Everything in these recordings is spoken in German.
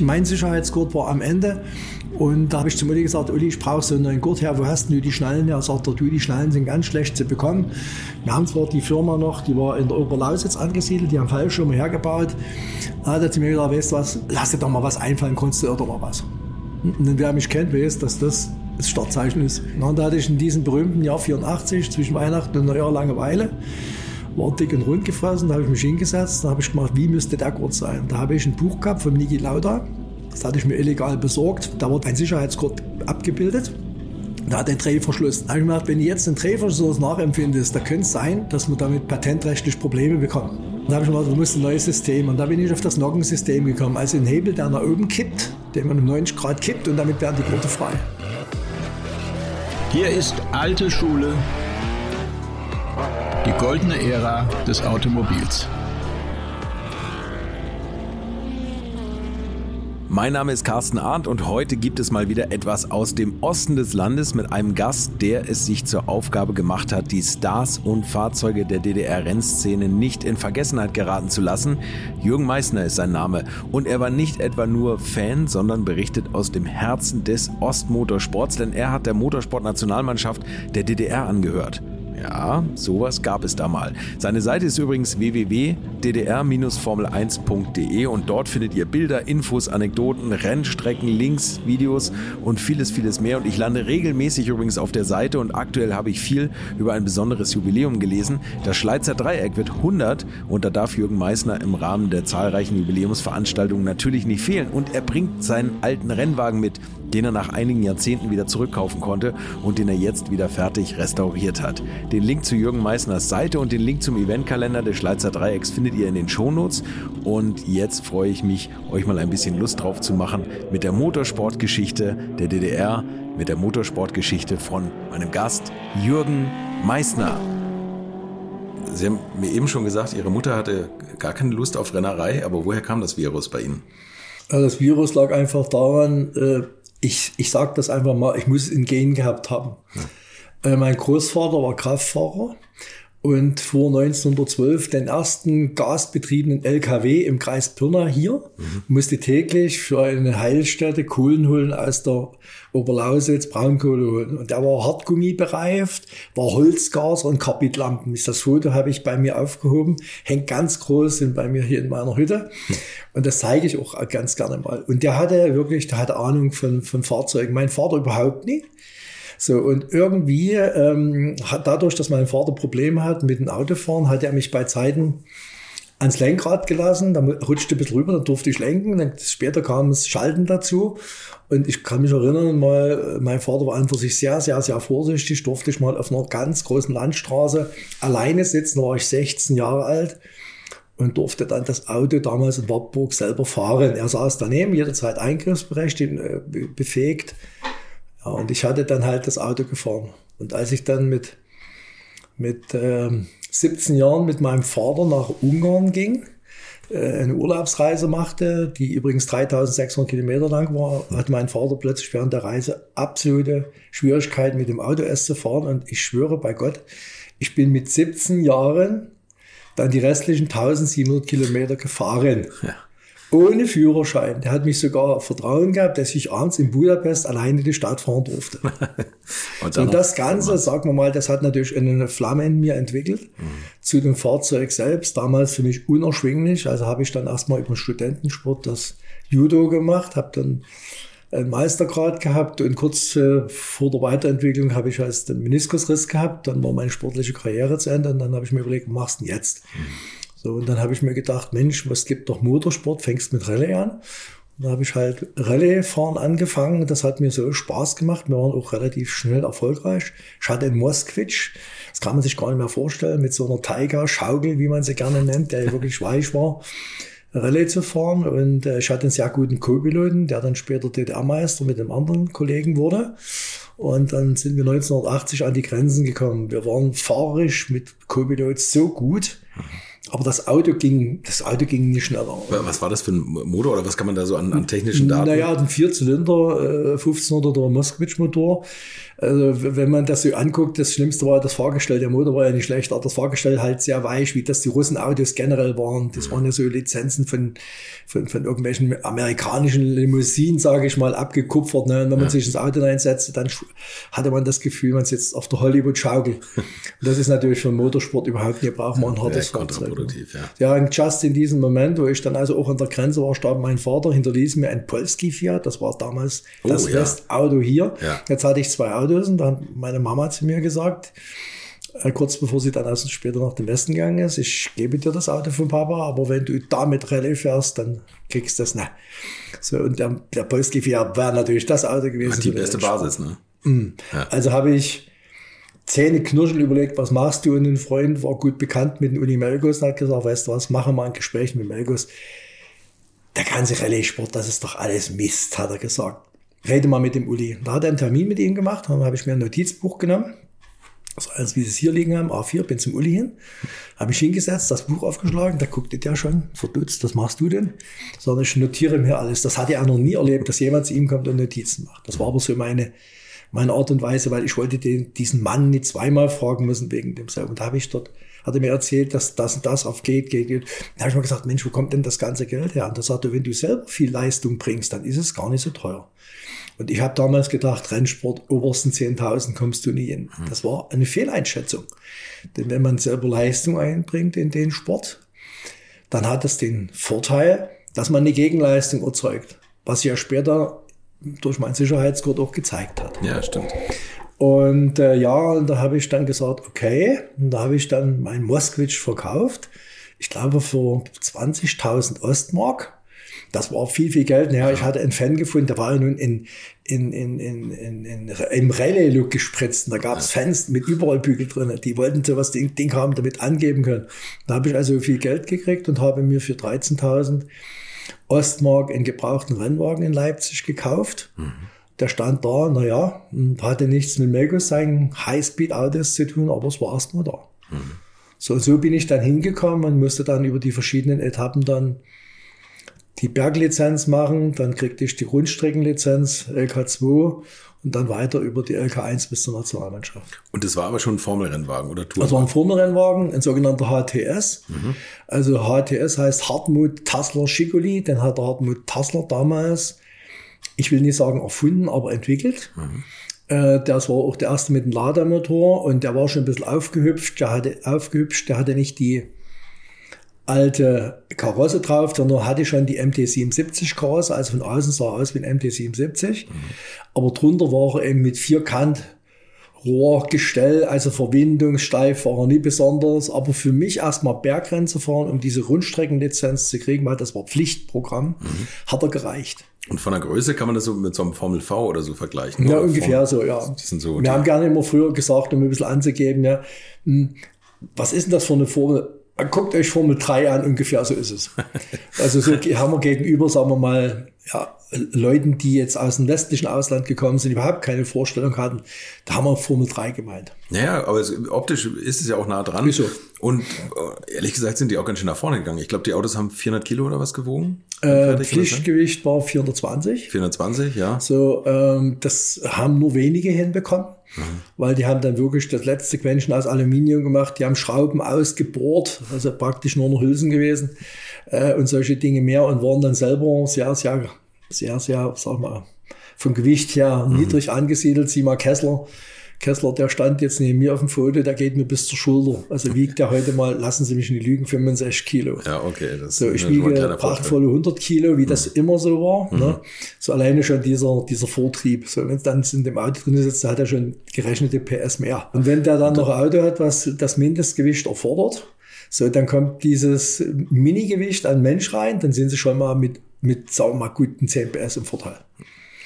Mein Sicherheitsgurt war am Ende. Und da habe ich zum Uli gesagt, Uli, ich brauche so einen neuen Gurt her, wo hast du die Schnallen her? Sagt er, du, die Schnallen sind ganz schlecht zu bekommen. Wir haben zwar die Firma noch, die war in der Oberlausitz angesiedelt, die haben Fallschirme hergebaut. Da hat er zu mir gesagt, weißt du was, lass dir doch mal was einfallen, konntest du doch mal was. Und wer mich kennt, weiß, dass das das Startzeichen ist. Und da hatte ich in diesem berühmten Jahr 84 zwischen Weihnachten und Neujahr Langeweile war dick und rund gefressen, da habe ich mich hingesetzt, da habe ich gemacht, wie müsste der Gurt sein. Da habe ich ein Buch gehabt von Niki Lauda, das hatte ich mir illegal besorgt, da wurde ein Sicherheitsgurt abgebildet. Da hat der Drehverschluss. Da habe ich gedacht, wenn du jetzt den Drehverschluss nachempfindest, da könnte es sein, dass wir damit patentrechtlich Probleme bekommen. Da habe ich mir gedacht, du musst ein neues System. Und da bin ich auf das Noggensystem gekommen. Also ein Hebel, der nach oben kippt, den man um 90 Grad kippt und damit werden die Gurte frei. Hier ist alte Schule, die goldene Ära des Automobils. Mein Name ist Carsten Arndt und heute gibt es mal wieder etwas aus dem Osten des Landes mit einem Gast, der es sich zur Aufgabe gemacht hat, die Stars und Fahrzeuge der DDR-Rennszene nicht in Vergessenheit geraten zu lassen. Jürgen Meissner ist sein Name und er war nicht etwa nur Fan, sondern berichtet aus dem Herzen des Ostmotorsports, denn er hat der Motorsportnationalmannschaft der DDR angehört. Ja, sowas gab es da mal. Seine Seite ist übrigens www.ddr-formel1.de und dort findet ihr Bilder, Infos, Anekdoten, Rennstrecken, Links, Videos und vieles, vieles mehr. Und ich lande regelmäßig übrigens auf der Seite und aktuell habe ich viel über ein besonderes Jubiläum gelesen. Das Schleizer Dreieck wird 100 und da darf Jürgen Meissner im Rahmen der zahlreichen Jubiläumsveranstaltungen natürlich nicht fehlen. Und er bringt seinen alten Rennwagen mit, den er nach einigen Jahrzehnten wieder zurückkaufen konnte und den er jetzt wieder fertig restauriert hat. Den Link zu Jürgen Meissners Seite und den Link zum Eventkalender des Schleizer Dreiecks findet ihr in den Shownotes. Und jetzt freue ich mich, euch mal ein bisschen Lust drauf zu machen mit der Motorsportgeschichte der DDR, mit der Motorsportgeschichte von meinem Gast Jürgen Meissner. Sie haben mir eben schon gesagt, Ihre Mutter hatte gar keine Lust auf Rennerei, aber woher kam das Virus bei Ihnen? Das Virus lag einfach daran, äh, ich, ich sage das einfach mal, ich muss es in Gen gehabt haben. Ja. Äh, mein Großvater war Kraftfahrer und fuhr 1912 den ersten gasbetriebenen LKW im Kreis Pirna hier, mhm. musste täglich für eine Heilstätte Kohlen holen aus der Oberlausitz, Braunkohle holen. Und der war Hartgummi bereift, war Holzgas und Kapitlampen. Das Foto habe ich bei mir aufgehoben, hängt ganz groß sind bei mir hier in meiner Hütte. Und das zeige ich auch ganz gerne mal. Und der hatte wirklich, der hatte Ahnung von, von Fahrzeugen. Mein Vater überhaupt nicht. So, und irgendwie ähm, hat dadurch, dass mein Vater Probleme hat mit dem Autofahren, hat er mich bei Zeiten ans Lenkrad gelassen, dann rutschte ein bisschen rüber, dann durfte ich lenken, dann später kam das Schalten dazu. Und ich kann mich erinnern, mal, mein Vater war einfach sich sehr, sehr, sehr vorsichtig, durfte ich mal auf einer ganz großen Landstraße alleine sitzen, da war ich 16 Jahre alt und durfte dann das Auto damals in Wartburg selber fahren. Er saß daneben, jederzeit eingriffsberechtigt, äh, befähigt. Ja, und ich hatte dann halt das Auto gefahren. Und als ich dann mit, mit äh, 17 Jahren mit meinem Vater nach Ungarn ging, äh, eine Urlaubsreise machte, die übrigens 3600 Kilometer lang war, hat mein Vater plötzlich während der Reise absolute Schwierigkeiten mit dem Auto erst zu fahren. Und ich schwöre bei Gott, ich bin mit 17 Jahren dann die restlichen 1700 Kilometer gefahren. Ja ohne Führerschein. Der hat mich sogar Vertrauen gehabt, dass ich abends in Budapest alleine die Stadt fahren durfte. und, und, das Ganze, sagen wir mal, das hat natürlich eine Flamme in mir entwickelt. Mhm. Zu dem Fahrzeug selbst, damals für mich unerschwinglich. Also habe ich dann erstmal über Studentensport das Judo gemacht, habe dann einen Meistergrad gehabt und kurz äh, vor der Weiterentwicklung habe ich als den Meniskusriss gehabt. Dann war meine sportliche Karriere zu Ende und dann habe ich mir überlegt, was machst du denn jetzt? Mhm. So, und dann habe ich mir gedacht, Mensch, was gibt doch Motorsport, fängst mit Rallye an. Und da habe ich halt Rallye-Fahren angefangen. Das hat mir so Spaß gemacht. Wir waren auch relativ schnell erfolgreich. Ich hatte einen Moskwitsch, das kann man sich gar nicht mehr vorstellen, mit so einer Tiger-Schaukel, wie man sie gerne nennt, der wirklich weich war. Rallye zu fahren und äh, ich hatte einen sehr guten Co-Piloten, der dann später DDR-Meister mit einem anderen Kollegen wurde. Und dann sind wir 1980 an die Grenzen gekommen. Wir waren fahrerisch mit Co-Pilots so gut, Aber das Auto ging, das Auto ging nicht schneller. Was war das für ein Motor oder was kann man da so an, an technischen Daten? Naja, ein Vierzylinder, äh, 1500er Moskowitsch-Motor. Also wenn man das so anguckt, das Schlimmste war das Fahrgestell. Der Motor war ja nicht schlecht, aber das Fahrgestell halt sehr weich, wie das die Russen-Autos generell waren. Das waren ja so Lizenzen von, von, von irgendwelchen amerikanischen Limousinen, sage ich mal, abgekupfert. Ne? Und wenn man ja. sich ins Auto reinsetzte, dann hatte man das Gefühl, man sitzt auf der Hollywood-Schaukel. Und das ist natürlich für den Motorsport überhaupt nicht braucht man ein hartes ja, Fahrzeug. Ja. ja, und just in diesem Moment, wo ich dann also auch an der Grenze war, starb mein Vater, hinterließ mir ein Polski Fiat. Das war damals oh, das ja. Westauto hier. Jetzt hatte ich zwei Autos und dann hat meine Mama zu mir gesagt, äh, kurz bevor sie dann also später nach dem Westen gegangen ist, ich gebe dir das Auto von Papa, aber wenn du damit Rallye fährst, dann kriegst du das ne. So, und der, der Fiat war natürlich das Auto gewesen. Die beste Basis, ne? Mhm. Ja. Also habe ich Zähne knirschen überlegt, was machst du? Und ein Freund war gut bekannt mit dem Uli Melgos und hat gesagt, weißt du was, machen wir ein Gespräch mit Melgos. Der ganze Rallye-Sport, das ist doch alles Mist, hat er gesagt. Rede mal mit dem Uli. Da hat er einen Termin mit ihm gemacht, dann habe ich mir ein Notizbuch genommen. Also eins, wie sie es hier liegen haben, A4, bin zum Uli hin, habe mich hingesetzt, das Buch aufgeschlagen, da guckte der schon, verdutzt, was machst du denn? Sondern ich notiere mir alles. Das hatte er noch nie erlebt, dass jemand zu ihm kommt und Notizen macht. Das war aber so meine, meine Art und Weise, weil ich wollte den, diesen Mann nicht zweimal fragen müssen wegen demselben. Und da habe ich dort, hat er mir erzählt, dass das und das auf geht, geht, geht. Da habe ich mir gesagt, Mensch, wo kommt denn das ganze Geld her? Und da sagte wenn du selber viel Leistung bringst, dann ist es gar nicht so teuer. Und ich habe damals gedacht, Rennsport, obersten 10.000 kommst du nie hin. Hm. Das war eine Fehleinschätzung. Denn wenn man selber Leistung einbringt in den Sport, dann hat es den Vorteil, dass man eine Gegenleistung erzeugt. Was ja später durch meinen Sicherheitsgurt auch gezeigt hat. Ja, stimmt. Und äh, ja, und da habe ich dann gesagt, okay, und da habe ich dann mein Moskwitsch verkauft. Ich glaube für 20.000 Ostmark. Das war viel, viel Geld. Naja, ich hatte einen Fan gefunden, der war ja nun in, in, in, in, in, in, im Rallye-Look gespritzt. Und da gab es Fans mit überall Bügel drin. Die wollten sowas Ding, Ding haben, damit angeben können. Da habe ich also viel Geld gekriegt und habe mir für 13.000 Ostmark einen gebrauchten Rennwagen in Leipzig gekauft. Mhm. Der stand da, naja, hatte nichts mit Melgos seinen Highspeed-Autos zu tun, aber es war erstmal da. Mhm. So, so bin ich dann hingekommen und musste dann über die verschiedenen Etappen dann die Berglizenz machen, dann kriegte ich die Rundstreckenlizenz LK2 und dann weiter über die LK1 bis zur Nationalmannschaft. Und das war aber schon ein Formelrennwagen oder Tour? Das war ein Formelrennwagen, ein sogenannter HTS. Mhm. Also HTS heißt Hartmut Tassler Schicoli, den hat der Hartmut Tassler damals, ich will nicht sagen erfunden, aber entwickelt. Mhm. Äh, das war auch der erste mit dem Lademotor und der war schon ein bisschen aufgehüpft, der hatte aufgehübscht, der hatte nicht die alte Karosse drauf, sondern hatte schon die MT77 Karosse, also von außen sah aus wie ein MT77. Mhm. Aber drunter war er eben mit Vierkant Rohrgestell, also Verwindungssteif war er nie besonders. Aber für mich erstmal Bergrennen zu fahren, um diese Rundstreckenlizenz zu kriegen, weil das war Pflichtprogramm, mhm. hat er gereicht. Und von der Größe kann man das so mit so einem Formel V oder so vergleichen? Ja, ungefähr Form, so, ja. So Wir haben gerne immer früher gesagt, um ein bisschen anzugeben, ja, hm, was ist denn das für eine Formel? guckt euch Formel 3 an, ungefähr so ist es. Also so haben wir gegenüber, sagen wir mal, ja, Leuten, die jetzt aus dem westlichen Ausland gekommen sind, überhaupt keine Vorstellung hatten, da haben wir Formel 3 gemeint. Naja, aber es, optisch ist es ja auch nah dran. Wieso? Und äh, ehrlich gesagt sind die auch ganz schön nach vorne gegangen. Ich glaube, die Autos haben 400 Kilo oder was gewogen. Äh, Pflichtgewicht war 420. 420, ja. So, ähm, das haben nur wenige hinbekommen. Mhm. Weil die haben dann wirklich das letzte Quäntchen aus Aluminium gemacht, die haben Schrauben ausgebohrt, also praktisch nur noch Hülsen gewesen äh, und solche Dinge mehr und waren dann selber sehr, sehr, sehr, sehr, sag mal, vom Gewicht her mhm. niedrig angesiedelt. Sieh mal Kessler, Kessler, der stand jetzt neben mir auf dem Foto, der geht mir bis zur Schulter. Also wiegt der heute mal, lassen Sie mich nicht lügen, 65 Kilo. Ja, okay. Das so, ich wiege prachtvolle 100 Kilo, wie mhm. das immer so war. Mhm. Ne? So alleine schon dieser, dieser Vortrieb. So, wenn es dann in dem Auto drin sitzt, hat er schon gerechnete PS mehr. Und wenn der dann noch ein Auto hat, was das Mindestgewicht erfordert, so, dann kommt dieses Mini-Gewicht an Mensch rein, dann sind sie schon mal mit, mit sagen wir mal, guten 10 PS im Vorteil.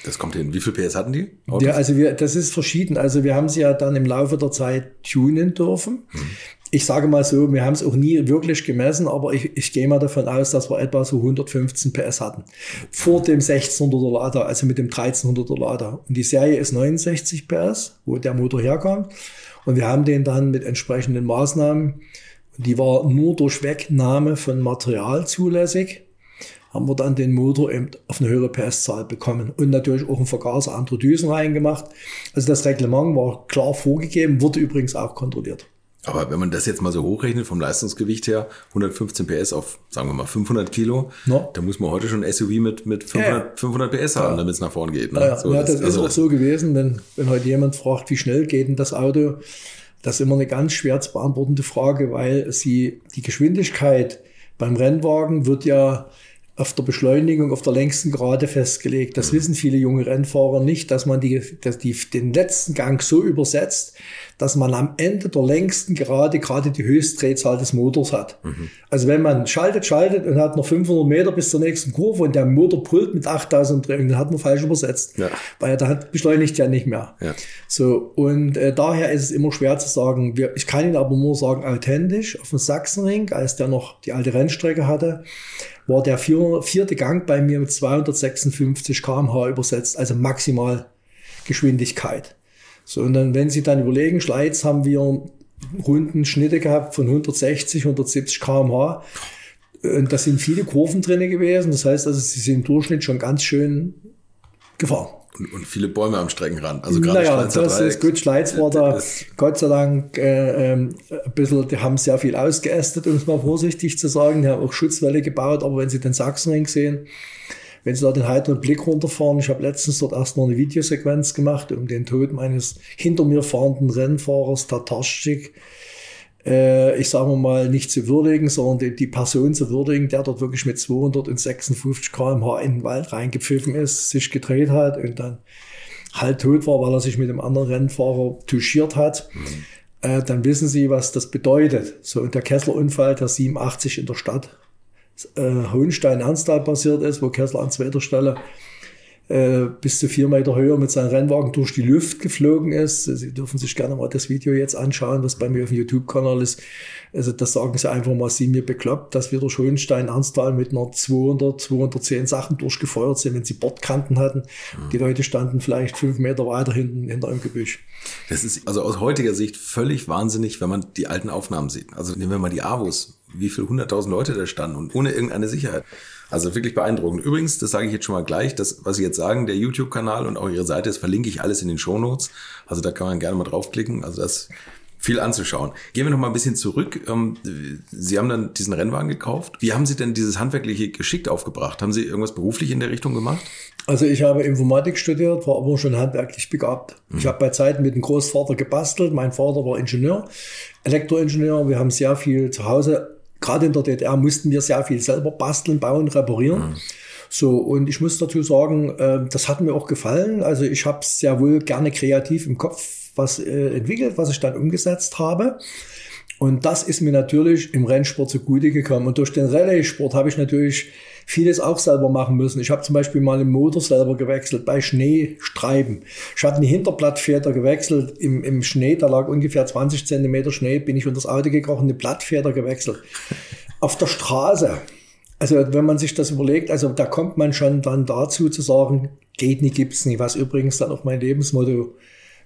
Das kommt hin. Wie viel PS hatten die? Autos? Ja, also wir, das ist verschieden. Also wir haben sie ja dann im Laufe der Zeit tunen dürfen. Hm. Ich sage mal so, wir haben es auch nie wirklich gemessen, aber ich, ich gehe mal davon aus, dass wir etwa so 115 PS hatten. Vor dem 1600er Lader, also mit dem 1300er Lader. Und die Serie ist 69 PS, wo der Motor herkommt. Und wir haben den dann mit entsprechenden Maßnahmen Die war nur durch Wegnahme von Material zulässig. Haben wir dann den Motor eben auf eine höhere PS-Zahl bekommen und natürlich auch einen Vergaser andere Düsen reingemacht. Also das Reglement war klar vorgegeben, wurde übrigens auch kontrolliert. Aber wenn man das jetzt mal so hochrechnet vom Leistungsgewicht her, 115 PS auf, sagen wir mal, 500 Kilo, No. da muss man heute schon ein SUV mit, mit 500, 500 PS haben, damit es nach vorne geht. Ne? Ja, So, ja, das, also ist auch so gewesen, wenn, wenn heute jemand fragt, wie schnell geht denn das Auto, das ist immer eine ganz schwer zu beantwortende Frage, weil sie die Geschwindigkeit beim Rennwagen wird ja auf der Beschleunigung auf der längsten Gerade festgelegt. Das wissen viele junge Rennfahrer nicht, dass man die, dass die, den letzten Gang so übersetzt, dass man am Ende der längsten Gerade gerade die Höchstdrehzahl des Motors hat. Also wenn man schaltet, schaltet und hat noch 500 Meter bis zur nächsten Kurve und der Motor brüllt mit 8000 Drehungen, dann hat man falsch übersetzt. Ja. Weil der hat beschleunigt ja nicht mehr. Ja. So, und äh, daher ist es immer schwer zu sagen. Wir, ich kann Ihnen aber nur sagen, authentisch auf dem Sachsenring, als der noch die alte Rennstrecke hatte, war der vier, vierte Gang bei mir mit 256 km/h übersetzt, also maximal Geschwindigkeit. So, und dann, wenn Sie dann überlegen, Schleiz haben wir Runden Schnitte gehabt von 160, 170 km/h. Und da sind viele Kurven drinne gewesen. Das heißt also, sie sind im Durchschnitt schon ganz schön gefahren. Und, und viele Bäume am Streckenrand. Also gerade naja, Schweizer das Dreieck. ist gut. Schleiz war da Gott sei Dank äh, ähm, ein bisschen, die haben sehr viel ausgeästet, um es mal vorsichtig zu sagen. Die haben auch Schutzwelle gebaut, aber wenn Sie den Sachsenring sehen, wenn Sie da den heiteren Blick runterfahren, ich habe letztens dort erst noch eine Videosequenz gemacht, um den Tod meines hinter mir fahrenden Rennfahrers Tataschik äh, ich sage mal, nicht zu würdigen, sondern die, die Person zu würdigen, der dort wirklich mit 256 km/h in den Wald reingepfiffen ist, sich gedreht hat und dann halt tot war, weil er sich mit dem anderen Rennfahrer touchiert hat. Äh, dann wissen Sie, was das bedeutet. So, und der Kessler-Unfall, der 87 in der Stadt äh, Hohenstein-Ernsthal passiert ist, wo Kessler an zweiter Stelle äh, bis zu vier Meter Höhe mit seinem Rennwagen durch die Luft geflogen ist. Sie dürfen sich gerne mal das Video jetzt anschauen, was bei mir auf dem YouTube-Kanal ist. Also das sagen sie einfach mal, sie mir bekloppt, dass wir durch Hohenstein Ernsthal mit einer 200, 210 Sachen durchgefeuert sind, wenn sie Bordkanten hatten. Die Leute standen vielleicht fünf Meter weiter hinten hinter einem Gebüsch. Das ist also aus heutiger Sicht völlig wahnsinnig, wenn man die alten Aufnahmen sieht. Also nehmen wir mal die Avus, wie viele hunderttausend Leute da standen und ohne irgendeine Sicherheit. Also wirklich beeindruckend. Übrigens, das sage ich jetzt schon mal gleich, das, was Sie jetzt sagen, der YouTube-Kanal und auch Ihre Seite, das verlinke ich alles in den Shownotes. Also da kann man gerne mal draufklicken. Also das ist viel anzuschauen. Gehen wir noch mal ein bisschen zurück. Ähm, Sie haben dann diesen Rennwagen gekauft. Wie haben Sie denn dieses handwerkliche geschickt aufgebracht? Haben Sie irgendwas beruflich in der Richtung gemacht? Also ich habe Informatik studiert, war aber schon handwerklich begabt. Ich habe bei Zeiten mit dem Großvater gebastelt. Mein Vater war Ingenieur, Elektroingenieur. Wir haben sehr viel zu Hause, gerade in der DDR mussten wir sehr viel selber basteln, bauen, reparieren. So, und ich muss dazu sagen, äh, das hat mir auch gefallen. Also ich habe sehr wohl gerne kreativ im Kopf was äh, entwickelt, was ich dann umgesetzt habe. Und das ist mir natürlich im Rennsport zugute gekommen. Und durch den Rallye-Sport habe ich natürlich vieles auch selber machen müssen. Ich habe zum Beispiel mal den Motor selber gewechselt bei Schneestreiben. Ich habe eine Hinterblattfeder gewechselt im, im Schnee, da lag ungefähr 20 Zentimeter Schnee, bin ich unter das Auto gekrochen, eine Blattfeder gewechselt. Auf der Straße. Also wenn man sich das überlegt, also da kommt man schon dann dazu zu sagen, geht nie, gibt's nie, was übrigens dann auch mein Lebensmotto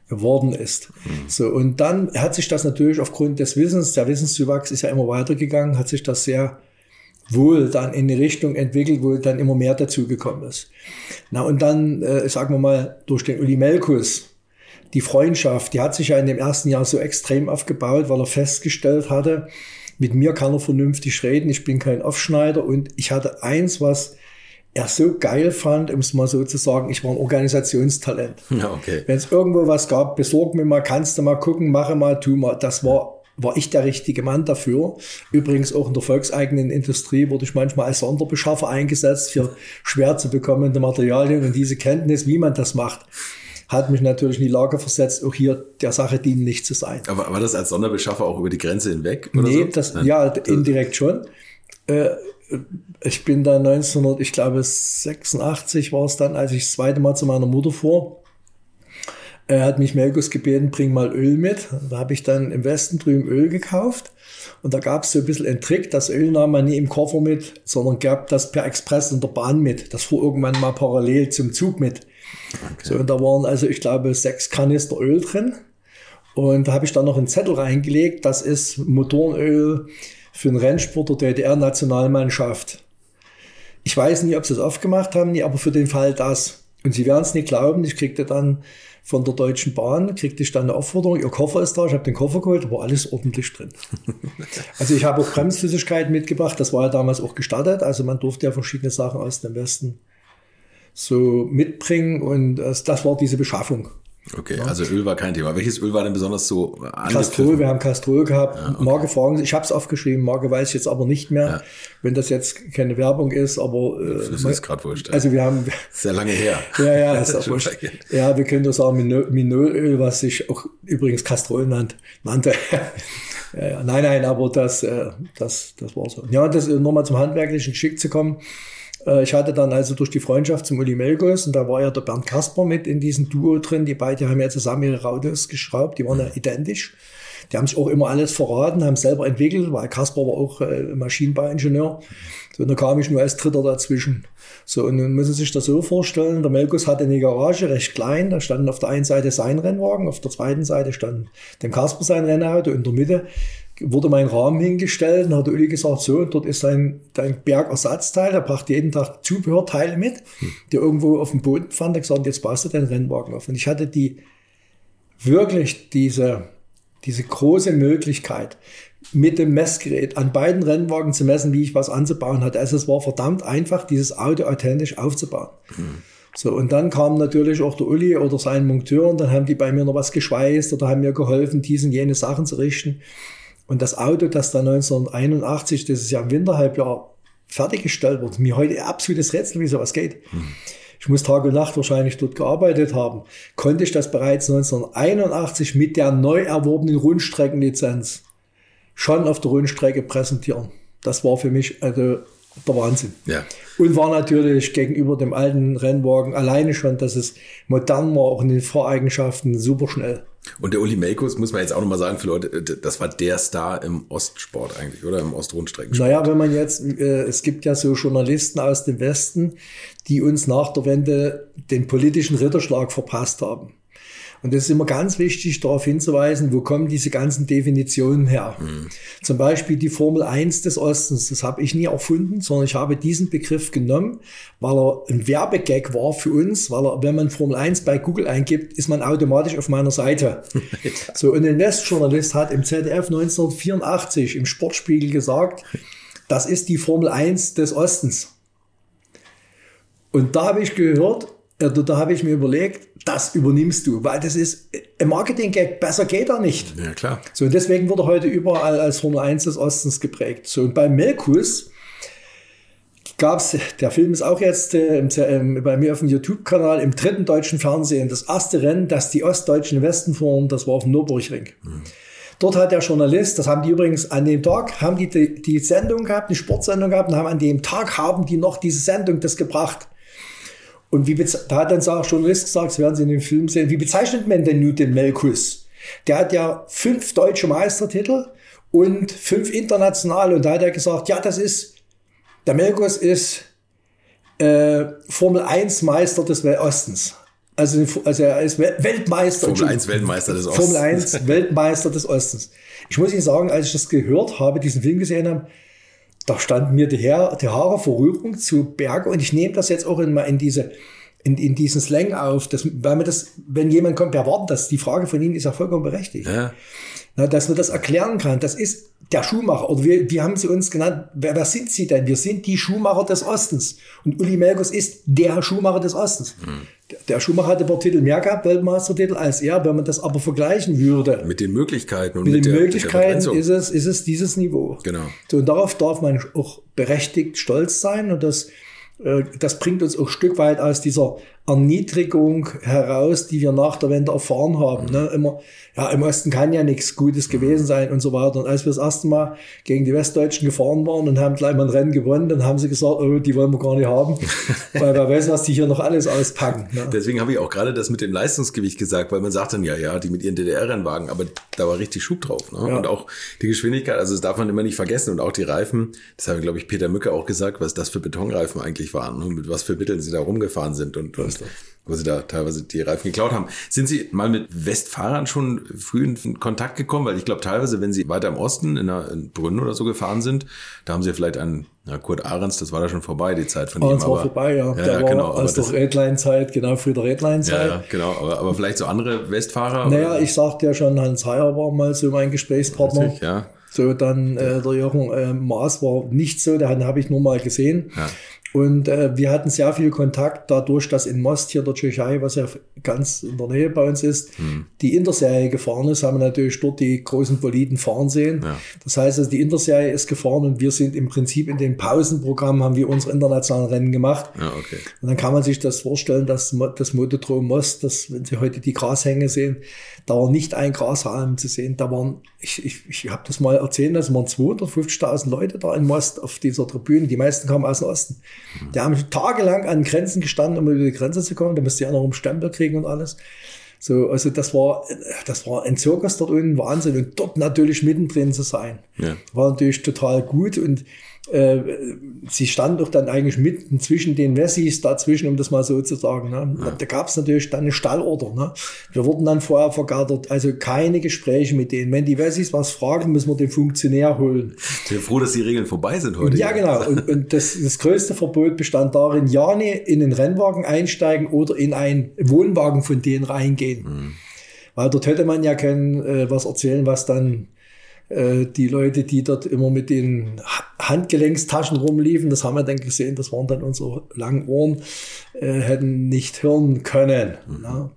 geworden ist. So, und dann hat sich das natürlich aufgrund des Wissens, der Wissenszuwachs ist ja immer weitergegangen, hat sich das sehr wohl dann in eine Richtung entwickelt, wo dann immer mehr dazugekommen ist. Na, und dann, äh, sagen wir mal, durch den Uli Melkus, die Freundschaft, die hat sich ja in dem ersten Jahr so extrem aufgebaut, weil er festgestellt hatte, mit mir kann er vernünftig reden, ich bin kein Aufschneider und ich hatte eins, was er so geil fand, um es mal so zu sagen, ich war ein Organisationstalent. Okay. Wenn es irgendwo was gab, besorg mir mal, kannst du mal gucken, mache mal, tu mal. Das war, war ich der richtige Mann dafür. Übrigens auch in der volkseigenen Industrie wurde ich manchmal als Sonderbeschaffer eingesetzt für schwer zu bekommende Materialien und diese Kenntnis, wie man das macht, hat mich natürlich in die Lage versetzt, auch hier der Sache dienlich zu sein. Aber war das als Sonderbeschaffer auch über die Grenze hinweg? Oder Nee, so? das, Nein. ja, indirekt schon. Äh, ich bin da 1900, ich glaube 86 war es dann, als ich das zweite Mal zu meiner Mutter fuhr. Er hat mich Melkus gebeten, bring mal Öl mit. Da habe ich dann im Westen drüben Öl gekauft. Und da gab es so ein bisschen einen Trick, das Öl nahm man nie im Koffer mit, sondern gab das per Express in der Bahn mit. Das fuhr irgendwann mal parallel zum Zug mit. So, und da waren also, ich glaube, sechs Kanister Öl drin. Und da habe ich dann noch einen Zettel reingelegt, das ist Motorenöl für einen Rennsport der DDR-Nationalmannschaft. Ich weiß nicht, ob sie es aufgemacht haben, aber für den Fall das. Und Sie werden es nicht glauben, ich kriegte dann von der Deutschen Bahn, kriegte ich dann eine Aufforderung, Ihr Koffer ist da, ich habe den Koffer geholt, da war alles ordentlich drin. also ich habe auch Bremsflüssigkeit mitgebracht, das war ja damals auch gestattet, also man durfte ja verschiedene Sachen aus dem Westen so mitbringen und das, das war diese Beschaffung. Okay, ja. also Öl war kein Thema. Welches Öl war denn besonders so Castrol, wir haben Castrol gehabt. Ja, okay. Marke fragen ich habe es aufgeschrieben, Marke weiß ich jetzt aber nicht mehr, ja. wenn das jetzt keine Werbung ist, aber äh, das ist gerade wurscht. Also wir haben sehr lange her. Ja, ja, ist auch wurscht. Ja, wir können nur sagen Minolöl, was sich auch übrigens Castrol nannt, nannte. nein, nein, aber das, äh, das, das war so. Ja, das äh, nochmal zum handwerklichen Geschick zu kommen. Äh, ich hatte dann also durch die Freundschaft zum Uli Melgos und da war ja der Bernd Kasper mit in diesem Duo drin. Die beiden haben ja zusammen ihre Autos geschraubt, die waren ja identisch. Die haben sich auch immer alles verraten, haben selber entwickelt, weil Kasper war auch äh, Maschinenbauingenieur. So, und da kam ich nur als Dritter dazwischen. So, und nun müssen Sie sich das so vorstellen, der Melkus hatte eine Garage, recht klein, da standen auf der einen Seite sein Rennwagen, auf der zweiten Seite stand dem Kasper sein Rennauto, in der Mitte wurde mein Rahmen hingestellt und hat Uli gesagt, so, dort ist dein, dein Bergersatzteil, er brachte jeden Tag Zubehörteile mit, hm. die irgendwo auf dem Boden fand, er gesagt, jetzt baust du deinen Rennwagen auf. Und ich hatte die, wirklich diese, diese große Möglichkeit, mit dem Messgerät an beiden Rennwagen zu messen, wie ich was anzubauen hatte. Also es war verdammt einfach, dieses Auto authentisch aufzubauen. Mhm. So, und dann kam natürlich auch der Uli oder sein Monteur und dann haben die bei mir noch was geschweißt oder haben mir geholfen, diese und jene Sachen zu richten. Und das Auto, das da 1981, das ist ja im Winterhalbjahr fertiggestellt wurde, mir heute absolutes Rätsel, wie sowas geht. Ich muss Tag und Nacht wahrscheinlich dort gearbeitet haben. Konnte ich das bereits 1981 mit der neu erworbenen Rundstreckenlizenz schon auf der Rundstrecke präsentieren. Das war für mich also der Wahnsinn. Ja. Und war natürlich gegenüber dem alten Rennwagen alleine schon, dass es modern war, auch in den Voreigenschaften super schnell. Und der Uli Melkus, muss man jetzt auch nochmal sagen, für Leute, das war der Star im Ostsport eigentlich, oder? Im Ostrundstreckensport. Naja, wenn man jetzt, äh, es gibt ja so Journalisten aus dem Westen, die uns nach der Wende den politischen Ritterschlag verpasst haben. Und es ist immer ganz wichtig, darauf hinzuweisen, wo kommen diese ganzen Definitionen her. Mhm. Zum Beispiel die Formel 1 des Ostens, das habe ich nie erfunden, sondern ich habe diesen Begriff genommen, weil er ein Werbegag war für uns, weil er, wenn man Formel 1 bei Google eingibt, ist man automatisch auf meiner Seite. So, und ein Westjournalist hat im ZDF 1984 im Sportspiegel gesagt, das ist die Formel 1 des Ostens. Und da habe ich gehört, äh, da, habe ich mir überlegt, das übernimmst du, weil das ist ein Marketing-Gag, besser geht er nicht. Ja, klar. So, und deswegen wurde heute überall als Formel 1 des Ostens geprägt. So, und bei Melkus gab es, der Film ist auch jetzt äh, im, bei mir auf dem YouTube-Kanal im dritten deutschen Fernsehen, das erste Rennen, das die Ostdeutschen Westen fuhren, das war auf dem Nürburgring. Mhm. Dort hat der Journalist, das haben die übrigens an dem Tag, haben die, die die Sendung gehabt, die Sportsendung gehabt und haben an dem Tag haben die noch diese Sendung das gebracht. Und wie da hat dann auch Journalist gesagt, das werden Sie in dem Film sehen, wie bezeichnet man denn nun den Melkus? Der hat ja fünf deutsche Meistertitel und fünf internationale. Und da hat er gesagt, ja, das ist, der Melkus ist äh, Formel 1 Meister des Ostens. Also, also er ist Weltmeister. Formel 1 Weltmeister des Ostens. Formel 1 Weltmeister des Ostens. Ich muss Ihnen sagen, als ich das gehört habe, diesen Film gesehen habe, da standen mir die, Haare, die Haare vor Rührung zu Berge und ich nehme das jetzt auch in, in diese in, in diesen Slang auf, dass, weil man das, wenn jemand kommt, der wartet das, die Frage von Ihnen ist ja vollkommen berechtigt. Ja. Na, dass man das erklären kann, das ist der Schuhmacher, oder wir, wie haben Sie uns genannt, wer, wer sind Sie denn? Wir sind die Schuhmacher des Ostens. Und Uli Melkus ist der Schuhmacher des Ostens. Mhm. Der Schumacher hatte ein paar Titel mehr gehabt, Weltmeistertitel, als er. Wenn man das aber vergleichen würde. Mit den Möglichkeiten und mit, mit den der, Möglichkeiten mit ist, es, ist es dieses Niveau. Genau. So, und darauf darf man auch berechtigt stolz sein. Und das, äh, das bringt uns auch ein Stück weit aus dieser Erniedrigung heraus, die wir nach der Wende erfahren haben. Mhm. Ne? Immer, ja, im Osten kann ja nichts Gutes gewesen sein und so weiter. Und als wir das erste Mal gegen die Westdeutschen gefahren waren und haben gleich mal ein Rennen gewonnen, dann haben sie gesagt, oh, die wollen wir gar nicht haben, weil wer weiß, was die hier noch alles auspacken. Ne? Deswegen habe ich auch gerade das mit dem Leistungsgewicht gesagt, weil man sagt dann, ja, ja, die mit ihren DDR-Rennwagen, aber da war richtig Schub drauf. Ne? Ja. Und auch die Geschwindigkeit, also das darf man immer nicht vergessen und auch die Reifen, das habe, glaube ich, Peter Mücke auch gesagt, was das für Betonreifen eigentlich waren und mit was für Mitteln sie da rumgefahren sind und, und wo sie da teilweise die Reifen geklaut haben. Sind Sie mal mit Westfahrern schon früh in Kontakt gekommen? Weil ich glaube, teilweise, wenn Sie weiter im Osten in, einer, in Brünn oder so gefahren sind, da haben Sie vielleicht einen, ja, Kurt Ahrens, das war da schon vorbei, die Zeit von Ahrens ihm. war vorbei, ja. ja, ja war genau, aus der Redline-Zeit, genau, früher der Redline-Zeit. Ja, ja, genau. Aber, aber vielleicht so andere Westfahrer? Naja, oder? ich sagte ja schon, Hans Heyer war mal so mein Gesprächspartner. Richtig, ja. So, dann äh, der Jochen äh, Maas war nicht so, den habe ich nur mal gesehen. Ja. Und äh, wir hatten sehr viel Kontakt dadurch, dass in Most hier der Tschechei, was ja ganz in der Nähe bei uns ist, Hm. die Interserie gefahren ist, haben wir natürlich dort die großen Boliden fahren sehen. Ja. Das heißt, also die Interserie ist gefahren und wir sind im Prinzip in dem Pausenprogramm haben wir unsere internationalen Rennen gemacht. Ja, okay. Und dann kann man sich das vorstellen, dass das Motodrom Most, das, wenn Sie heute die Grashänge sehen, da war nicht ein Grashalm zu sehen. Da waren, ich, ich, ich habe das mal erzählt, das waren 250.000 Leute da in Most auf dieser Tribüne. Die meisten kamen aus dem Osten. Die haben tagelang an Grenzen gestanden, um über die Grenze zu kommen. Da musste ja noch einen Stempel kriegen und alles. So, also das war, das war ein Zirkus dort unten, Wahnsinn. Und dort natürlich mittendrin zu sein. Ja. War natürlich total gut und äh, sie stand doch dann eigentlich mitten zwischen den Wessis dazwischen, um das mal so zu sagen. Ne? Da gab es natürlich dann eine Stallorder. Ne? Wir wurden dann vorher vergattert, also keine Gespräche mit denen. Wenn die Wessis was fragen, müssen wir den Funktionär holen. Ich bin froh, dass die Regeln vorbei sind heute. Ja, genau. Und, und das, das größte Verbot bestand darin, ja nie in den Rennwagen einsteigen oder in einen Wohnwagen von denen reingehen. Weil dort hätte man ja können äh, was erzählen, was dann die Leute, die dort immer mit den Ha- Handgelenkstaschen rumliefen, das haben wir dann gesehen, das waren dann unsere langen Ohren, äh, hätten nicht hören können. Ne?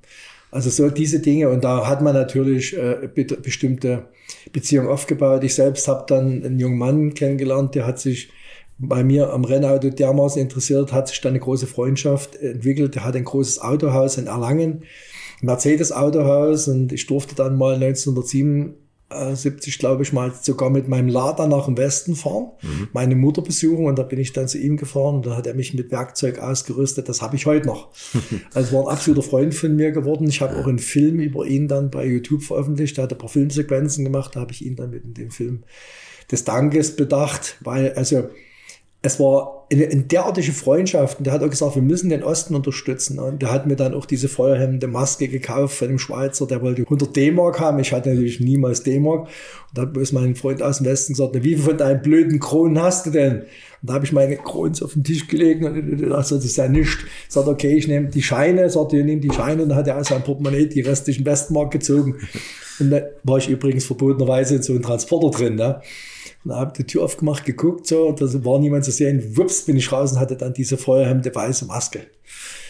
Also so diese Dinge. Und da hat man natürlich äh, be- bestimmte Beziehungen aufgebaut. Ich selbst habe dann einen jungen Mann kennengelernt, der hat sich bei mir am Rennauto dermaßen interessiert, hat sich dann eine große Freundschaft entwickelt. Der hat ein großes Autohaus in Erlangen, Mercedes-Autohaus und ich durfte dann mal 1977, glaube ich, mal sogar mit meinem Lader nach dem Westen fahren, meine Mutter besuchen und da bin ich dann zu ihm gefahren und da hat er mich mit Werkzeug ausgerüstet. Das habe ich heute noch. Also war ein absoluter Freund von mir geworden. Ich habe auch einen Film über ihn dann bei YouTube veröffentlicht. Er hat ein paar Filmsequenzen gemacht, da habe ich ihn dann mit in dem Film des Dankes bedacht, weil also es war eine, eine derartige Freundschaft. Und der hat auch gesagt, wir müssen den Osten unterstützen. Und der hat mir dann auch diese feuerhemmende Maske gekauft von dem Schweizer, der wollte 100 D-Mark haben. Ich hatte natürlich niemals D-Mark. Und da hat bloß mein Freund aus dem Westen gesagt, wie viel von deinen blöden Kronen hast du denn? Und da habe ich meine Kronen auf den Tisch gelegt und also das ist ja nichts. Sagt, okay, ich nehme die Scheine, sagt, ich nehme die Scheine und dann hat er aus seinem Portemonnaie die restlichen Westmark gezogen. Und da war ich übrigens verbotenerweise in so einem Transporter drin. Ne? Und da habe ich die Tür aufgemacht, geguckt, so, da war niemand zu sehen. Wups, bin ich raus und hatte dann diese feuerhemmende weiße Maske.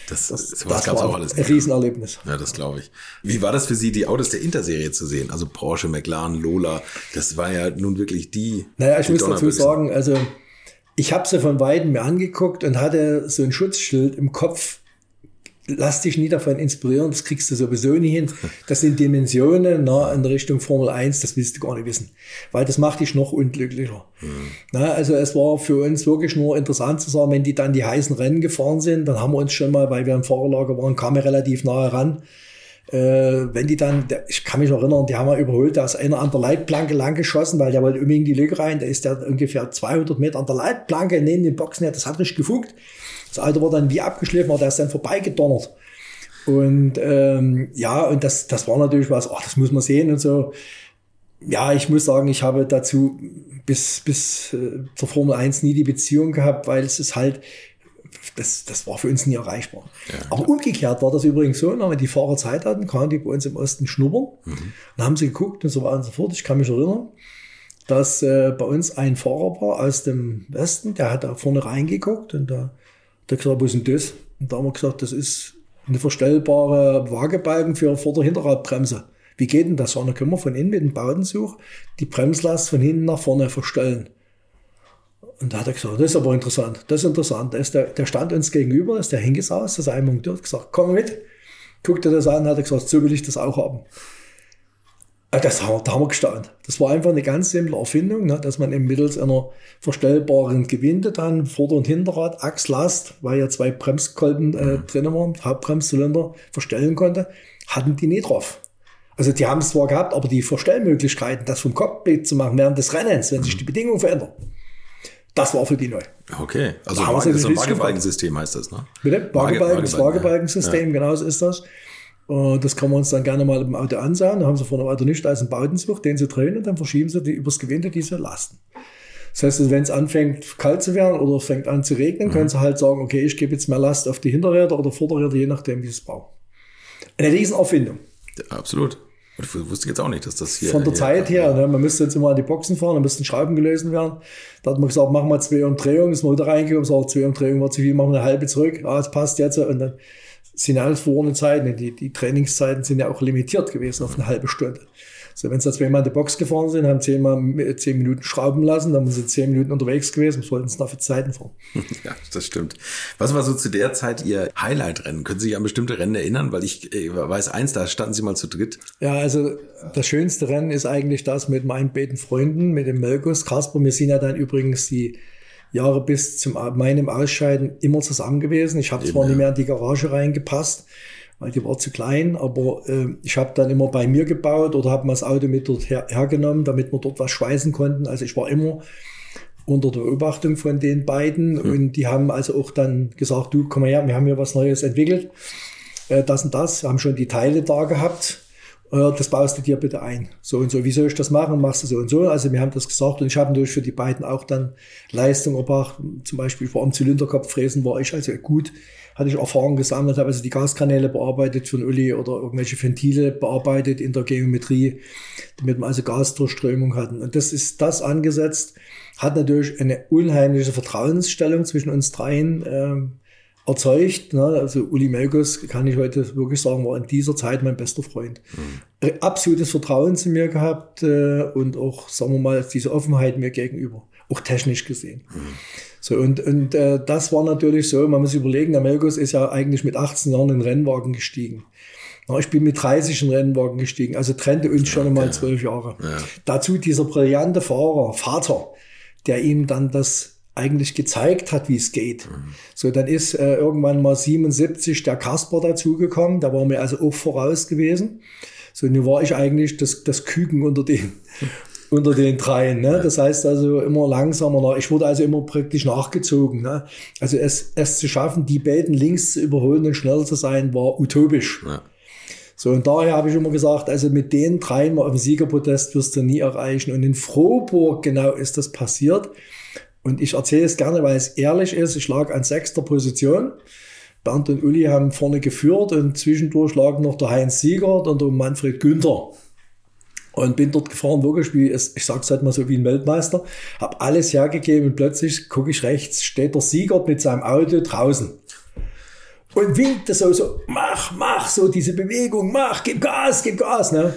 Das, Das, das, das gab's war auch alles. ein nicht. Riesenerlebnis. Ja, das glaube ich. Wie war das für Sie, die Autos der Interserie zu sehen? Also Porsche, McLaren, Lola. Das war ja nun wirklich die. Naja, ich die muss dazu sagen, also ich habe sie von Weitem mir angeguckt und hatte so ein Schutzschild im Kopf. Lass dich nie davon inspirieren, das kriegst du sowieso nie hin. Das sind Dimensionen na, in Richtung Formel 1, das willst du gar nicht wissen. Weil das macht dich noch unglücklicher. Na, also es war für uns wirklich nur interessant zu sagen, wenn die dann die heißen Rennen gefahren sind, dann haben wir uns schon mal, weil wir im Fahrerlager waren, kamen wir relativ nahe ran. Äh, wenn die dann, ich kann mich noch erinnern, die haben wir überholt, da ist einer an der Leitplanke lang geschossen, weil der wollte unbedingt die Lücke rein, da ist der ungefähr 200 Meter an der Leitplanke neben den Boxen, das hat richtig gefunkt. Das Auto war dann wie abgeschliffen, aber der ist dann vorbeigedonnert. Und ähm, ja, und das, das war natürlich was, ach, das muss man sehen und so. Ja, ich muss sagen, ich habe dazu bis, bis äh, zur Formel 1 nie die Beziehung gehabt, weil es ist halt, das, das war für uns nie erreichbar. Aber umgekehrt war das übrigens so, wenn die Fahrer Zeit hatten, kamen die bei uns im Osten schnuppern. Dann haben sie geguckt und so weiter und so fort. Ich kann mich erinnern, dass äh, bei uns ein Fahrer war aus dem Westen, der hat da vorne reingeguckt und da er gesagt, was ist denn das? Und da haben wir gesagt, das ist eine verstellbare Waagebalken für Vorder-Hinterradbremse. Wie geht denn das? Und dann können wir von innen mit dem Bautenzug die Bremslast von hinten nach vorne verstellen. Und da hat er gesagt, das ist aber interessant, das ist interessant. Da ist der, der stand uns gegenüber, ist der hingesaust, das ist ein Monteur, hat gesagt, komm mit. Guckte das an, hat er gesagt, so will ich das auch haben. Ah, Das haben, wir- da haben wir gestaunt. Das war einfach eine ganz simple Erfindung, ne, dass man eben mittels einer verstellbaren Gewinde dann Vorder- und Hinterrad, Achslast, weil ja zwei Bremskolben äh, drin waren, Hauptbremszylinder, verstellen konnte, hatten die nie drauf. Also die haben es zwar gehabt, aber die Verstellmöglichkeiten, das vom Cockpit zu machen während des Rennens, wenn sich die Bedingungen verändern, Das war für die neu. Okay, also Da haben Waage, sie so ein Waagebalgensystem heißt das, ne? Bitte? Waage- Waagebalgen, das Waagebalgen, Waagebalgensystem, genau so ist das. Und das kann man uns dann gerne mal im Auto ansehen. Da haben sie vorne weiter nicht als einen Bautenzug, den sie drehen und dann verschieben sie die übers Gewinde diese Lasten. Das heißt, also, wenn es anfängt kalt zu werden oder fängt an zu regnen, können sie halt sagen, okay, ich gebe jetzt mehr Last auf die Hinterräder oder Vorderräder, je nachdem, wie sie es brauchen. Eine Riesenerfindung. Ja, absolut. Ich wusste jetzt auch nicht, dass das hier. Von der hier, Zeit her, ne, man müsste jetzt immer an die Boxen fahren, da müssten Schrauben gelöst werden. Da hat man gesagt, machen wir zwei Umdrehungen, ist man wieder reingekommen, sagt, zwei Umdrehungen war zu viel, machen wir eine halbe zurück, ah, es passt jetzt. Und dann sind alles verlorene Zeiten. Die, die Trainingszeiten sind ja auch limitiert gewesen auf eine halbe Stunde. So, wenn sie zweimal in die Box gefahren sind, haben zehnmal zehn Minuten schrauben lassen, dann sind sie zehn Minuten unterwegs gewesen, was wollten sie da für Zeiten fahren? Ja, das stimmt. Was war so zu der Zeit Ihr Highlight-Rennen? Können Sie sich an bestimmte Rennen erinnern? Weil ich äh, weiß eins, da standen Sie mal zu dritt. Ja, also das schönste Rennen ist eigentlich das mit meinen beiden Freunden, mit dem Melkus, Kasper. Wir sind ja dann übrigens die Jahre bis zum meinem Ausscheiden immer zusammen gewesen. Ich habe zwar nicht mehr in die Garage reingepasst, weil die war zu klein, aber äh, ich habe dann immer bei mir gebaut oder habe mal das Auto mit dort her, hergenommen, damit wir dort was schweißen konnten. Also ich war immer unter der Beobachtung von den beiden und die haben also auch dann gesagt, du komm mal her, wir haben hier was Neues entwickelt, äh, das und das, haben schon die Teile da gehabt, das baust du dir bitte ein. So und so, wie soll ich das machen? Machst du so und so. Also wir haben das gesagt und ich habe natürlich für die beiden auch dann Leistung erbracht. Zum Beispiel vor dem Zylinderkopffräsen war ich also gut, hatte ich Erfahrung gesammelt, habe also die Gaskanäle bearbeitet den Uli oder irgendwelche Ventile bearbeitet in der Geometrie, damit wir also Gasdurchströmung hatten. Und das ist das angesetzt, hat natürlich eine unheimliche Vertrauensstellung zwischen uns dreien ähm, erzeugt. Ne? Also Uli Melkus, kann ich heute wirklich sagen, war in dieser Zeit mein bester Freund. Mhm. Absolutes Vertrauen zu mir gehabt äh, und auch, sagen wir mal, diese Offenheit mir gegenüber, auch technisch gesehen. Mhm. So, und, und äh, das war natürlich so, man muss überlegen, der Melkus ist ja eigentlich mit 18 Jahren in den Rennwagen gestiegen. Na, ich bin mit 30 in den Rennwagen gestiegen, also trennte uns schon einmal zwölf Jahre. Ja. Dazu dieser brillante Fahrer, Vater, der ihm dann das eigentlich gezeigt hat, wie es geht. Mhm. So, dann ist äh, irgendwann mal 77 der Kasper dazugekommen, der war mir also auch voraus gewesen. So, nun war ich eigentlich das, das Küken unter den, unter den dreien. Ne? Das heißt also immer langsamer. Nach. Ich wurde also immer praktisch nachgezogen. Ne? Also es, es zu schaffen, die beiden links zu überholen und schneller zu sein, war utopisch. Ja. So, und daher habe ich immer gesagt, also mit den dreien mal auf dem Siegerpodest wirst du nie erreichen. Und in Frohburg genau ist das passiert. Und ich erzähle es gerne, weil es ehrlich ist. Ich lag an sechster Position. Bernd und Uli haben vorne geführt und zwischendurch lag noch der Heinz Siegert und der Manfred Günther. Und bin dort gefahren, wirklich wie, es, ich sag's halt mal so wie ein Weltmeister, habe alles hergegeben und plötzlich gucke ich rechts, steht der Siegert mit seinem Auto draußen und winkte so, so, mach, mach, so diese Bewegung, mach, gib Gas, gib Gas, ne?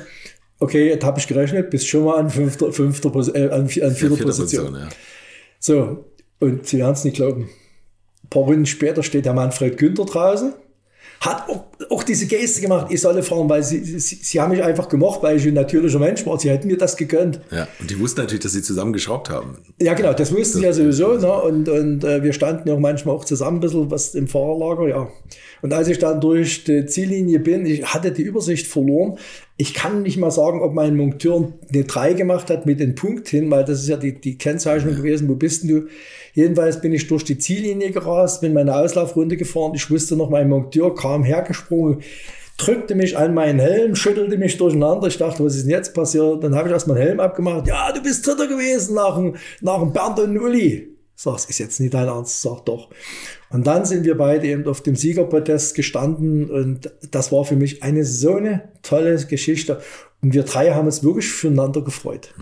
Okay, jetzt habe ich gerechnet, bist schon mal an fünfter, fünfter, äh, an, an vierter Vierte Position. ja. So, und Sie werden es nicht glauben. Ein paar Runden später steht der Manfred Günther draußen, hat auch, auch diese Geste gemacht, ich solle fahren, weil sie, sie, sie haben mich einfach gemocht, weil ich ein natürlicher Mensch war. Sie hätten mir das gegönnt. ja. Und die wussten natürlich, dass sie zusammen geschraubt haben. Ja, genau, das wussten sie ja sowieso. Ne? Und, und äh, wir standen ja auch manchmal auch zusammen ein bisschen was im Fahrerlager, ja. Und als ich dann durch die Ziellinie bin, ich hatte die Übersicht verloren. Ich kann nicht mal sagen, ob mein Monteur eine 3 gemacht hat mit dem Punkt hin, weil das ist ja die, die Kennzeichnung gewesen. Wo bist denn du? Jedenfalls bin ich durch die Ziellinie gerast, bin meine Auslaufrunde gefahren. Ich wusste noch, mein Monteur kam hergesprungen, drückte mich an meinen Helm, schüttelte mich durcheinander. Ich dachte, was ist denn jetzt passiert? Dann habe ich erst meinen Helm abgemacht. Ja, du bist Dritter gewesen nach dem, nach dem Bernd und Uli. Ich sag, es ist jetzt nicht dein Ernst. Sag doch. Und dann sind wir beide eben auf dem Siegerprotest gestanden und das war für mich eine so eine tolle Geschichte. Und wir drei haben uns wirklich füreinander gefreut.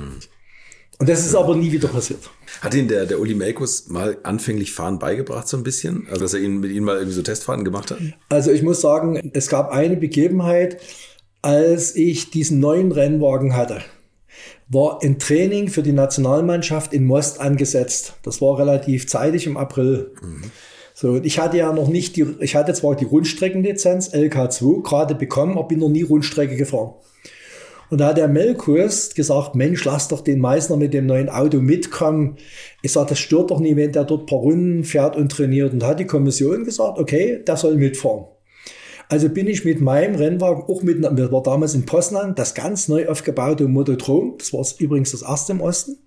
Und das ist aber nie wieder passiert. Hat Ihnen der, der Uli Melkus mal anfänglich Fahren beigebracht, so ein bisschen? Also, dass er Ihnen mit Ihnen mal irgendwie so Testfahrten gemacht hat? Also ich muss sagen, es gab eine Begebenheit, als ich diesen neuen Rennwagen hatte, war ein Training für die Nationalmannschaft in Most angesetzt. Das war relativ zeitig im April. So, und ich hatte ja noch nicht die, ich hatte zwar die Rundstreckenlizenz LK2 gerade bekommen, aber bin noch nie Rundstrecke gefahren. Und da hat der Melkurs gesagt, Mensch, lass doch den Meißner mit dem neuen Auto mitkommen. Ich sage, das stört doch nie, wenn der dort ein paar Runden fährt und trainiert. Und da hat die Kommission gesagt, okay, der soll mitfahren. Also bin ich mit meinem Rennwagen, auch mit, wir war damals in Poznan, das ganz neu aufgebaute Motodrom, das war übrigens das erste im Osten,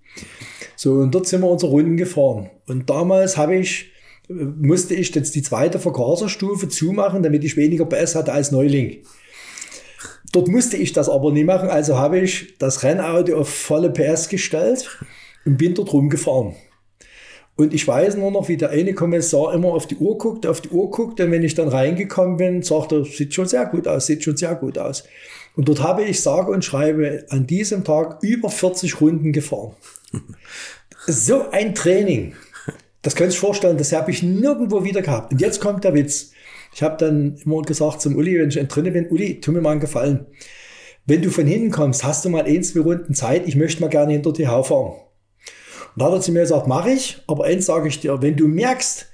So, und dort sind wir unsere Runden gefahren. Und damals habe ich, musste ich jetzt die zweite Vergaserstufe zumachen, damit ich weniger PS hatte als Neuling. Dort musste ich das aber nie machen, also habe ich das Rennauto auf volle PS gestellt und bin dort rumgefahren. Und ich weiß nur noch, wie der eine Kommissar immer auf die Uhr guckt, auf die Uhr guckt. Und wenn ich dann reingekommen bin, sagt er, sieht schon sehr gut aus, sieht schon sehr gut aus. Und dort habe ich sage und schreibe an diesem Tag über 40 Runden gefahren. so ein Training. Das könnt ihr euch vorstellen, das habe ich nirgendwo wieder gehabt. Und jetzt kommt der Witz. Ich habe dann immer gesagt zum Uli, wenn ich drinnen bin, Uli, tu mir mal einen Gefallen. Wenn du von hinten kommst, hast du mal ein, zwei Runden Zeit, ich möchte mal gerne hinter dir fahren. Und da hat er zu mir gesagt, mache ich, aber eins sage ich dir, wenn du merkst,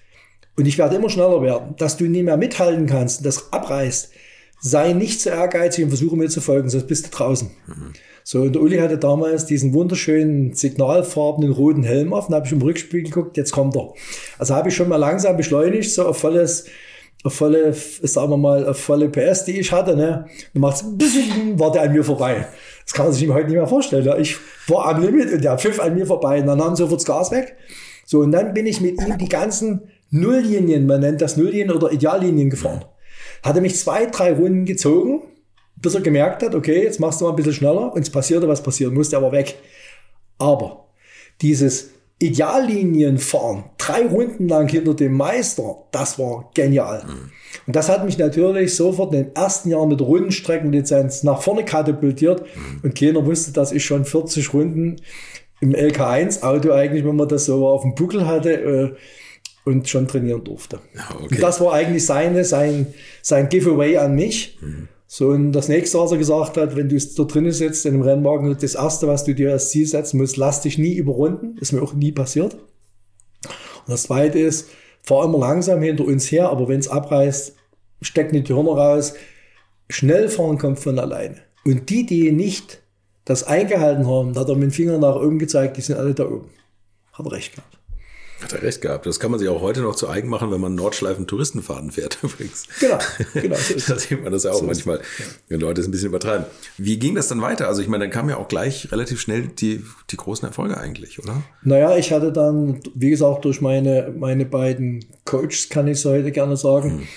und ich werde immer schneller werden, dass du nicht mehr mithalten kannst und das abreißt, sei nicht zu ehrgeizig und versuche mir zu folgen, sonst bist du draußen. Mhm. So, und der Uli hatte damals diesen wunderschönen signalfarbenen roten Helm auf, und habe ich im Rückspiegel geguckt, jetzt kommt er. Also habe ich schon mal langsam beschleunigt, so auf volles, auf volle, sagen wir mal, auf volle PS, die ich hatte, ne? Dann macht's, war der an mir vorbei. Das kann man sich heute nicht mehr vorstellen. Ich war am Limit und der pfiff an mir vorbei und dann nahm sofort das Gas weg. So, und dann bin ich mit ihm die ganzen Nulllinien, man nennt das Nulllinien oder Ideallinien gefahren. Hatte mich zwei, drei Runden gezogen, bis er gemerkt hat, okay, jetzt machst du mal ein bisschen schneller und es passierte, was passieren musste, aber weg. Aber dieses Ideallinien fahren, drei Runden lang hinter dem Meister, das war genial. Mhm. Und das hat mich natürlich sofort in den ersten Jahren mit Rundenstreckenlizenz nach vorne katapultiert. Mhm. Und keiner wusste, dass ich schon 40 Runden im LK1-Auto eigentlich, wenn man das so auf dem Buckel hatte, äh, und schon trainieren durfte. Okay. Und das war eigentlich seine, sein, sein Giveaway an mich. Mhm. So, und das nächste, was er gesagt hat, wenn du da drinnen sitzt in einem Rennwagen, das erste, was du dir als Ziel setzen musst, lass dich nie überrunden. Ist mir auch nie passiert. Und das zweite ist, fahr immer langsam hinter uns her, aber wenn es abreißt, steck nicht die Hörner raus. Schnell fahren kommt von alleine. Und die, die nicht das eingehalten haben, da hat er mit dem Finger nach oben gezeigt, die sind alle da oben. Hat recht gehabt. Hat er recht gehabt. Das kann man sich auch heute noch zu eigen machen, wenn man Nordschleifen Touristenfaden fährt übrigens. Genau, genau. da sieht man das ja auch so manchmal, wenn Leute es ein bisschen übertreiben. Wie ging das dann weiter? Also ich meine, dann kamen ja auch gleich relativ schnell die, die großen Erfolge eigentlich, oder? Naja, ich hatte dann, wie gesagt, durch meine, meine beiden Coaches, kann ich so heute gerne sagen, hm.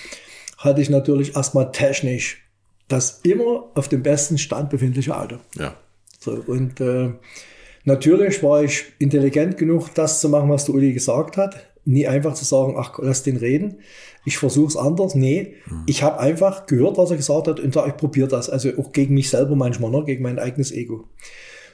hatte ich natürlich erstmal technisch das immer auf dem besten Stand befindliche Auto. Ja. So, und äh, Natürlich war ich intelligent genug, das zu machen, was der Uli gesagt hat. Nie einfach zu sagen, ach, lass den reden. Ich versuche es anders. Nee, mhm. ich habe einfach gehört, was er gesagt hat und sage, ich probiere das. Also auch gegen mich selber manchmal, ne? gegen mein eigenes Ego.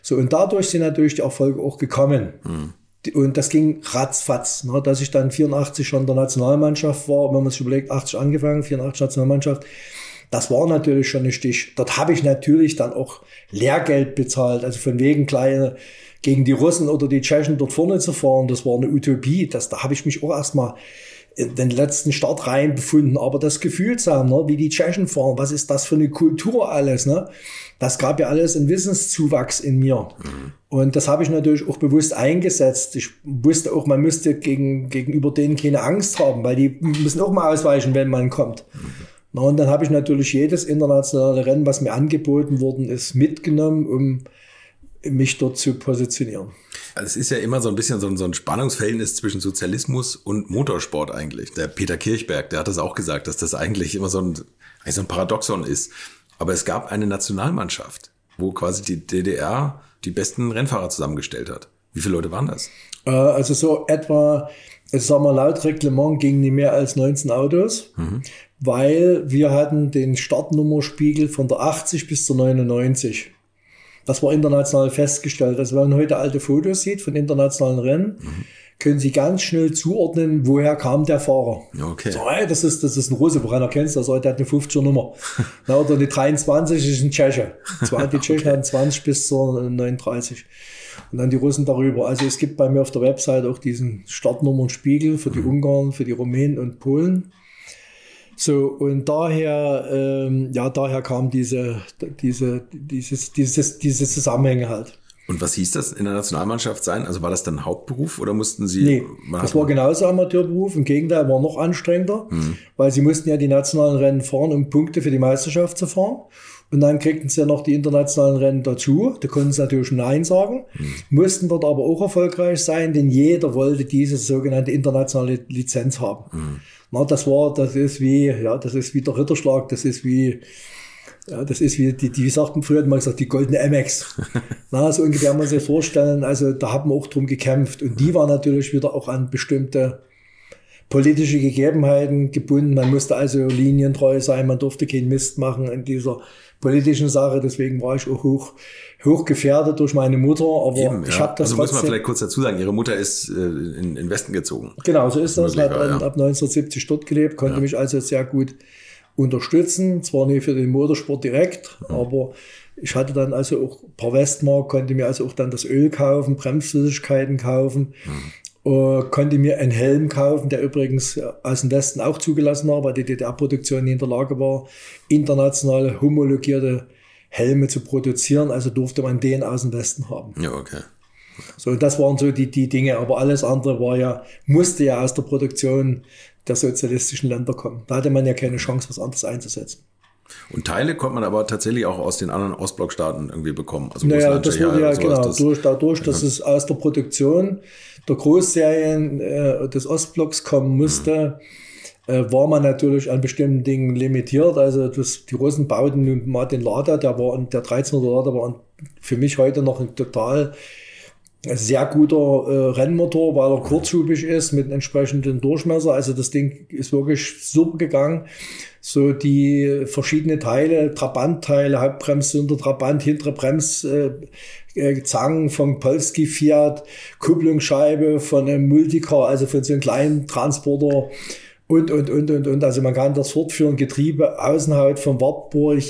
So, und dadurch sind natürlich die Erfolge auch gekommen. Mhm. Und das ging ratzfatz, ne? dass ich dann 84 schon der Nationalmannschaft war, wenn man sich überlegt, 80 angefangen, 84 Nationalmannschaft. Das war natürlich schon ein Stich. Dort habe ich natürlich dann auch Lehrgeld bezahlt, also von wegen kleine gegen die Russen oder die Tschechen dort vorne zu fahren, das war eine Utopie. Das, da habe ich mich auch erstmal in den letzten Start rein befunden. Aber das Gefühl zu haben, ne, wie die Tschechen fahren, was ist das für eine Kultur alles, ne? Das gab ja alles einen Wissenszuwachs in mir. Mhm. Und das habe ich natürlich auch bewusst eingesetzt. Ich wusste auch, man müsste gegen, gegenüber denen keine Angst haben, weil die müssen auch mal ausweichen, wenn man kommt. Mhm. Na, und dann habe ich natürlich jedes internationale Rennen, was mir angeboten worden ist, mitgenommen, um mich dort zu positionieren. Also es ist ja immer so ein bisschen so ein, so ein Spannungsverhältnis zwischen Sozialismus und Motorsport eigentlich. Der Peter Kirchberg, der hat das auch gesagt, dass das eigentlich immer so ein, so ein Paradoxon ist. Aber es gab eine Nationalmannschaft, wo quasi die DDR die besten Rennfahrer zusammengestellt hat. Wie viele Leute waren das? Äh, also so etwa, ich sag mal, laut Reglement gingen nicht mehr als 19 Autos, mhm. Weil wir hatten den Startnummerspiegel von der 80 bis zur 99. Das war international festgestellt. Also wenn man heute alte Fotos sieht von internationalen Rennen, mhm. können Sie ganz schnell zuordnen, woher kam der Fahrer. Okay. So, hey, das ist, das ist ein Russe, woran erkennst du das? Der hat eine 50er Nummer. Na, oder eine 23 ist ein Tscheche. Die Tschechen okay. hatten 20 bis zur 39. Und dann die Russen darüber. Also es gibt bei mir auf der Website auch diesen Startnummernspiegel für die mhm. Ungarn, für die Rumänen und Polen. So, und daher, ähm, ja, daher kam diese, diese, dieses, dieses, diese Zusammenhänge halt. Und was hieß das in der Nationalmannschaft sein? Also war das dann Hauptberuf oder mussten Sie? Nee, das war genauso Amateurberuf. Im Gegenteil, war noch anstrengender, mhm. weil Sie mussten ja die nationalen Rennen fahren, um Punkte für die Meisterschaft zu fahren. Und dann kriegten sie ja noch die internationalen Rennen dazu. Da konnten sie natürlich Nein sagen, mhm. mussten dort aber auch erfolgreich sein, denn jeder wollte diese sogenannte internationale Lizenz haben. Mhm. Na, das war, das ist wie, ja, das ist wie der Ritterschlag, das ist wie, ja, das ist wie, die, die wie sagt man früher hat man gesagt, die goldene MX. Na, so ungefähr kann man sich vorstellen. Also da haben wir auch drum gekämpft. Und die war natürlich wieder auch an bestimmte politische Gegebenheiten gebunden. Man musste also linientreu sein, man durfte keinen Mist machen in dieser politischen Sache. Deswegen war ich auch hoch, hoch gefährdet durch meine Mutter. Aber Eben, ich ja. habe das Also muss man vielleicht kurz dazu sagen, Ihre Mutter ist äh, in, in Westen gezogen. Genau, so ist das. Hat ja. ab 1970 dort gelebt, konnte ja. mich also sehr gut unterstützen. Zwar nicht für den Motorsport direkt, mhm. aber ich hatte dann also auch ein paar Westmark, konnte mir also auch dann das Öl kaufen, Bremsflüssigkeiten kaufen. Mhm äh, konnte mir einen Helm kaufen, der übrigens aus dem Westen auch zugelassen war, weil die DDR-Produktion in der Lage war, international homologierte Helme zu produzieren. Also durfte man den aus dem Westen haben. Ja, okay. So, das waren so die, die Dinge, aber alles andere war ja, musste ja aus der Produktion der sozialistischen Länder kommen. Da hatte man ja keine Chance, was anderes einzusetzen. Und Teile konnte man aber tatsächlich auch aus den anderen Ostblockstaaten irgendwie bekommen. Also naja, das wurde ja, genau, das, durch, dadurch, dass ja. es aus der Produktion der Großserien äh, des Ostblocks kommen musste, mhm. äh, war man natürlich an bestimmten Dingen limitiert. Also das, die Russen bauten nun mal den Lader, der war der 1300 Lader war für mich heute noch ein total sehr guter äh, Rennmotor, weil er kurzhubig ist mit entsprechenden Durchmesser. Also das Ding ist wirklich super gegangen. So die verschiedenen Teile, Trabantteile, Hauptbremssünder, Trabant, hintere Bremszangen äh, äh, von Polski Fiat, Kupplungsscheibe von einem Multicar, also von so einem kleinen Transporter und, und, und, und, und. Also man kann das fortführen, Getriebe, Außenhaut vom Wartburg,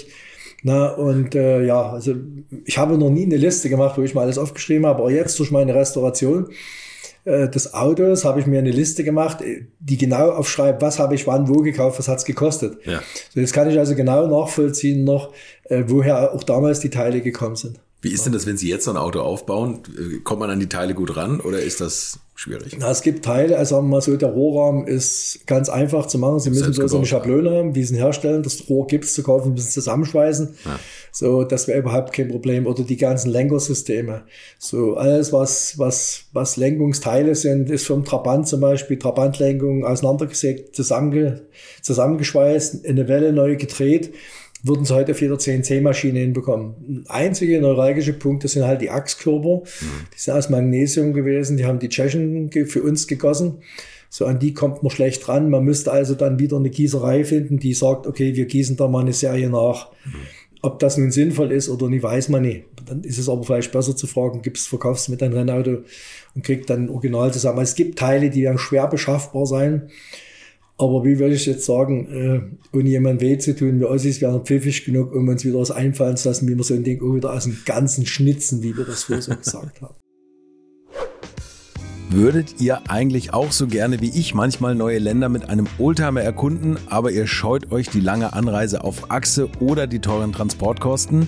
na, und äh, ja, also ich habe noch nie eine Liste gemacht, wo ich mal alles aufgeschrieben habe, aber jetzt durch meine Restauration äh, des Autos habe ich mir eine Liste gemacht, äh, die genau aufschreibt, was habe ich wann wo gekauft, was hat's gekostet. Ja. So, jetzt kann ich also genau nachvollziehen noch, äh, woher auch damals die Teile gekommen sind. Wie ist denn das, wenn Sie jetzt so ein Auto aufbauen? Äh, kommt man an die Teile gut ran oder ist das schwierig? Na, es gibt Teile, also sagen wir mal so, der Rohrahmen ist ganz einfach zu machen. Sie müssen bloß eine Schablone haben, wie Sie ihn herstellen. Das Rohr gibt es zu kaufen, müssen zusammenschweißen. Ja. So, das wäre überhaupt kein Problem. Oder die ganzen Lenkersysteme. So, alles, was, was, was Lenkungsteile sind, ist vom Trabant zum Beispiel, Trabantlenkung auseinandergesägt, zusammenge, zusammengeschweißt, in eine Welle neu gedreht würden sie heute auf jeder CNC-Maschine hinbekommen. Einzige neuralgische Punkte sind halt die Achskörper. Mhm. Die sind aus Magnesium gewesen. Die haben die Tschechen für uns gegossen. So an die kommt man schlecht ran. Man müsste also dann wieder eine Gießerei finden, die sagt, okay, wir gießen da mal eine Serie nach. Mhm. Ob das nun sinnvoll ist oder nicht, weiß man nicht. Dann ist es aber vielleicht besser zu fragen, gibt's, verkaufst mit deinem Rennauto und kriegt dann ein Original zusammen. Es gibt Teile, die werden schwer beschaffbar sein. Aber wie würde ich jetzt sagen, äh, ohne jemand weh zu tun, wir Ossis wären pfiffig genug, um uns wieder was einfallen zu lassen, wie wir so ein Ding auch wieder aus dem Ganzen schnitzen, wie wir das vorher so gesagt haben. Würdet ihr eigentlich auch so gerne wie ich manchmal neue Länder mit einem Oldtimer erkunden, aber ihr scheut euch die lange Anreise auf Achse oder die teuren Transportkosten?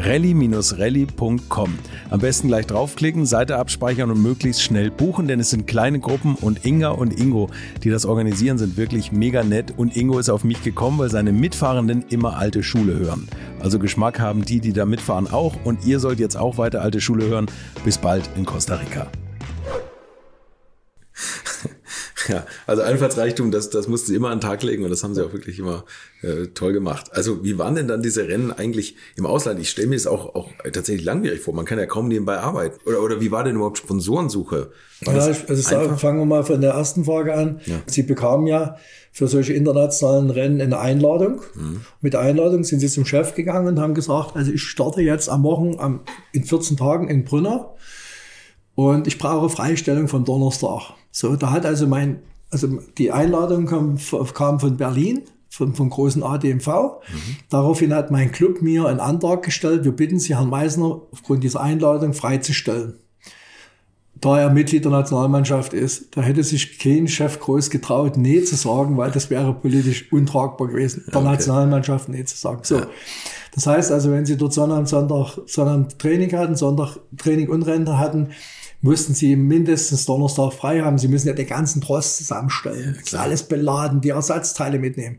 rally-rally.com. Am besten gleich draufklicken, Seite abspeichern und möglichst schnell buchen, denn es sind kleine Gruppen und Inga und Ingo, die das organisieren, sind wirklich mega nett und Ingo ist auf mich gekommen, weil seine Mitfahrenden immer alte Schule hören. Also Geschmack haben die, die da mitfahren auch und ihr sollt jetzt auch weiter alte Schule hören. Bis bald in Costa Rica. Ja, also Einfallsreichtum, das, das mussten sie immer an den Tag legen und das haben sie auch wirklich immer äh, toll gemacht. Also wie waren denn dann diese Rennen eigentlich im Ausland? Ich stelle mir es auch, auch tatsächlich langwierig vor. Man kann ja kaum nebenbei arbeiten. Oder, oder wie war denn überhaupt Sponsorensuche? War ja, also fangen wir mal von der ersten Frage an. Ja. Sie bekamen ja für solche internationalen Rennen eine Einladung. Mhm. Mit der Einladung sind sie zum Chef gegangen und haben gesagt, also ich starte jetzt am Wochen am, in 14 Tagen in Brünner und ich brauche Freistellung vom Donnerstag. So, da hat also mein, also die Einladung kam, kam von Berlin, vom, vom großen ADMV. Mhm. Daraufhin hat mein Club mir einen Antrag gestellt, wir bitten Sie, Herrn Meisner, aufgrund dieser Einladung freizustellen. Da er Mitglied der Nationalmannschaft ist, da hätte sich kein Chef groß getraut, nee zu sagen, weil das wäre politisch untragbar gewesen, der okay. Nationalmannschaft nee zu sagen. So. Ja. Das heißt also, wenn Sie dort Sonntag, Sonntag, Sonntag Training hatten, Sonntag Training und Rente hatten, mussten sie mindestens Donnerstag frei haben. Sie müssen ja den ganzen Trost zusammenstellen, ja, alles beladen, die Ersatzteile mitnehmen.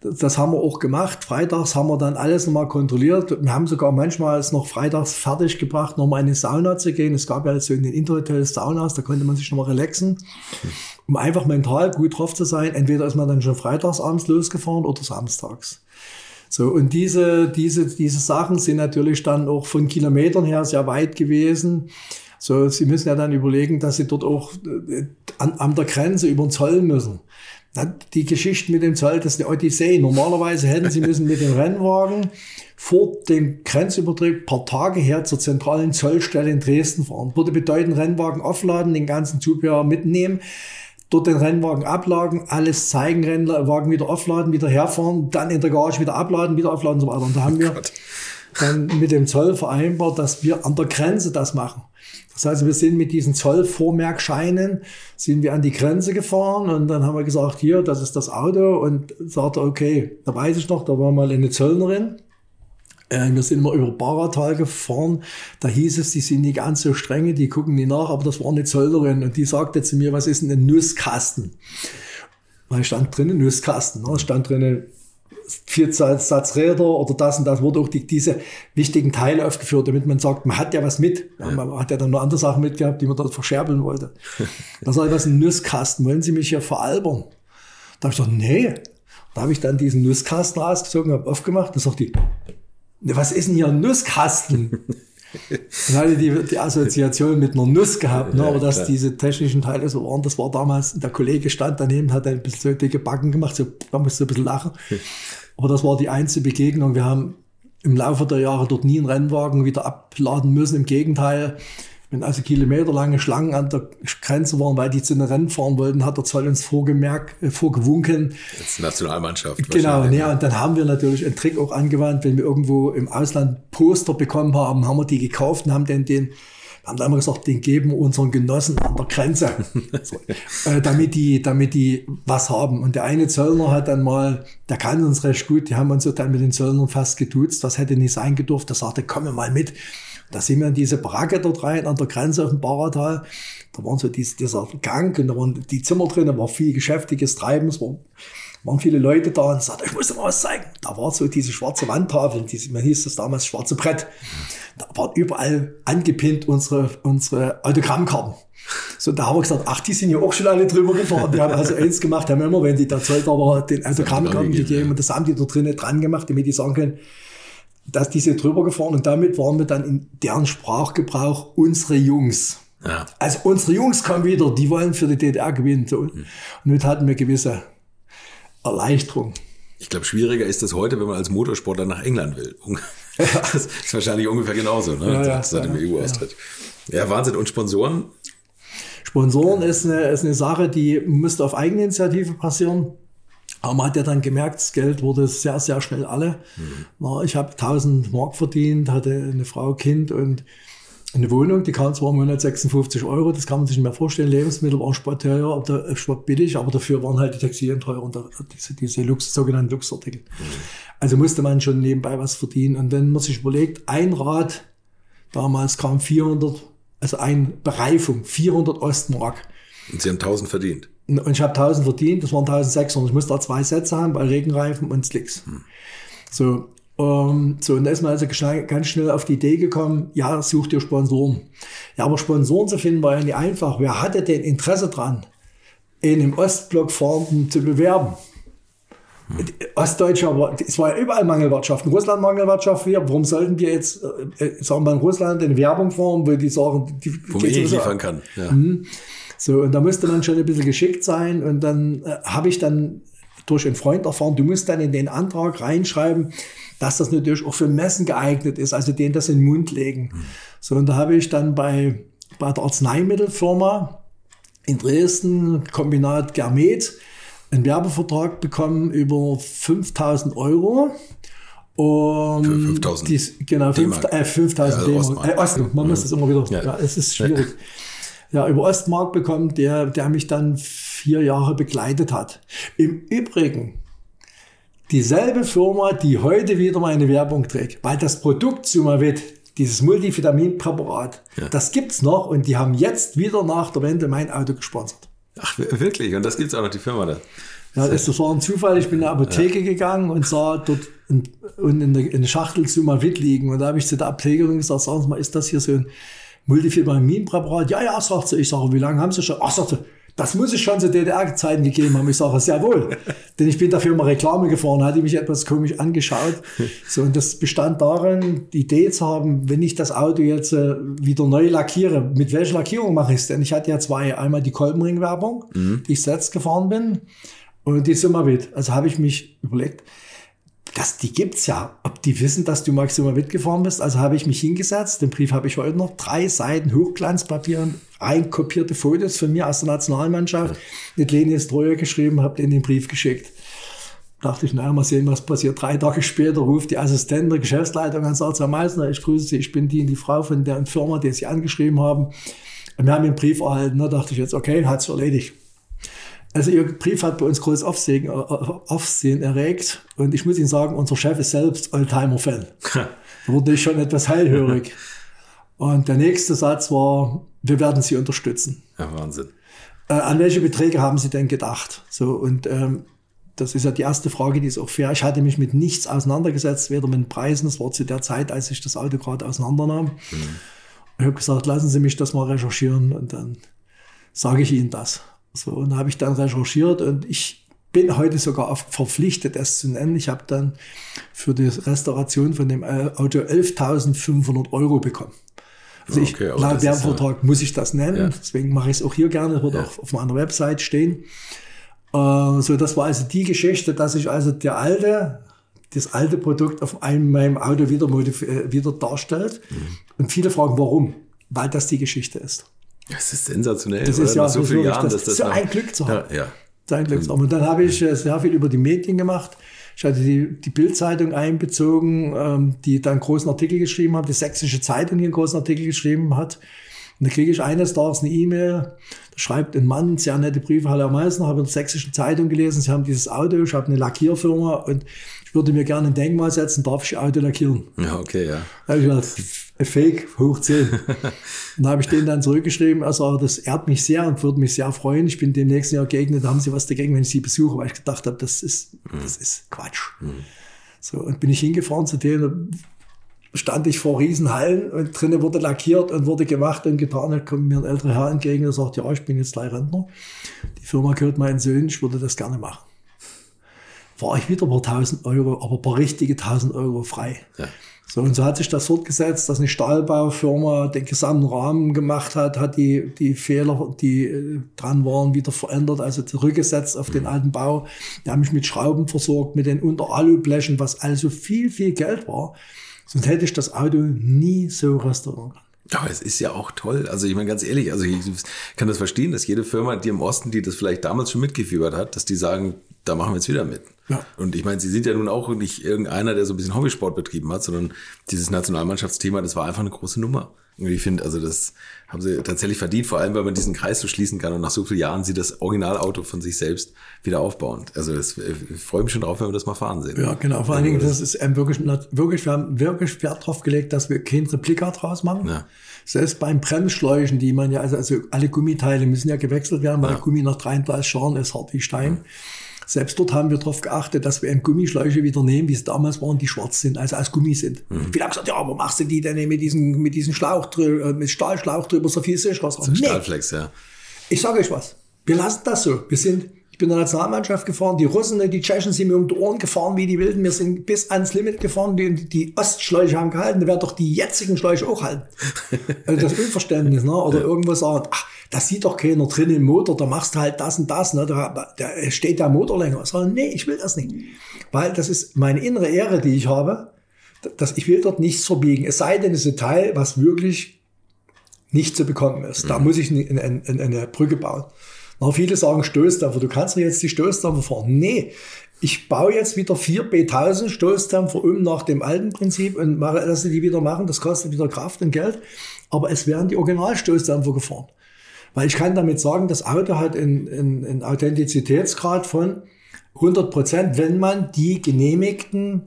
Das haben wir auch gemacht. Freitags haben wir dann alles nochmal kontrolliert. Wir haben sogar manchmal es noch freitags fertig gebracht, nochmal in eine Sauna zu gehen. Es gab ja so in den Interhotels Saunas, da konnte man sich nochmal relaxen, um einfach mental gut drauf zu sein. Entweder ist man dann schon freitags abends losgefahren oder samstags. So, und diese, diese, diese Sachen sind natürlich dann auch von Kilometern her sehr weit gewesen. So, Sie müssen ja dann überlegen, dass Sie dort auch äh, an, an der Grenze über den Zoll müssen. Die Geschichte mit dem Zoll, das ist eine Odyssee. Normalerweise hätten Sie müssen mit dem Rennwagen vor dem Grenzübertritt paar Tage her zur zentralen Zollstelle in Dresden fahren. Würde bedeuten, Rennwagen aufladen, den ganzen Zubehör mitnehmen, dort den Rennwagen abladen, alles zeigen, Rennwagen wieder aufladen, wieder herfahren, dann in der Garage wieder abladen, wieder aufladen und so weiter. Und da haben wir oh dann mit dem Zoll vereinbart, dass wir an der Grenze das machen. Das heißt, wir sind mit diesen Zollvormerkscheinen, sind wir an die Grenze gefahren und dann haben wir gesagt, hier, das ist das Auto und sagte, okay, da weiß ich noch, da war mal eine Zöllnerin. Äh, wir sind mal über Baratal gefahren, da hieß es, die sind nicht ganz so strenge, die gucken nie nach, aber das war eine Zöllnerin und die sagte zu mir, was ist denn ein Nusskasten? Da stand drinnen Nusskasten, da stand drinnen vier Satz Räder oder das und das wurde auch die, diese wichtigen Teile aufgeführt, damit man sagt, man hat ja was mit. Ja. Man hat ja dann noch andere Sachen mitgehabt, die man dort verscherbeln wollte. Da sage ich, was ein Nusskasten, wollen Sie mich hier veralbern? Da habe ich gesagt, nee. Da habe ich dann diesen Nusskasten rausgezogen, habe aufgemacht und sagte die, ne, was ist denn hier ein Nusskasten? Dann hatte die, die Assoziation mit einer Nuss gehabt, ne? aber dass diese technischen Teile so waren, das war damals, der Kollege stand daneben, hat ein bisschen so dicke Backen gemacht, so, da musste ein bisschen lachen. Aber das war die einzige Begegnung. Wir haben im Laufe der Jahre dort nie einen Rennwagen wieder abladen müssen. Im Gegenteil, wenn also kilometerlange Schlangen an der Grenze waren, weil die zu einem Rennen fahren wollten, hat der Zoll uns vorgemerkt, äh, vorgewunken. Als Nationalmannschaft. Genau, ja, und dann haben wir natürlich einen Trick auch angewandt, wenn wir irgendwo im Ausland Poster bekommen haben, haben wir die gekauft und haben den, den haben dann immer gesagt, den geben unseren Genossen an der Grenze, so, äh, damit die, damit die was haben. Und der eine Zöllner hat dann mal, der kann uns recht gut, die haben uns so dann mit den Zöllnern fast getuzt, das hätte nicht sein gedurft, der sagte, komm mal mit. Da sind wir in diese Baracke dort rein, an der Grenze auf dem Baratal. Da waren so dies, dieser Gang und da waren die Zimmer drin, da war viel geschäftiges Treiben, es war, waren viele Leute da und sagte, ich muss dir mal was zeigen. Da war so diese schwarze Wandtafel, diese, man hieß das damals schwarze Brett. Da waren überall angepinnt unsere, unsere Autogrammkarten. So, da haben wir gesagt, ach, die sind ja auch schon alle drüber gefahren. Die haben also eins gemacht, haben immer, wenn die der Zoll da war, den Autogrammkarten gegeben und das haben die da drinnen dran gemacht, damit die sagen können, dass die sind drüber gefahren und damit waren wir dann in deren Sprachgebrauch unsere Jungs. Ja. Also unsere Jungs kommen wieder, die wollen für die DDR gewinnen. So. Mhm. Und damit hatten wir gewisse Erleichterung. Ich glaube, schwieriger ist das heute, wenn man als Motorsportler nach England will. Das ist wahrscheinlich ungefähr genauso, ne? Ja, ja, seit dem EU-Austritt. Ja. ja, Wahnsinn. Und Sponsoren? Sponsoren ist eine, ist eine Sache, die müsste auf Eigeninitiative passieren. Aber man hat ja dann gemerkt, das Geld wurde sehr, sehr schnell alle. Mhm. Na, ich habe 1000 Mark verdient, hatte eine Frau, Kind und eine Wohnung, die kam zwar im Monat 56 Euro, das kann man sich nicht mehr vorstellen. Lebensmittel waren sportteuer, aber äh, aber dafür waren halt die Textilien teuer und diese, diese Lux, sogenannten Luxartikel. Mhm. Also musste man schon nebenbei was verdienen. Und wenn man sich überlegt, ein Rad, damals kam 400, also ein Bereifung, 400 Ostmark. Und Sie haben 1000 verdient. Und ich habe 1000 verdient, das waren 1600. Ich musste da zwei Sätze haben, bei Regenreifen und Slicks. Hm. So, um, so, und da ist man also ganz schnell auf die Idee gekommen, ja, such dir Sponsoren. Ja, aber Sponsoren zu finden war ja nicht einfach. Wer hatte denn Interesse dran, in dem Ostblock Fahrenden zu bewerben? Hm. Ostdeutscher, es war ja überall Mangelwirtschaft. In Russland Mangelwirtschaft. Wir, warum sollten wir jetzt, äh, sagen wir in Russland, eine Werbung fahren, wo die sagen, die, wo man eh liefern kann. Ja. Mhm. So, und da musste man schon ein bisschen geschickt sein. Und dann äh, habe ich dann durch einen Freund erfahren, du musst dann in den Antrag reinschreiben, dass das natürlich auch für Messen geeignet ist, also denen das in den Mund legen. Mhm. So, und da habe ich dann bei, bei der Arzneimittelfirma in Dresden, Kombinat Germet, einen Werbevertrag bekommen über 5000 Euro. Um, 5000 genau, 5000 äh, 5000 ja, also äh, Ost, man muss das immer wieder, ja, ja es ist schwierig. Ja, über Ostmark bekommen, der, der mich dann vier Jahre begleitet hat. Im Übrigen, dieselbe Firma, die heute wieder meine Werbung trägt, weil das Produkt Sumavit, dieses Multivitaminpräparat, ja. das gibt's noch und die haben jetzt wieder nach der Wende mein Auto gesponsert. Ach, wirklich? Und das gibt's auch noch, die Firma da? Ja, das, das war ein Zufall. Ich bin in der Apotheke ja. gegangen und sah dort in, in, der, in der Schachtel Sumavit liegen. Und da habe ich zu der Apothekerin gesagt, sagen Sie mal, ist das hier so ein Multivitaminpräparat? Ja, ja, sagt sie. Ich sage, wie lange haben Sie schon? Ach, sagt sie, das muss es schon zu DDR-Zeiten gegeben haben. Ich sage, sehr wohl. Denn ich bin dafür immer Reklame gefahren, hatte mich etwas komisch angeschaut. So, und das bestand darin, die Idee zu haben, wenn ich das Auto jetzt äh, wieder neu lackiere, mit welcher Lackierung mache ich es denn? Ich hatte ja zwei, einmal die Kolbenring-Werbung, mhm. die ich selbst gefahren bin, und die Summavit. Also habe ich mich überlegt, das, die gibt's ja. Ob die wissen, dass du Maxima mitgefahren bist? Also habe ich mich hingesetzt. Den Brief habe ich heute noch. Drei Seiten Hochglanzpapier, einkopierte Fotos von mir aus der Nationalmannschaft mit Leni Streuer geschrieben, habe den den Brief geschickt. Dachte ich, naja, mal sehen, was passiert. Drei Tage später ruft die Assistentin der Geschäftsleitung an und sagt, Herr Meissner, ich grüße Sie, ich bin die, die Frau von der Firma, die Sie angeschrieben haben. Und wir haben den Brief erhalten. Da dachte ich jetzt, okay, hat's erledigt. Also Ihr Brief hat bei uns großes Aufsehen, äh, Aufsehen erregt. Und ich muss Ihnen sagen, unser Chef ist selbst Oldtimer-Fan. da wurde ich schon etwas hellhörig. Und der nächste Satz war, wir werden Sie unterstützen. Ja, Wahnsinn. Äh, an welche Beträge haben Sie denn gedacht? So, und ähm, das ist ja die erste Frage, die ist auch fair. Ich hatte mich mit nichts auseinandergesetzt, weder mit Preisen. Das war zu der Zeit, als ich das Auto gerade auseinandernahm. Mhm. Ich habe gesagt, lassen Sie mich das mal recherchieren und dann sage ich Ihnen das. So, und habe ich dann recherchiert und ich bin heute sogar verpflichtet, es zu nennen. Ich habe dann für die Restauration von dem äh, Auto 11.500 Euro bekommen. Also ich, okay, laut Werbevertrag ja, muss ich das nennen, ja. deswegen mache ich es auch hier gerne, wird ja. auch auf meiner Website stehen. Äh, so, das war also die Geschichte, dass ich also der alte, das alte Produkt auf einem meinem Auto wieder, äh, wieder darstellt. Mhm. Und viele fragen, warum? Weil das die Geschichte ist. Das ist sensationell. Das ist ja so viele Jahren, das, das ist ja ein Glück zu haben. Ja, ja. Ein Glück zu haben. Und dann habe ich äh, sehr viel über die Medien gemacht. Ich hatte die, die Bildzeitung einbezogen, ähm, die dann einen großen Artikel geschrieben hat, die Sächsische Zeitung, die einen großen Artikel geschrieben hat. Und da kriege ich eines Tages eine E-Mail, da schreibt ein Mann, sehr nette Briefe, Hallo Meißner, habe in der Sächsischen Zeitung gelesen, Sie haben dieses Auto, ich habe eine Lackierfirma und würde mir gerne ein Denkmal setzen, darf ich Auto lackieren? Ja, okay, ja. Da habe ich gedacht, Fake hoch 10. dann habe ich den dann zurückgeschrieben, also das ehrt mich sehr und würde mich sehr freuen. Ich bin dem nächsten Jahr geeignet, da haben Sie was dagegen, wenn ich Sie besuche, weil ich gedacht habe, das ist, mhm. das ist Quatsch. Mhm. So, und bin ich hingefahren zu denen, stand ich vor Riesenhallen und drinnen wurde lackiert und wurde gemacht und getan. Da kommt mir ein älterer Herr entgegen und sagt, ja, ich bin jetzt gleich Rentner. Die Firma gehört meinen Söhnen, ich würde das gerne machen. War ich wieder paar tausend Euro, aber ein paar richtige tausend Euro frei. Ja. So, und so hat sich das fortgesetzt, dass eine Stahlbaufirma den gesamten Rahmen gemacht hat, hat die, die Fehler, die äh, dran waren, wieder verändert, also zurückgesetzt auf den mhm. alten Bau. Die haben mich mit Schrauben versorgt, mit den Unteralublechen, was also viel, viel Geld war. Sonst hätte ich das Auto nie so restaurieren können. Aber es ist ja auch toll. Also ich meine ganz ehrlich, also ich kann das verstehen, dass jede Firma, die im Osten, die das vielleicht damals schon mitgefiebert hat, dass die sagen, da machen wir jetzt wieder mit. Ja. Und ich meine, sie sind ja nun auch nicht irgendeiner, der so ein bisschen Hobbysport betrieben hat, sondern dieses Nationalmannschaftsthema, das war einfach eine große Nummer. Und ich finde, also das haben sie tatsächlich verdient, vor allem, weil man diesen Kreis so schließen kann und nach so vielen Jahren sie das Originalauto von sich selbst wieder aufbauen. Also das, ich freue mich schon drauf, wenn wir das mal fahren sehen. Ja, genau. Vor allen Dingen, das ist ähm, wirklich, wirklich, wir haben wirklich Wert drauf gelegt, dass wir kein Replikat draus machen. Ja. Selbst beim Bremsschläuchen, die man ja, also, also alle Gummiteile müssen ja gewechselt werden, weil Ja. Gummi nach 33 Jahren ist hart wie Stein. Selbst dort haben wir darauf geachtet, dass wir eben Gummischläuche wieder nehmen, wie es damals waren, die schwarz sind, also aus Gummi sind. Mhm. Viele haben gesagt, ja, aber machst du die denn mit diesem, mit diesem Schlauch drüber, mit Stahlschlauch drüber, so viel sicherer? So, nee, Stahlflex, ja. ich sage euch was. Wir lassen das so. Wir sind, ich bin in der Nationalmannschaft gefahren. Die Russen, die Tschechen sind mir um die Ohren gefahren wie die Wilden. Wir sind bis ans Limit gefahren. Die, die Ostschläuche haben gehalten. Da werden doch die jetzigen Schläuche auch halten. Also das Unverständnis, ne? Oder irgendwo sagen, ach, das sieht doch keiner drin im Motor. Da machst du halt das und das, ne? Da, da steht der Motor länger. Ich sage, nee, ich will das nicht. Weil das ist meine innere Ehre, die ich habe. Dass ich will dort nichts verbiegen. Es sei denn, es ist ein Teil, was wirklich nicht zu bekommen ist. Da muss ich eine, eine, eine Brücke bauen. Na, viele sagen Stoßdämpfer, du kannst doch jetzt die Stoßdämpfer fahren. Nee, ich baue jetzt wieder vier B1000 Stoßdämpfer um nach dem alten Prinzip und mache, lasse die wieder machen. Das kostet wieder Kraft und Geld. Aber es werden die Originalstoßdämpfer gefahren. Weil ich kann damit sagen, das Auto hat einen, einen, einen Authentizitätsgrad von 100 Prozent, wenn man die genehmigten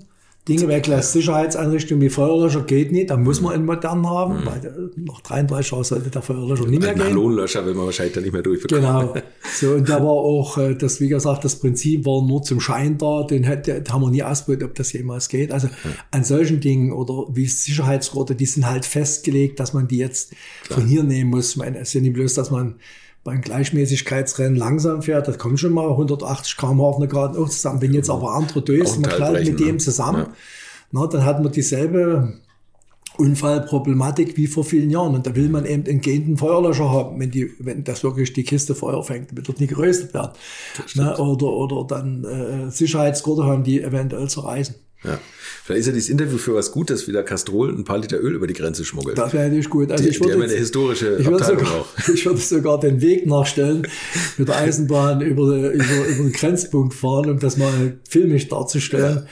Dinge weglässt. Sicherheitseinrichtungen wie Feuerlöscher geht nicht, da muss man einen modernen haben, weil der, nach 33 Jahren sollte der Feuerlöscher nicht mehr Ein gehen. Halonlöscher will man wahrscheinlich dann nicht mehr durchbekommen. Genau. So, und da war auch, äh, das, wie gesagt, das Prinzip war nur zum Schein da, den, hätte, haben wir nie ausprobiert, ob das jemals geht. Also an solchen Dingen oder wie Sicherheitsgurte, die sind halt festgelegt, dass man die jetzt von hier nehmen muss. Ich meine, es ist ja nicht bloß, dass man beim Gleichmäßigkeitsrennen langsam fährt, das kommt schon mal 180 km auf eine Gerade auch zusammen. Wenn jetzt aber andere ein man Teil knallt mit dem ne? zusammen, Ja. na, dann hat man dieselbe Unfallproblematik wie vor vielen Jahren. Und da will man eben einen gehenden Feuerlöscher haben, wenn, die, wenn das wirklich die Kiste Feuer fängt, wird dort nicht geröstet werden. Ne? Oder, oder dann äh, Sicherheitsgurte haben, die eventuell zerreißen. Ja. Vielleicht ist ja dieses Interview für was Gutes, wie der Castrol ein paar Liter Öl über die Grenze schmuggelt. Das wäre natürlich gut. Also Die- ich würde jetzt- eine historische ich würde sogar, auch. Ich würde sogar den Weg nachstellen, mit der Eisenbahn über, über, über den Grenzpunkt fahren, um das mal filmisch darzustellen.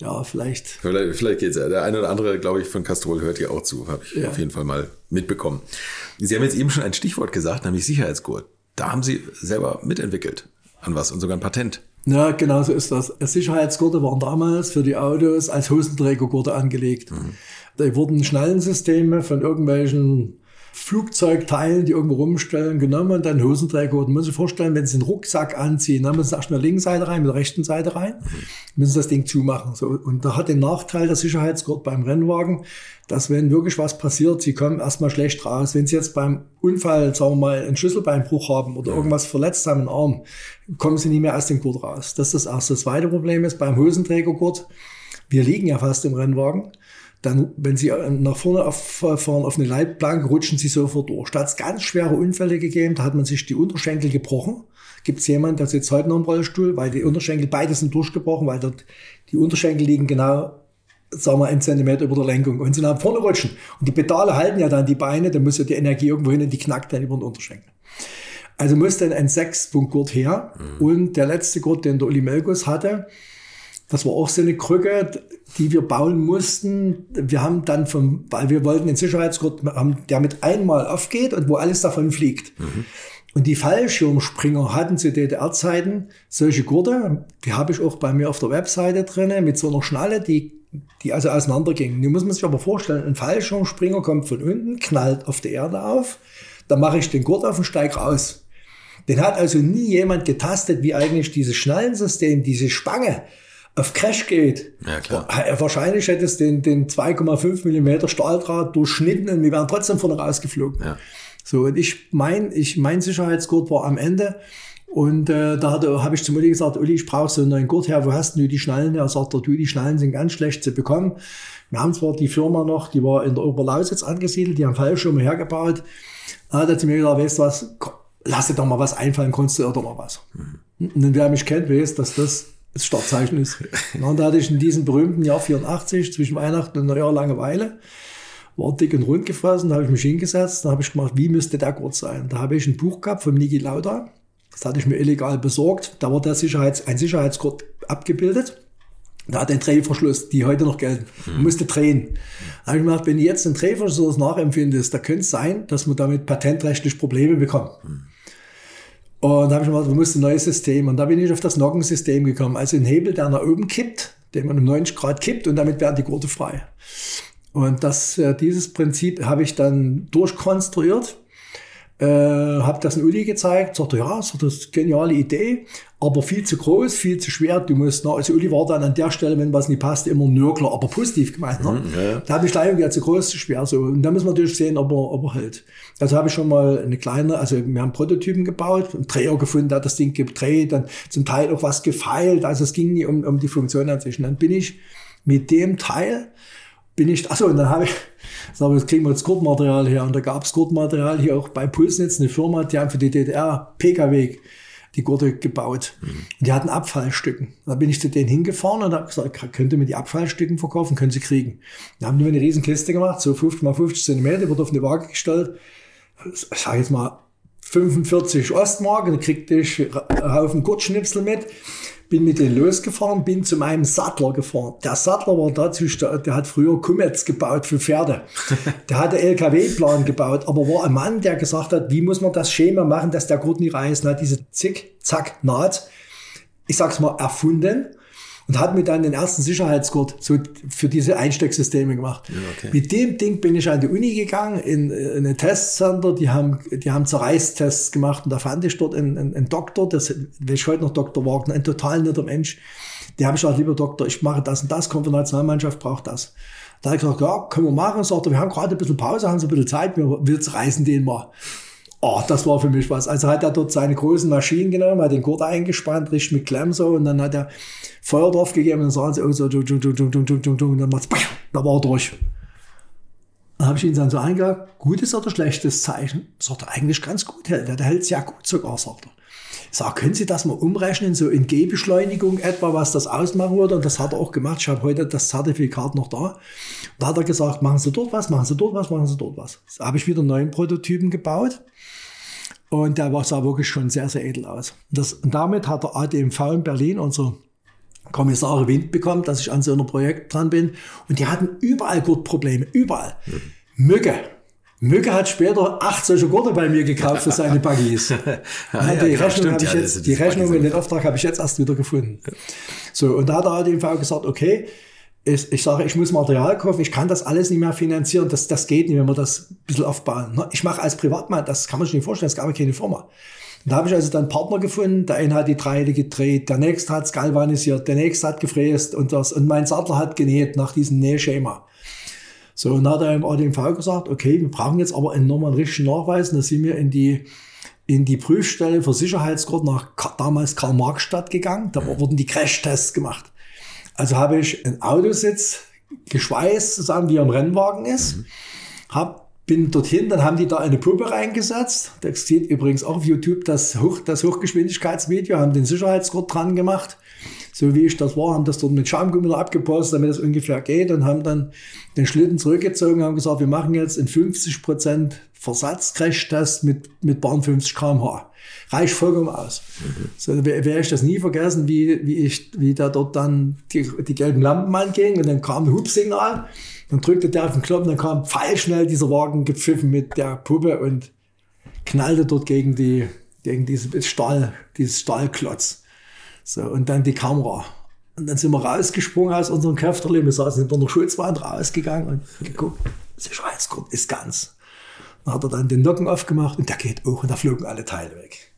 Ja, vielleicht. Vielleicht, vielleicht geht's ja. Der eine oder andere, glaube ich, von Castrol hört hier auch zu. Habe ich Ja. auf jeden Fall mal mitbekommen. Sie haben jetzt eben schon ein Stichwort gesagt, nämlich Sicherheitsgurt. Da haben Sie selber mitentwickelt an was und sogar ein Patent. Ja, genau so ist das. Sicherheitsgurte waren damals für die Autos als Hosenträgergurte angelegt. Da wurden Schnallensysteme von irgendwelchen Flugzeugteilen, die irgendwo rumstellen, genommen und dann Hosenträgergurte. Man muss sich vorstellen, wenn Sie einen Rucksack anziehen, dann müssen Sie erst mit der linken Seite rein, mit der rechten Seite rein, müssen Sie das Ding zumachen. So. Und da hat den Nachteil der Sicherheitsgurt beim Rennwagen, dass wenn wirklich was passiert, Sie kommen erstmal schlecht raus. Wenn Sie jetzt beim Unfall, sagen wir mal, einen Schlüsselbeinbruch haben oder irgendwas verletzt haben im Arm, kommen Sie nicht mehr aus dem Gurt raus. Das ist das erste. Das zweite Problem ist beim Hosenträgergurt, wir liegen ja fast im Rennwagen. Dann, wenn Sie nach vorne auf, fahren auf eine Leitplanke, rutschen Sie sofort durch. Da hat es ganz schwere Unfälle gegeben, da hat man sich die Unterschenkel gebrochen. Gibt es jemanden, der sitzt heute noch im Rollstuhl, weil die Unterschenkel, beide sind durchgebrochen, weil dort die Unterschenkel liegen genau, sagen wir, einen Zentimeter über der Lenkung. Und sie nach vorne rutschen. Und die Pedale halten ja dann die Beine, dann muss ja die Energie irgendwo hin und die knackt dann über den Unterschenkel. Also muss dann ein Sechs-Punkt-Gurt her. Und der letzte Gurt, den der Uli Melkus hatte, das war auch so eine Krücke, die wir bauen mussten. Wir haben dann vom, weil wir wollten den Sicherheitsgurt haben, der mit einmal aufgeht und wo alles davon fliegt. Und die Fallschirmspringer hatten zu DDR-Zeiten solche Gurte, die habe ich auch bei mir auf der Webseite drinne mit so einer Schnalle, die, die also auseinanderging. Nun muss man sich aber vorstellen, ein Fallschirmspringer kommt von unten, knallt auf der Erde auf, dann mache ich den Gurt auf und steig raus. Den hat also nie jemand getastet, wie eigentlich dieses Schnallensystem, diese Spange auf Crash geht. Ja, klar. Wahrscheinlich hätte es den, den 2,5 Millimeter Stahldraht durchschnitten und wir wären trotzdem vorne rausgeflogen. Ja. So, und ich mein, ich, mein Sicherheitsgurt war am Ende. Und äh, da habe ich zum Uli gesagt, Uli, ich brauche so einen neuen Gurt her, wo hast du die Schnallen? Er sagt, du, die Schnallen sind ganz schlecht zu bekommen. Wir haben zwar die Firma noch, die war in der Oberlausitz angesiedelt, die haben Fallschirme hergebaut. Da hat er zu mir gesagt, weißt du was, lass dir doch mal was einfallen, konntest du doch mal was. Und wer mich kennt, weiß, dass das das Startzeichen ist. Und da hatte ich in diesem berühmten Jahr 84 zwischen Weihnachten und Neujahr Langeweile. war dick und rund gefressen, da habe ich mich hingesetzt, da habe ich gemacht, wie müsste der Gurt sein? Da habe ich ein Buch gehabt von Niki Lauda, das hatte ich mir illegal besorgt, da war der Sicherheits, ein Sicherheitsgurt abgebildet. Da hat ein Drehverschluss, die heute noch gelten. Man musste drehen. Da habe ich mir gedacht, wenn ich jetzt einen Drehverschluss nachempfindest, da könnte es sein, dass man damit patentrechtlich Probleme bekommt. Und da habe ich mir gedacht, man muss ein neues System. Und da bin ich auf das Noggensystem gekommen. Also ein Hebel, der nach oben kippt, den man um 90 Grad kippt und damit werden die Gurte frei. Und das, äh, dieses Prinzip habe ich dann durchkonstruiert äh, habe das in Uli gezeigt, sagte, ja, das ist eine geniale Idee, aber viel zu groß, viel zu schwer. Du musst, na, also Uli war dann an der Stelle, wenn was nicht passt, immer Nörgler, aber positiv gemeint. Ne? Mhm, ja. Da habe ich gleich gesagt, zu groß, zu schwer. So. Und da müssen wir natürlich sehen, ob er, ob er hält. Also habe ich schon mal eine kleine, also wir haben Prototypen gebaut, einen Dreher gefunden, der das Ding gedreht, dann zum Teil auch was gefeilt. Also es ging nie um, um die Funktion an sich. Und dann bin ich mit dem Teil, bin ich, achso, und dann habe ich, so, jetzt kriegen wir jetzt Gurtmaterial her. Und da gab es Gurtmaterial hier auch bei Pulsnetz, eine Firma, die haben für die DDR PKW die Gurte gebaut. Mhm. Die hatten Abfallstücken. Da bin ich zu denen hingefahren und habe gesagt, könnt ihr mir die Abfallstücken verkaufen? Können sie kriegen. Da haben die mir eine riesen Kiste gemacht, so 50 mal 50 Zentimeter, wurde auf eine Waage gestellt. Ich sage jetzt mal 45 Ostmark, dann kriegte ich einen Haufen Gurtschnipsel mit bin mit denen losgefahren, bin zu meinem Sattler gefahren. Der Sattler war dazu, der hat früher Kummets gebaut für Pferde. Der hatte LKW-Plan gebaut, aber war ein Mann, der gesagt hat, wie muss man das Schema machen, dass der Gurt nicht reißt. Und hat diese Zick-Zack-Naht, ich sag's mal, erfunden und hat mir dann den ersten Sicherheitsgurt so für diese Einstecksysteme gemacht. Ja, okay. Mit dem Ding bin ich an die Uni gegangen, in, in ein Testcenter, die haben, die haben Zerreißtests gemacht und da fand ich dort einen, einen, einen Doktor, das will ich heute noch Dr. Wagner, ein total netter Mensch. Der habe ich gesagt, lieber Doktor, ich mache das und das, kommt von der Nationalmannschaft, braucht das. Da habe ich gesagt, ja, können wir machen. Sagt er, wir haben gerade ein bisschen Pause, haben Sie ein bisschen Zeit, wir, wir reißen den mal. Oh, das war für mich was. Also hat er dort seine großen Maschinen genommen, hat den Gurt eingespannt, richtig mit Klemm so und dann hat er Feuer drauf gegeben und dann sagen sie, oh, so, dung, dung, dung, dung, dung, dung, dung, und dann macht's, da war er durch. Dann habe ich ihn dann so eingehakt, gutes oder schlechtes Zeichen? Sagt er, eigentlich ganz gut, der, der hält sehr gut sogar, sagt er. Sag, können Sie das mal umrechnen, so in G-Beschleunigung etwa, was das ausmachen würde? Und das hat er auch gemacht. Ich habe heute das Zertifikat noch da. Da hat er gesagt, machen Sie dort was, machen Sie dort was, machen Sie dort was. Da habe ich wieder neuen Prototypen gebaut. Und der sah wirklich schon sehr, sehr edel aus. Das, und damit hat der ADMV in Berlin, unser Kommissare Wind bekommen, dass ich an so einem Projekt dran bin. Und die hatten überall Gurtprobleme, überall. Mücke. Mücke hat später acht solche Gurte bei mir gekauft für seine Buggies. ja, ja, die Rechnung, habe ich jetzt, die Rechnung in den Auftrag habe ich jetzt erst wieder gefunden. So, und da hat der ADMV gesagt, okay, ich, ich sage, ich muss Material kaufen, ich kann das alles nicht mehr finanzieren, das, das geht nicht, wenn wir das ein bisschen aufbauen. Ich mache als Privatmann, das kann man sich nicht vorstellen, es gab keine Firma. Da habe ich also dann Partner gefunden, der eine hat die Dreide gedreht, der nächste hat es galvanisiert, der nächste hat gefräst und das, und mein Sattler hat genäht nach diesem Nähschema. So, und dann hat er im ADMV gesagt, okay, wir brauchen jetzt aber einen normalen richtigen Nachweis, und da sind wir in die, in die Prüfstelle für Sicherheitsgurt nach damals Karl-Marx-Stadt gegangen, da wurden die Crashtests gemacht. Also habe ich einen Autositz geschweißt, zusammen wie er im Rennwagen ist, mhm. hab, bin dorthin, dann haben die da eine Puppe reingesetzt. Das sieht übrigens auch auf YouTube das, Hoch, das Hochgeschwindigkeitsvideo, haben den Sicherheitsgurt dran gemacht. So wie ich das war, haben das dort mit Schaumgummi abgepostet, damit es ungefähr geht und haben dann den Schlitten zurückgezogen, haben gesagt, wir machen jetzt in 50% Versatz-Crash-Test mit, mit Bahn 50 kmh reicht vollkommen aus. Mhm. So, werde ich das nie vergessen, wie, wie ich, wie da dort dann die, die gelben Lampen angingen und dann kam ein Hubsignal, dann drückte der auf den Knopf und dann kam pfeilschnell dieser Wagen gepfiffen mit der Puppe und knallte dort gegen die, gegen dieses Stahl, dieses Stahlklotz. So, und dann die Kamera. Und dann sind wir rausgesprungen aus unserem Köfterli. Wir saßen hinter einer Schutzwand rausgegangen und geguckt, Sicherheitsgurt ist ganz. Dann hat er dann den Nocken aufgemacht und der geht hoch und da flogen alle Teile weg.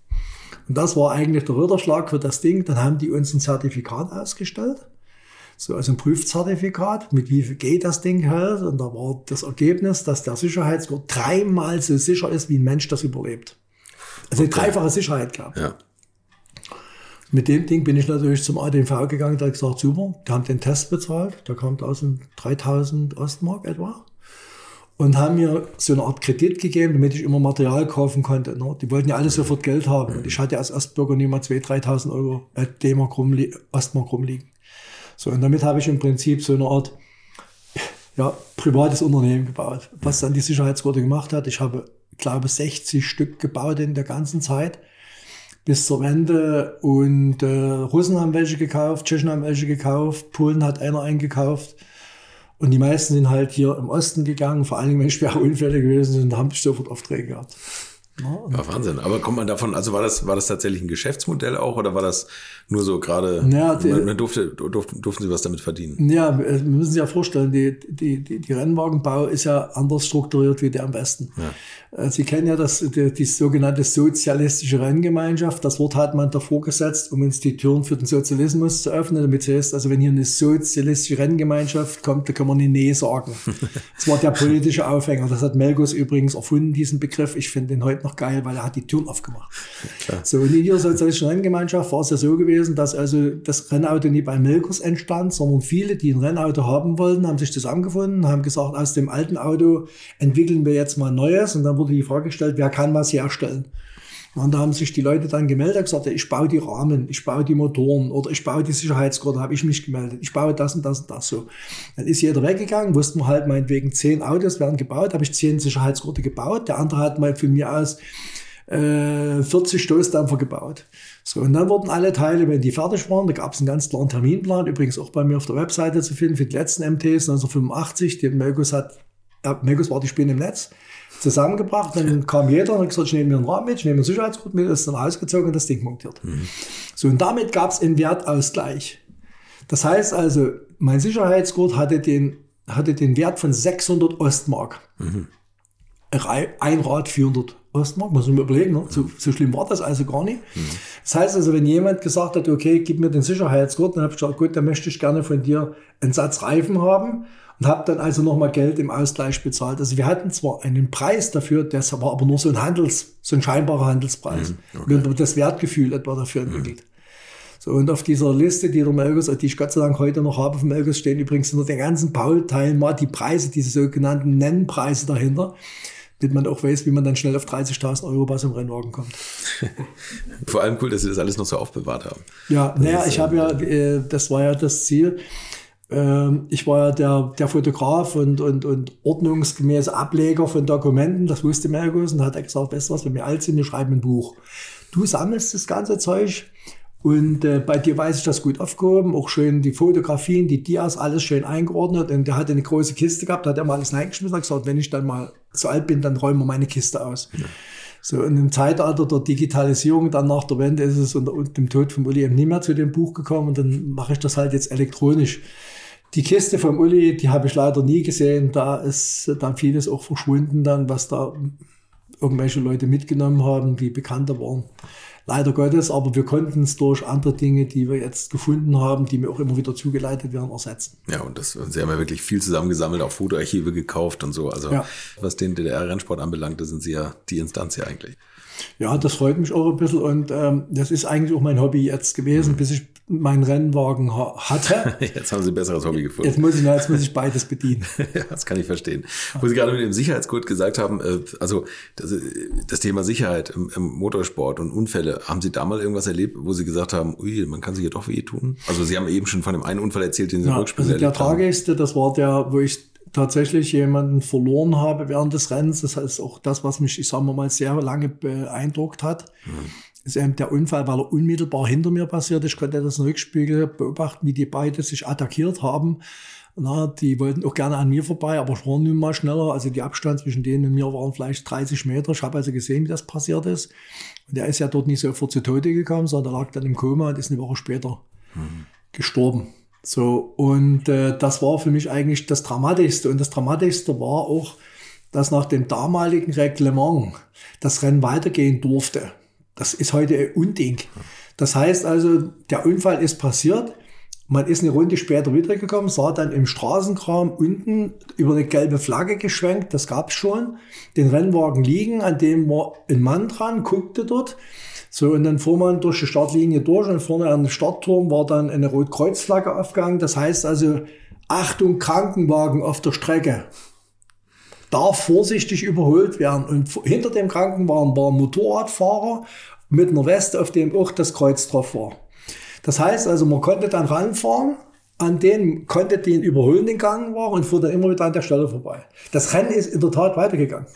Und das war eigentlich der Ritterschlag für das Ding. Dann haben die uns ein Zertifikat ausgestellt. So, also ein Prüfzertifikat, mit wie viel geht das Ding hält. Und da war das Ergebnis, dass der Sicherheitsgurt dreimal so sicher ist, wie ein Mensch das überlebt. Also okay. eine dreifache Sicherheit gehabt. Ja. Mit dem Ding bin ich natürlich zum ADMV gegangen, hat gesagt, super, die haben den Test bezahlt, da kam 1000, 3000 Ostmark etwa und haben mir so eine Art Kredit gegeben, damit ich immer Material kaufen konnte. Ne? Die wollten ja alle sofort Geld haben. Und ich hatte als Ostbürger nicht mal 2.000, 3.000 Euro äh, D-Mark rumli Ostmark rumliegen. So, und damit habe ich im Prinzip so eine Art ja, privates Unternehmen gebaut. Was dann die Sicherheitsgurte gemacht hat, ich habe, glaube 60 Stück gebaut in der ganzen Zeit bis zur Wende und äh, Russen haben welche gekauft, Tschechen haben welche gekauft, Polen hat einer eingekauft und die meisten sind halt hier im Osten gegangen, vor allen Dingen wenn schwere Unfälle gewesen sind, da haben sie sofort Aufträge gehabt. Ja, Wahnsinn. Aber kommt man davon, also war das, war das tatsächlich ein Geschäftsmodell auch oder war das nur so gerade, ja, die, man, man durfte, durften, durften Sie was damit verdienen? Ja, wir müssen sich ja vorstellen, die, die, die, die Rennwagenbau ist ja anders strukturiert wie der am Westen. Ja. Äh, Sie kennen ja das, die, die sogenannte sozialistische Renngemeinschaft. Das Wort hat man davor gesetzt, um uns die Türen für den Sozialismus zu öffnen, damit es heißt, also wenn hier eine sozialistische Renngemeinschaft kommt, da kann man nicht Nee sagen. Das war der politische Aufhänger. Das hat Melgus übrigens erfunden, diesen Begriff. Ich finde den heute noch geil, weil er hat die Türen aufgemacht. Klar. So, und in dieser sozialistischen Renngemeinschaft war es ja so gewesen, dass also das Rennauto nie bei Melgus entstand, sondern viele, die ein Rennauto haben wollten, haben sich zusammengefunden, haben gesagt, aus dem alten Auto entwickeln wir jetzt mal ein neues und dann wurde die Frage gestellt, wer kann was herstellen? Und da haben sich die Leute dann gemeldet und gesagt, ich baue die Rahmen, ich baue die Motoren oder ich baue die Sicherheitsgurte, habe ich mich gemeldet. Ich baue das und das und das so. Dann ist jeder weggegangen, wussten wir halt meinetwegen zehn Autos werden gebaut, habe ich zehn Sicherheitsgurte gebaut. Der andere hat mal von mir aus äh, 40 Stoßdampfer gebaut. So, und dann wurden alle Teile, wenn die fertig waren, da gab es einen ganz klaren Terminplan, übrigens auch bei mir auf der Webseite zu finden, für die letzten MTs 1985, die Melgus hat, äh, Melgus war die Spinne im Netz, zusammengebracht. Dann kam jeder und hat gesagt, ich nehme mir einen Rahmen mit, ich nehme ein Sicherheitsgurt mit, ist dann ausgezogen und das Ding montiert. Mhm. So, und damit gab es einen Wertausgleich. Das heißt also, mein Sicherheitsgurt hatte den, hatte den Wert von 600 Ostmark. Mhm. Ein Rad 400 Ostmark, muss ich mir überlegen, ne? so, so, schlimm war das also gar nicht. Mhm. Das heißt also, wenn jemand gesagt hat, okay, gib mir den Sicherheitsgurt, dann habe ich gesagt, gut, dann möchte ich gerne von dir einen Satz Reifen haben und habe dann also nochmal Geld im Ausgleich bezahlt. Also wir hatten zwar einen Preis dafür, das war aber nur so ein Handels, so ein scheinbarer Handelspreis. Mhm, okay. Und das Wertgefühl etwa dafür mhm. entwickelt. Mhm. So, und auf dieser Liste, die der Melgus, die ich Gott sei Dank heute noch habe vom Melgus, stehen übrigens unter den ganzen Bauteilen mal die Preise, diese sogenannten Nennpreise dahinter damit man auch weiß, wie man dann schnell auf 30.000 Euro bei so einem Rennwagen kommt. Vor allem cool, dass Sie das alles noch so aufbewahrt haben. Ja, naja, ich habe ja, äh, das war ja das Ziel, ähm, ich war ja der, der Fotograf und, und, und ordnungsgemäße Ableger von Dokumenten, das wusste Merkus und hat gesagt, weißt du was, wenn wir alt sind, wir schreiben ein Buch. Du sammelst das ganze Zeug und äh, bei dir weiß ich das gut aufgehoben, auch schön die Fotografien, die Dias, alles schön eingeordnet. Und der hatte eine große Kiste gehabt, da hat er mal alles reingeschmissen und gesagt, wenn ich dann mal so alt bin, dann räumen wir meine Kiste aus. Ja. So, und im Zeitalter der Digitalisierung, dann nach der Wende, ist es unter, dem Tod von Uli eben nicht mehr zu dem Buch gekommen und dann mache ich das halt jetzt elektronisch. Die Kiste vom Uli, die habe ich leider nie gesehen. Da ist dann vieles auch verschwunden dann, was da irgendwelche Leute mitgenommen haben, die bekannter waren. Leider Gottes, aber wir konnten es durch andere Dinge, die wir jetzt gefunden haben, die mir auch immer wieder zugeleitet werden, ersetzen. Ja, und das, Sie haben ja wirklich viel zusammengesammelt, auch Fotoarchive gekauft und so. Also ja. was den DDR-Rennsport anbelangt, da sind Sie ja die Instanz hier eigentlich. Ja, das freut mich auch ein bisschen und ähm, das ist eigentlich auch mein Hobby jetzt gewesen, mhm. bis ich meinen Rennwagen ha hatte. Jetzt haben Sie ein besseres Hobby gefunden. Jetzt muss ich, jetzt muss ich beides bedienen. ja, das kann ich verstehen. Wo Sie gerade mit dem Sicherheitsgurt gesagt haben, äh, also das, das Thema Sicherheit im, im, Motorsport und Unfälle, haben Sie da mal irgendwas erlebt, wo Sie gesagt haben, ui, man kann sich ja doch weh tun? Also Sie haben eben schon von dem einen Unfall erzählt, den Sie ja, Rückspiel also Der tragischste, das war der, wo ich tatsächlich jemanden verloren habe während des Rennens. Das heißt auch das, was mich, ich sage mal, sehr lange beeindruckt hat. Mhm. Ist eben der Unfall, weil er unmittelbar hinter mir passiert ist. Ich konnte das Rückspiegel beobachten, wie die beiden sich attackiert haben. Na, die wollten auch gerne an mir vorbei, aber ich war nun mal schneller. Also die Abstand zwischen denen und mir waren vielleicht 30 Meter. Ich habe also gesehen, wie das passiert ist. Und er ist ja dort nicht sofort zu Tode gekommen, sondern er lag dann im Koma und ist eine Woche später mhm. gestorben. So, und äh, das war für mich eigentlich das Dramatischste. Und das Dramatischste war auch, dass nach dem damaligen Reglement das Rennen weitergehen durfte. Das ist heute Unding. Das heißt also, der Unfall ist passiert. Man ist eine Runde später wiedergekommen, sah dann im Straßenkram unten über eine gelbe Flagge geschwenkt, das gab's schon, den Rennwagen liegen, an dem war ein Mann dran, guckte dort so, und dann fuhr man durch die Startlinie durch und vorne an dem Startturm war dann eine Rotkreuzflagge aufgegangen. Das heißt also, Achtung, Krankenwagen auf der Strecke. Darf vorsichtig überholt werden. Und hinter dem Krankenwagen war ein Motorradfahrer mit einer Weste, auf dem auch das Kreuz drauf war. Das heißt also, man konnte dann ranfahren an den, konnte den überholen, den Gang war und fuhr dann immer wieder an der Stelle vorbei. Das Rennen ist in der Tat weitergegangen.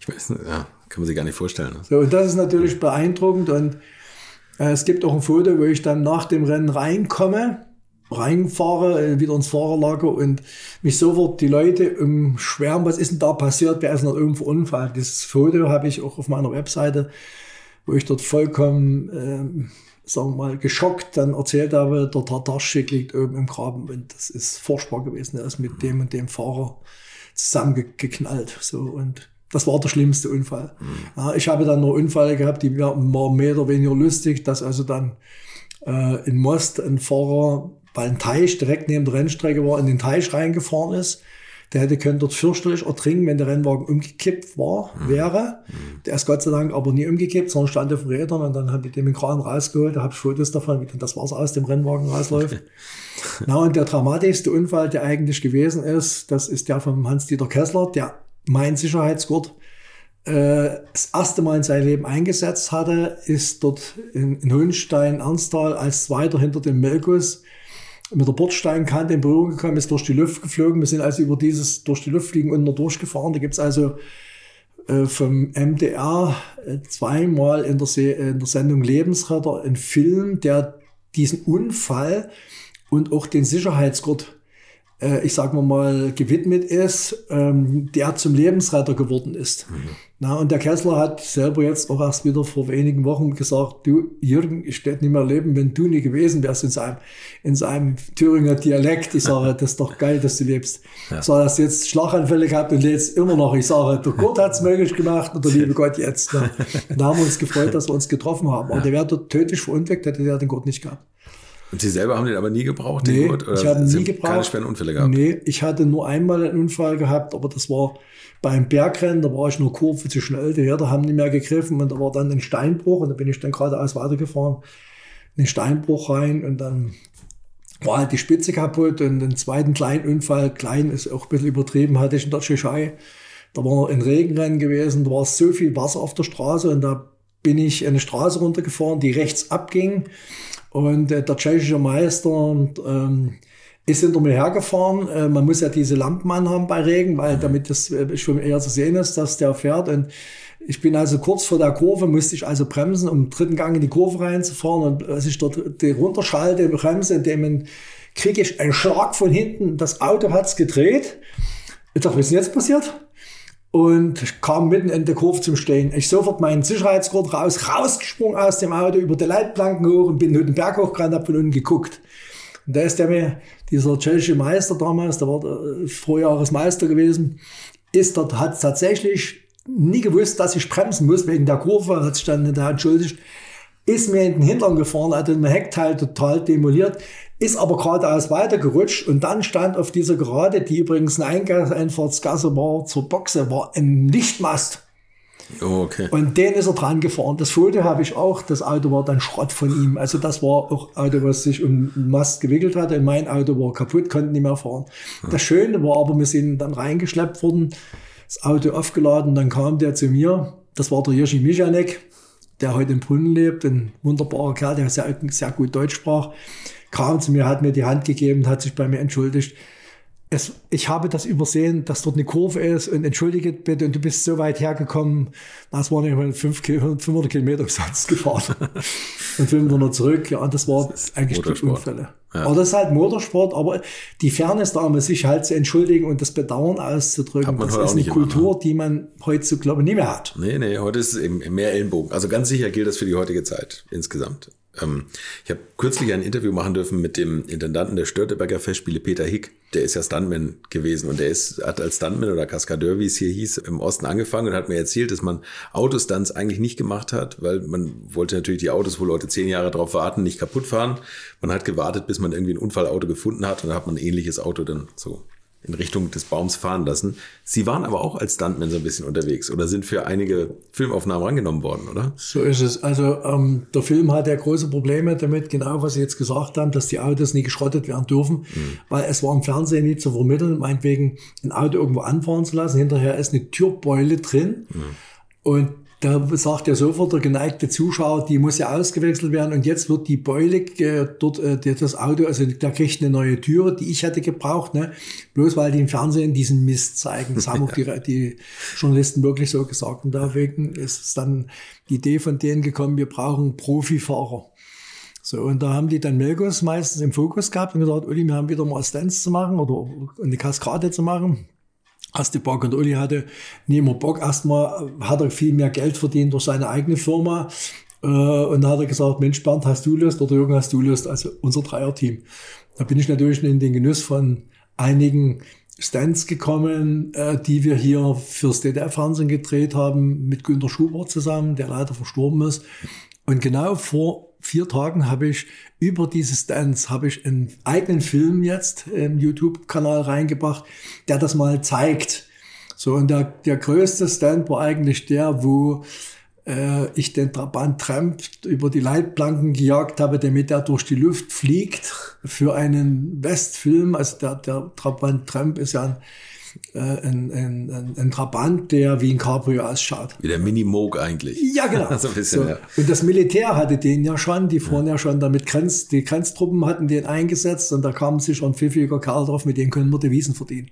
Ich weiß nicht, ja, kann man sich gar nicht vorstellen. Ne? So, und das ist natürlich beeindruckend und äh, es gibt auch ein Foto, wo ich dann nach dem Rennen reinkomme, reinfahre, äh, wieder ins Fahrerlager und mich sofort die Leute umschwärmen, was ist denn da passiert, wer ist denn irgendwo Unfall. Dieses Foto habe ich auch auf meiner Webseite, wo ich dort vollkommen, äh, sagen wir mal, geschockt dann erzählt habe, der Tatarschik liegt oben im Graben und das ist furchtbar gewesen. Er ist mit dem und dem Fahrer zusammengeknallt. So und das war der schlimmste Unfall. Mhm. Ja, ich habe dann noch Unfälle gehabt, die waren mehr oder weniger lustig, dass also dann äh, in Most ein Fahrer, weil ein Teich direkt neben der Rennstrecke war, in den Teich reingefahren ist. Der hätte können dort fürchterlich ertrinken, wenn der Rennwagen umgekippt war, mhm. wäre. Mhm. Der ist Gott sei Dank aber nie umgekippt, sondern stand auf den Rädern und dann habe ich den Kran rausgeholt, da habe ich Fotos davon, wie dann das Wasser aus dem Rennwagen rausläuft. Na, und der dramatischste Unfall, der eigentlich gewesen ist, das ist der von Hans-Dieter Kessler, der mein Sicherheitsgurt äh, das erste Mal in seinem Leben eingesetzt hatte, ist dort in, in Hohenstein, Ernsthal, als Zweiter hinter dem Melkus mit der Bordsteinkante in Berührung gekommen, ist durch die Luft geflogen. Wir sind also über dieses durch die Luft fliegen unten durchgefahren. Da gibt's also äh, vom MDR äh, zweimal in der, Se in der Sendung Lebensretter einen Film, der diesen Unfall und auch den Sicherheitsgurt äh, ich sag mal, gewidmet ist, ähm, der zum Lebensretter geworden ist. Mhm. Na, und der Kessler hat selber jetzt auch erst wieder vor wenigen Wochen gesagt, du, Jürgen, ich werde nicht mehr leben, wenn du nie gewesen wärst in seinem, in seinem Thüringer Dialekt. Ich sage, das ist doch geil, dass du lebst. Ja. Sage, hast jetzt Schlaganfälle gehabt und lebst immer noch. Ich sage, der Gott hat's möglich gemacht und der liebe Gott jetzt. Ne? Da haben wir uns gefreut, dass wir uns getroffen haben. Aber ja. der wäre dort tödlich verunglückt, hätte der den Gott nicht gehabt. Und Sie selber haben den aber nie gebraucht, nee, den Gurt? Oder ich habe nie gebraucht. Keine schweren Unfälle gehabt? Nee, ich hatte nur einmal einen Unfall gehabt, aber das war beim Bergrennen, da war ich nur Kurve zu schnell, die Räder haben nicht mehr gegriffen und da war dann ein Steinbruch und da bin ich dann geradeaus weitergefahren, in den Steinbruch rein und dann war halt die Spitze kaputt und den zweiten kleinen Unfall, klein ist auch ein bisschen übertrieben, hatte ich in der Tschechei. Da war ein Regenrennen gewesen, da war so viel Wasser auf der Straße und da bin ich eine Straße runtergefahren, die rechts abging und äh, der tschechische Meister ähm, ist hinter mir hergefahren. Äh, man muss ja diese Lampen anhaben bei Regen, weil damit das äh, schon eher zu sehen ist, dass der fährt. Und ich bin also kurz vor der Kurve, musste ich also bremsen, um im dritten Gang in die Kurve reinzufahren. Und als ich dort runterschalte, bremse, in dem kriege ich einen Schlag von hinten. Das Auto hat's gedreht. Ich dachte, was ist denn jetzt passiert? Und kam mitten in der Kurve zum Stehen. Ich sofort meinen Sicherheitsgurt raus, rausgesprungen aus dem Auto, über die Leitplanken hoch und bin den Berg hochgerannt, hab von unten geguckt. Und da ist der mir, dieser tschechische Meister damals, der war der Vorjahresmeister gewesen, ist dort, hat tatsächlich nie gewusst, dass ich bremsen muss wegen der Kurve, hat sich dann da entschuldigt, ist mir in den Hintern gefahren, hat den Heckteil total demoliert, ist aber geradeaus weitergerutscht und dann stand auf dieser Gerade, die übrigens eine Einfahrtsgasse war zur Boxe, war ein Lichtmast. Oh, okay. Und den ist er dran gefahren. Das Foto habe ich auch. Das Auto war dann Schrott von ihm. Also das war auch Auto, was sich um den Mast gewickelt hatte. Mein Auto war kaputt, konnte nicht mehr fahren. Das Schöne war aber, wir sind dann reingeschleppt worden, das Auto aufgeladen, dann kam der zu mir. Das war der Jirschi Michanek, der heute im Brunnen lebt. Ein wunderbarer Kerl, der sehr, sehr gut Deutsch sprach kam zu mir, hat mir die Hand gegeben, hat sich bei mir entschuldigt. Es, ich habe das übersehen, dass dort eine Kurve ist und entschuldige bitte, und du bist so weit hergekommen, das waren ja 500 Kilometer Satz gefahren und 500 zurück. Ja, und das war das eigentlich die Unfälle. Ja. Aber das ist halt Motorsport, aber die Fairness da, um sich halt zu entschuldigen und das Bedauern auszudrücken, das ist eine Kultur, immer, ne? die man heute so, glaube ich, nicht mehr hat. Nee, nee, heute ist es eben mehr Ellenbogen. Also ganz sicher gilt das für die heutige Zeit insgesamt. Ähm, ich habe kürzlich ein Interview machen dürfen mit dem Intendanten der Störteberger Festspiele, Peter Hick. Der ist ja Stuntman gewesen und der ist, hat als Stuntman oder Kaskadeur, wie es hier hieß, im Osten angefangen und hat mir erzählt, dass man Autostunts eigentlich nicht gemacht hat, weil man wollte natürlich die Autos, wo Leute zehn Jahre drauf warten, nicht kaputt fahren. Man hat gewartet, bis man irgendwie ein Unfallauto gefunden hat und dann hat man ein ähnliches Auto dann so in Richtung des Baums fahren lassen. Sie waren aber auch als Stuntman so ein bisschen unterwegs oder sind für einige Filmaufnahmen angenommen worden, oder? So ist es. Also ähm, der Film hat ja große Probleme damit, genau was Sie jetzt gesagt haben, dass die Autos nie geschrottet werden dürfen, mhm. weil es war im Fernsehen nie zu vermitteln, meinetwegen ein Auto irgendwo anfahren zu lassen. Hinterher ist eine Türbeule drin mhm. und da sagt ja sofort der geneigte Zuschauer, die muss ja ausgewechselt werden und jetzt wird die Beule äh, dort, äh, das Auto, also da kriegt eine neue Türe, die ich hätte gebraucht, ne? bloß weil die im Fernsehen diesen Mist zeigen. Das haben auch die, die Journalisten wirklich so gesagt und deswegen ist es dann die Idee von denen gekommen, wir brauchen Profifahrer. So, und da haben die dann Melkos meistens im Fokus gehabt und gesagt, Uli, wir haben wieder mal Stunts zu machen oder eine Kaskade zu machen. Erste Bock und Uli hatte nie immer Bock. Erstmal hat er viel mehr Geld verdient durch seine eigene Firma. Äh, und da hat er gesagt, Mensch, Bernd, hast du Lust oder Jürgen, hast du Lust? Also unser Dreierteam. Da bin ich natürlich in den Genuss von einigen Stunts gekommen, äh, die wir hier fürs DDR-Fernsehen gedreht haben, mit Günter Schubert zusammen, der leider verstorben ist. Und genau vor vier Tagen habe ich über diese Stands habe ich einen eigenen Film jetzt im YouTube-Kanal reingebracht, der das mal zeigt. So, und der, der größte Stand war eigentlich der, wo äh, ich den Trabant Tramp über die Leitplanken gejagt habe, damit er durch die Luft fliegt für einen Westfilm. Also der, der Trabant Tramp ist ja ein äh, ein, ein, ein, ein Trabant, der wie ein Cabrio ausschaut. Wie der Mini-Moog eigentlich. Ja, genau. so ein bisschen, so. ja. Und das Militär hatte den ja schon, die fuhren ja, ja schon damit Grenz, die Grenztruppen hatten den eingesetzt und da kam sich schon ein pfiffiger Kerl drauf, mit dem können wir Devisen verdienen.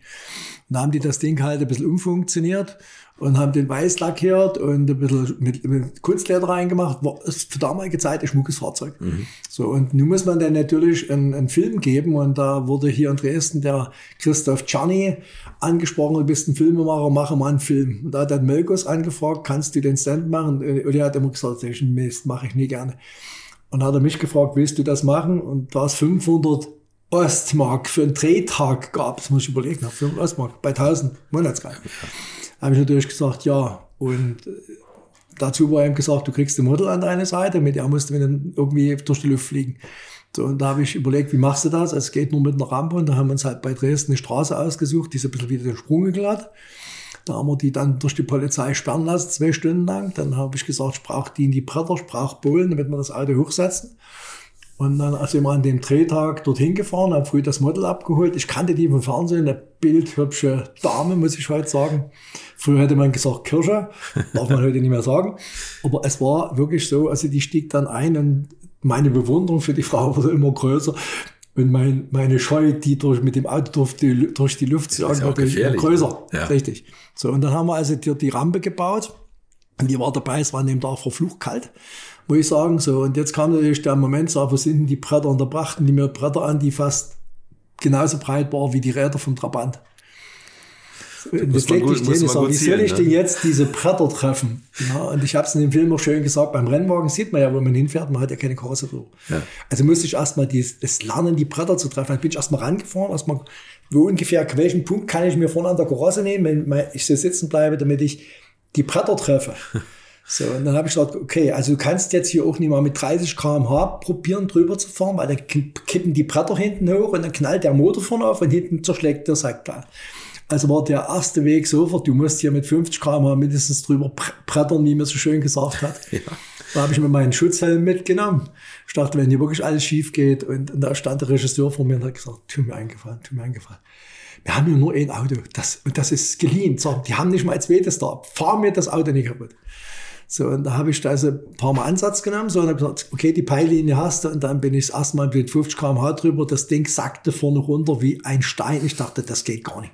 Und da haben die das Ding halt ein bisschen umfunktioniert und haben den weiß lackiert und ein bisschen mit, mit Kunstleder reingemacht. War ist für damalige Zeit ein schmuckes Fahrzeug. Mhm. So, und nun muss man dann natürlich einen, einen, Film geben und da wurde hier in Dresden der Christoph Czarny angesprochen, du bist ein Filmemacher, mache mal einen Film. Und da hat dann Melkos angefragt, kannst du den Stand machen? Und er hat immer gesagt, das Mist, mache ich nie gerne. Und hat er mich gefragt, willst du das machen? Und da es 500 Ostmark für einen Drehtag gab, das muss ich überlegen, 500 Ostmark bei 1000 Monatsgehalt habe ich natürlich gesagt, ja. Und äh, dazu war ihm gesagt, du kriegst ein Model an deine Seite, mit der musst du dann irgendwie durch die Luft fliegen. So, und da habe ich überlegt, wie machst du das? Also, es geht nur mit einer Rampe und da haben wir uns halt bei Dresden eine Straße ausgesucht, die so ein bisschen wieder den Sprung hat. Da haben wir die dann durch die Polizei sperren lassen, zwei Stunden lang. Dann habe ich gesagt, ich brauche die in die Bretter, ich brauche Bohlen, damit wir das Auto hochsetzen. Und dann sind wir an dem Drehtag dorthin gefahren, haben früh das Model abgeholt. Ich kannte die vom Fernsehen, eine bildhübsche Dame, muss ich heute sagen. Früher hätte man gesagt Kirsche, darf man heute nicht mehr sagen. Aber es war wirklich so, also die stieg dann ein und meine Bewunderung für die Frau wurde immer größer. Und mein, meine Scheu, die durch, mit dem Auto durch die, durch die Luft zu jagen, wurde immer größer. Ja. Richtig. So, und dann haben wir also die, die Rampe gebaut. Und die war dabei, es war an dem Tag verflucht kalt muss ich sagen. So, und jetzt kam natürlich der Moment, so, wo sind denn die Bretter? Und da brachten die mir Bretter an, die fast genauso breit waren wie die Räder vom Trabant. Und das legt dich hin, sag, wie soll ich ne? denn jetzt diese Bretter treffen? Ja, und ich habe es in dem Film auch schön gesagt, beim Rennwagen sieht man ja, wo man hinfährt, man hat ja keine Karosserie. Ja. Also musste ich erstmal das lernen, die Bretter zu treffen. Dann bin ich erstmal rangefahren, erstmal, wo ungefähr, welchen Punkt kann ich mir vorne an der Karosse nehmen, wenn ich so sitzen bleibe, damit ich die Bretter treffe. So, und dann habe ich gesagt, okay, also du kannst jetzt hier auch nicht mal mit 30 km/h probieren, drüber zu fahren, weil dann kippen die Bretter hinten hoch und dann knallt der Motor vorne auf und hinten zerschlägt der Sackball. Also war der erste Weg sofort, du musst hier mit 50 km/h mindestens drüber brettern, wie mir so schön gesagt hat. Ja. Da habe ich mir meinen Schutzhelm mitgenommen. Ich dachte, wenn hier wirklich alles schief geht und, und da stand der Regisseur vor mir und hat gesagt, tu mir eingefallen, tu mir eingefallen. Wir haben hier nur ein Auto, das, und das ist geliehen. So, die haben nicht mal ein zweites da. Fahr mir das Auto nicht kaputt. So, und da habe ich da also ein paar Mal Ansatz genommen, so, und habe gesagt, okay, die Peillinie hast du, und dann bin ich das erste Mal mit 50 km/h drüber, das Ding sackte vorne runter wie ein Stein. Ich dachte, das geht gar nicht.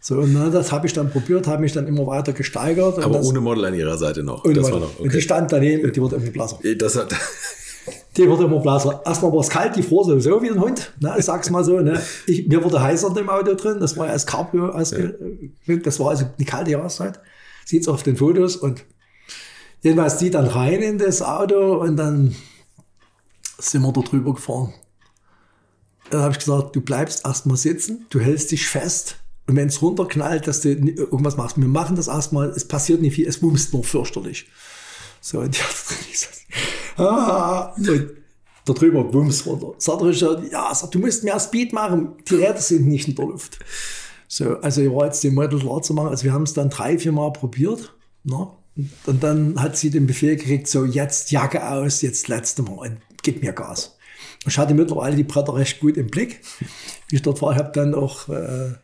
So, und dann, das habe ich dann probiert, habe mich dann immer weiter gesteigert. Aber das, ohne Model an ihrer Seite noch. das war noch okay. Und die stand daneben und die wurde immer blasser. Das hat die wurde immer blasser. Erstmal war es kalt, die fror so wie ein Hund. Ne? Ich sag's mal so. Ne? Ich, mir wurde heißer in dem Auto drin. Das war ja als Cabrio. Als, ja. Das war also eine kalte Jahreszeit. Sieht's auf den Fotos und Jedenfalls die dann rein in das Auto und dann sind wir da drüber gefahren. Dann habe ich gesagt, du bleibst erstmal sitzen, du hältst dich fest und wenn es runterknallt, dass du irgendwas machst, wir machen das erstmal, es passiert nicht viel, es wumst nur fürchterlich. So, und die hat gesagt, ah, und da drüber wumms runter. Sagt Richard, ja, sagt, du musst mehr Speed machen, die Räder sind nicht in der Luft. So, also ich war jetzt den Model klar zu machen, also wir haben es dann drei, vier Mal probiert, ne? Und dann hat sie den Befehl gekriegt, so jetzt Jacke aus, jetzt letzte Mal und gib mir Gas. Ich hatte mittlerweile die Bretter recht gut im Blick. Wie ich dort war, habe dann auch äh,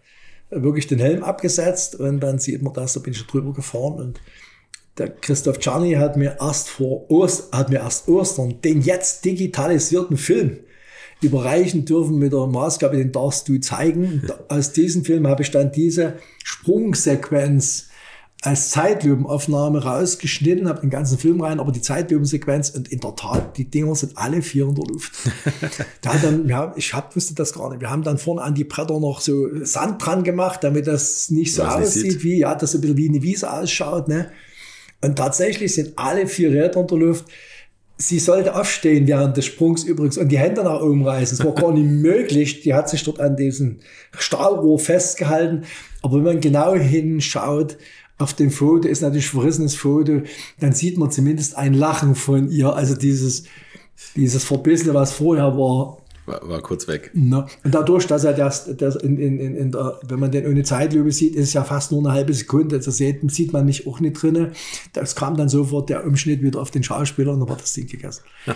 wirklich den Helm abgesetzt und dann sieht man das, da bin ich drüber gefahren und der Christoph Czarny hat mir erst vor Ost, hat mir erst Ostern den jetzt digitalisierten Film überreichen dürfen mit der Maßgabe, den darfst du zeigen. Und aus diesem Film habe ich dann diese Sprungsequenz als Zeitlupenaufnahme rausgeschnitten, habe den ganzen Film rein, aber die Zeitlupensequenz und in der Tat, die Dinger sind alle vier in der Luft. da dann, ja, ich hab, wusste das gar nicht. Wir haben dann vorne an die Bretter noch so Sand dran gemacht, damit das nicht so Was aussieht, sieht. wie, ja, das so ein bisschen wie eine Wiese ausschaut, ne? Und tatsächlich sind alle vier Räder in der Luft. Sie sollte aufstehen während des Sprungs übrigens und die Hände nach oben reißen. Es war gar nicht möglich. Die hat sich dort an diesem Stahlrohr festgehalten. Aber wenn man genau hinschaut, auf dem Foto ist natürlich verrissenes Foto, dann sieht man zumindest ein Lachen von ihr. Also dieses, dieses Verbissene, was vorher war, War, war kurz weg. Ne? Und dadurch, dass er das, das in, in, in, der, wenn man den ohne Zeitlupe sieht, ist es ja fast nur eine halbe Sekunde. Das sieht, sieht man mich auch nicht drinne. Das kam dann sofort der Umschnitt wieder auf den Schauspieler und dann war das Ding gegessen.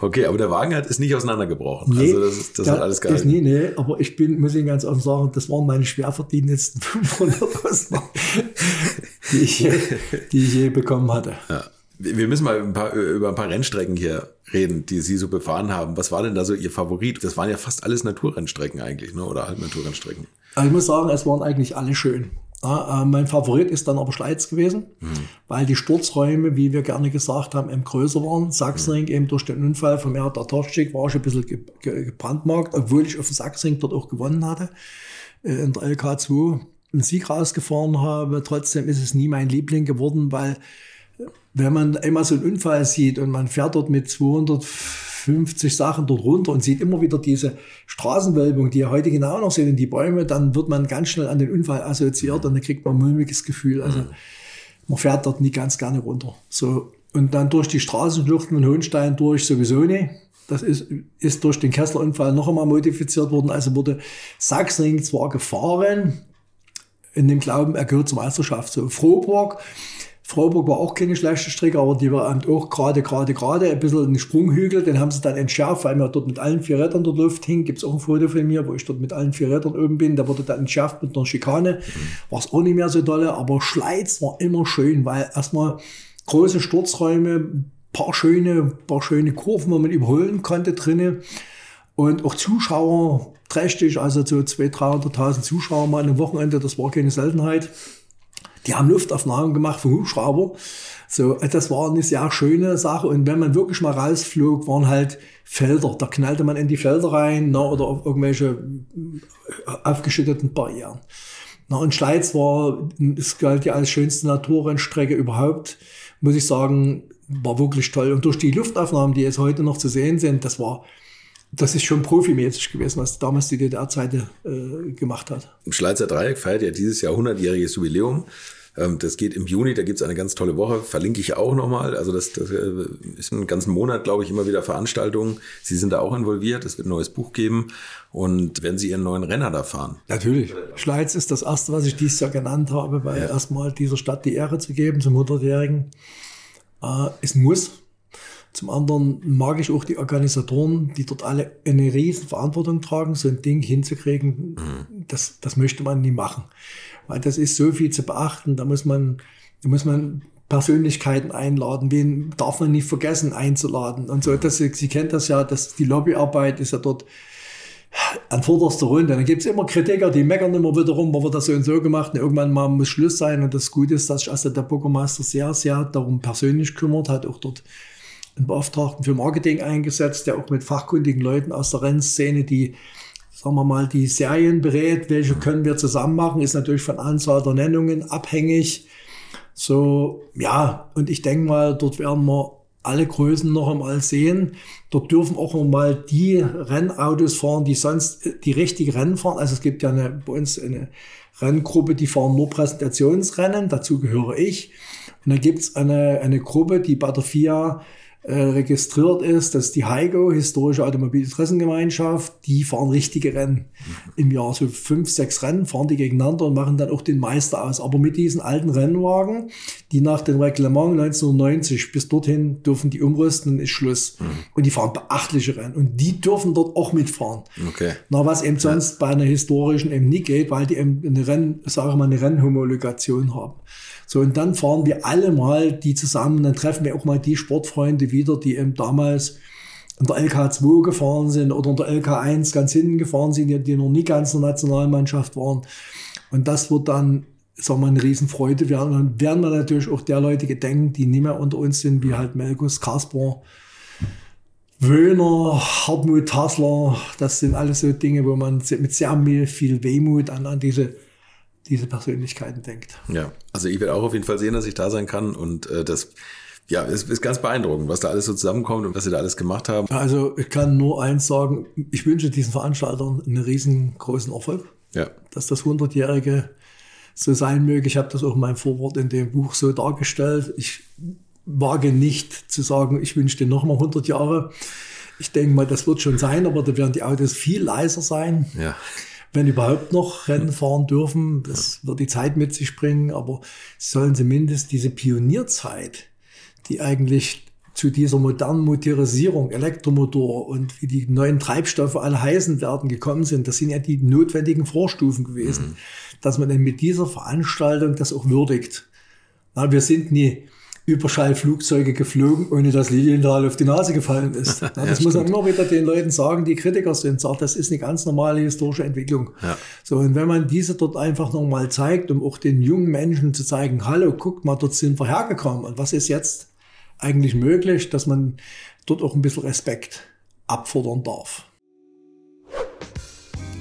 Okay, aber der Wagen hat ist nicht auseinandergebrochen. also das, ist, das da hat alles gehalten. nie, nee, aber ich bin, muss Ihnen ganz offen sagen, das waren meine schwer verdienendsten 500 Euro, die ich, je- die ich je bekommen hatte. Ja. Wir müssen mal ein paar, über ein paar Rennstrecken hier reden, die Sie so befahren haben. Was war denn da so Ihr Favorit? Das waren ja fast alles Naturrennstrecken eigentlich, ne? oder Halbnaturrennstrecken. Also ich muss sagen, es waren eigentlich alle schön. Ja, äh, mein Favorit ist dann aber Schleiz gewesen, weil die Sturzräume, wie wir gerne gesagt haben, eben größer waren. Sachsenring eben durch den Unfall von Merit Tartoschik war ich ein bisschen ge ge gebrandmarkt, obwohl ich auf dem Sachsenring dort auch gewonnen hatte, äh, in der LK2 einen Sieg rausgefahren habe. Trotzdem ist es nie mein Liebling geworden, weil wenn man einmal so einen Unfall sieht und man fährt dort mit 250 Sachen dort runter und sieht immer wieder diese Straßenwölbung, die ja heute genau noch sind, in die Bäume, dann wird man ganz schnell an den Unfall assoziiert und dann kriegt man ein mulmiges Gefühl. Also man fährt dort nicht ganz gerne runter. So. Und dann durch die Straßenschluchten und Hohenstein durch sowieso nicht. Das ist, ist durch den Kessler-Unfall noch einmal modifiziert worden. Also wurde Sachsenring zwar gefahren, in dem Glauben, er gehört zur Meisterschaft. So Froburg. Froburg war auch keine schlechte Strecke, aber die war auch gerade, gerade, gerade, ein bisschen ein Sprunghügel, den haben sie dann entschärft, weil wir dort mit allen vier Rädern dort Luft hing. Gibt es auch ein Foto von mir, wo ich dort mit allen vier Rädern oben bin. Da wurde dann entschärft mit einer Schikane. War es auch nicht mehr so dolle, aber Schleiz war immer schön, weil erstmal große Sturzräume, paar schöne, paar schöne Kurven, wo man überholen konnte drinnen. Und auch Zuschauer trächtig, also so 200.000, 300.000 Zuschauer mal am Wochenende, das war keine Seltenheit. Die haben Luftaufnahmen gemacht vom Hubschrauber. So, das war eine sehr schöne Sache. Und wenn man wirklich mal rausflog, waren halt Felder. Da knallte man in die Felder rein na, oder auf irgendwelche äh, aufgeschütteten Barrieren. Na, und Schleiz war, es galt ja als schönste Naturrennstrecke überhaupt, muss ich sagen, war wirklich toll. Und durch die Luftaufnahmen, die jetzt heute noch zu sehen sind, das war, das ist schon profimäßig gewesen, was damals die DDR-Zeit äh, gemacht hat. Im Schleizer Dreieck feiert ja dieses Jahr 100-jähriges Jubiläum. Ähm, Das geht im Juni, da gibt's eine ganz tolle Woche, verlinke ich auch nochmal. Also das, das äh, ist einen ganzen Monat, glaube ich, immer wieder Veranstaltungen. Sie sind da auch involviert, es wird ein neues Buch geben. Und wenn Sie Ihren neuen Renner da fahren, Natürlich. Schleiz ist das erste, was ich dieses Jahr genannt habe, weil erstmal dieser Stadt die Ehre zu geben zum 100-Jährigen äh, ist ein Muss. Zum anderen mag ich auch die Organisatoren, die dort alle eine riesen Verantwortung tragen, so ein Ding hinzukriegen. Das, das möchte man nie machen. Weil das ist so viel zu beachten. Da muss man, da muss man Persönlichkeiten einladen. Wen darf man nicht vergessen einzuladen? Und so, das, Sie kennt das ja, dass die Lobbyarbeit ist ja dort an vorderster Runde. Dann gibt's immer Kritiker, die meckern immer wieder rum, warum wird das so und so gemacht. Und irgendwann mal muss Schluss sein. Und das Gute ist, dass sich also der Bürgermeister sehr, sehr darum persönlich kümmert, hat auch dort einen Beauftragten für Marketing eingesetzt, der auch mit fachkundigen Leuten aus der Rennszene, die, sagen wir mal, die Serien berät, welche können wir zusammen machen, ist natürlich von Anzahl der Nennungen abhängig. So, ja, und ich denke mal, dort werden wir alle Größen noch einmal sehen. Dort dürfen auch mal die Rennautos fahren, die sonst die richtige Rennen fahren. Also es gibt ja eine, bei uns eine Renngruppe, die fahren nur Präsentationsrennen, dazu gehöre ich. Und dann gibt's eine, eine Gruppe, die bei der FIA äh, registriert ist, das ist die HIGO, Historische Automobilinteressengemeinschaft, die fahren richtige Rennen im Jahr. So fünf, sechs Rennen fahren die gegeneinander und machen dann auch den Meister aus. Aber mit diesen alten Rennwagen, die nach dem Reglement 1990 bis dorthin dürfen die umrüsten, dann ist Schluss. Und die fahren beachtliche Rennen. Und die dürfen dort auch mitfahren. okay. Na, was eben sonst bei einer historischen eben nie geht, weil die eben eine Renn, sage ich mal, eine Rennhomologation haben. So, und dann fahren wir alle mal die zusammen, dann treffen wir auch mal die Sportfreunde wieder, die eben damals in der LK2 gefahren sind oder in der LK1 ganz hinten gefahren sind, die, noch nie ganz in der Nationalmannschaft waren. Und das wird dann, sagen wir, eine Riesenfreude werden. Dann werden wir natürlich auch der Leute gedenken, die nicht mehr unter uns sind, wie halt Melkus, Kasper, Wöhner, Hartmut Hassler. Das sind alles so Dinge, wo man mit sehr viel Wehmut an, an diese diese Persönlichkeiten denkt. Ja, also ich werde auch auf jeden Fall sehen, dass ich da sein kann und äh, das ja, es ist ganz beeindruckend, was da alles so zusammenkommt und was sie da alles gemacht haben. Also ich kann nur eins sagen, ich wünsche diesen Veranstaltern einen riesengroßen Erfolg. Ja. Dass das 100-Jährige so sein möge. Ich habe das auch in meinem Vorwort in dem Buch so dargestellt. Ich wage nicht zu sagen, ich wünsche dir nochmal 100 Jahre. Ich denke mal, das wird schon sein, aber da werden die Autos viel leiser sein. Ja wenn überhaupt noch Rennen fahren dürfen. Das wird die Zeit mit sich bringen, aber sollen zumindest diese Pionierzeit, die eigentlich zu dieser modernen Motorisierung, Elektromotor und wie die neuen Treibstoffe alle heißen werden gekommen sind, das sind ja die notwendigen Vorstufen gewesen, mhm. dass man dann mit dieser Veranstaltung das auch würdigt. Na, wir sind nie Überschallflugzeuge geflogen, ohne dass Lilienthal auf die Nase gefallen ist. Ja, das muss man immer wieder den Leuten sagen, die Kritiker sind, sagt, das ist eine ganz normale historische Entwicklung. Ja. So, und wenn man diese dort einfach nochmal zeigt, um auch den jungen Menschen zu zeigen, hallo, guckt mal, dort sind wir hergekommen und was ist jetzt eigentlich möglich, dass man dort auch ein bisschen Respekt abfordern darf.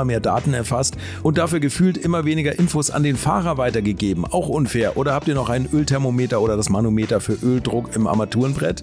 immer mehr Daten erfasst und dafür gefühlt immer weniger Infos an den Fahrer weitergegeben. Auch unfair. Oder habt ihr noch ein Ölthermometer oder das Manometer für Öldruck im Armaturenbrett?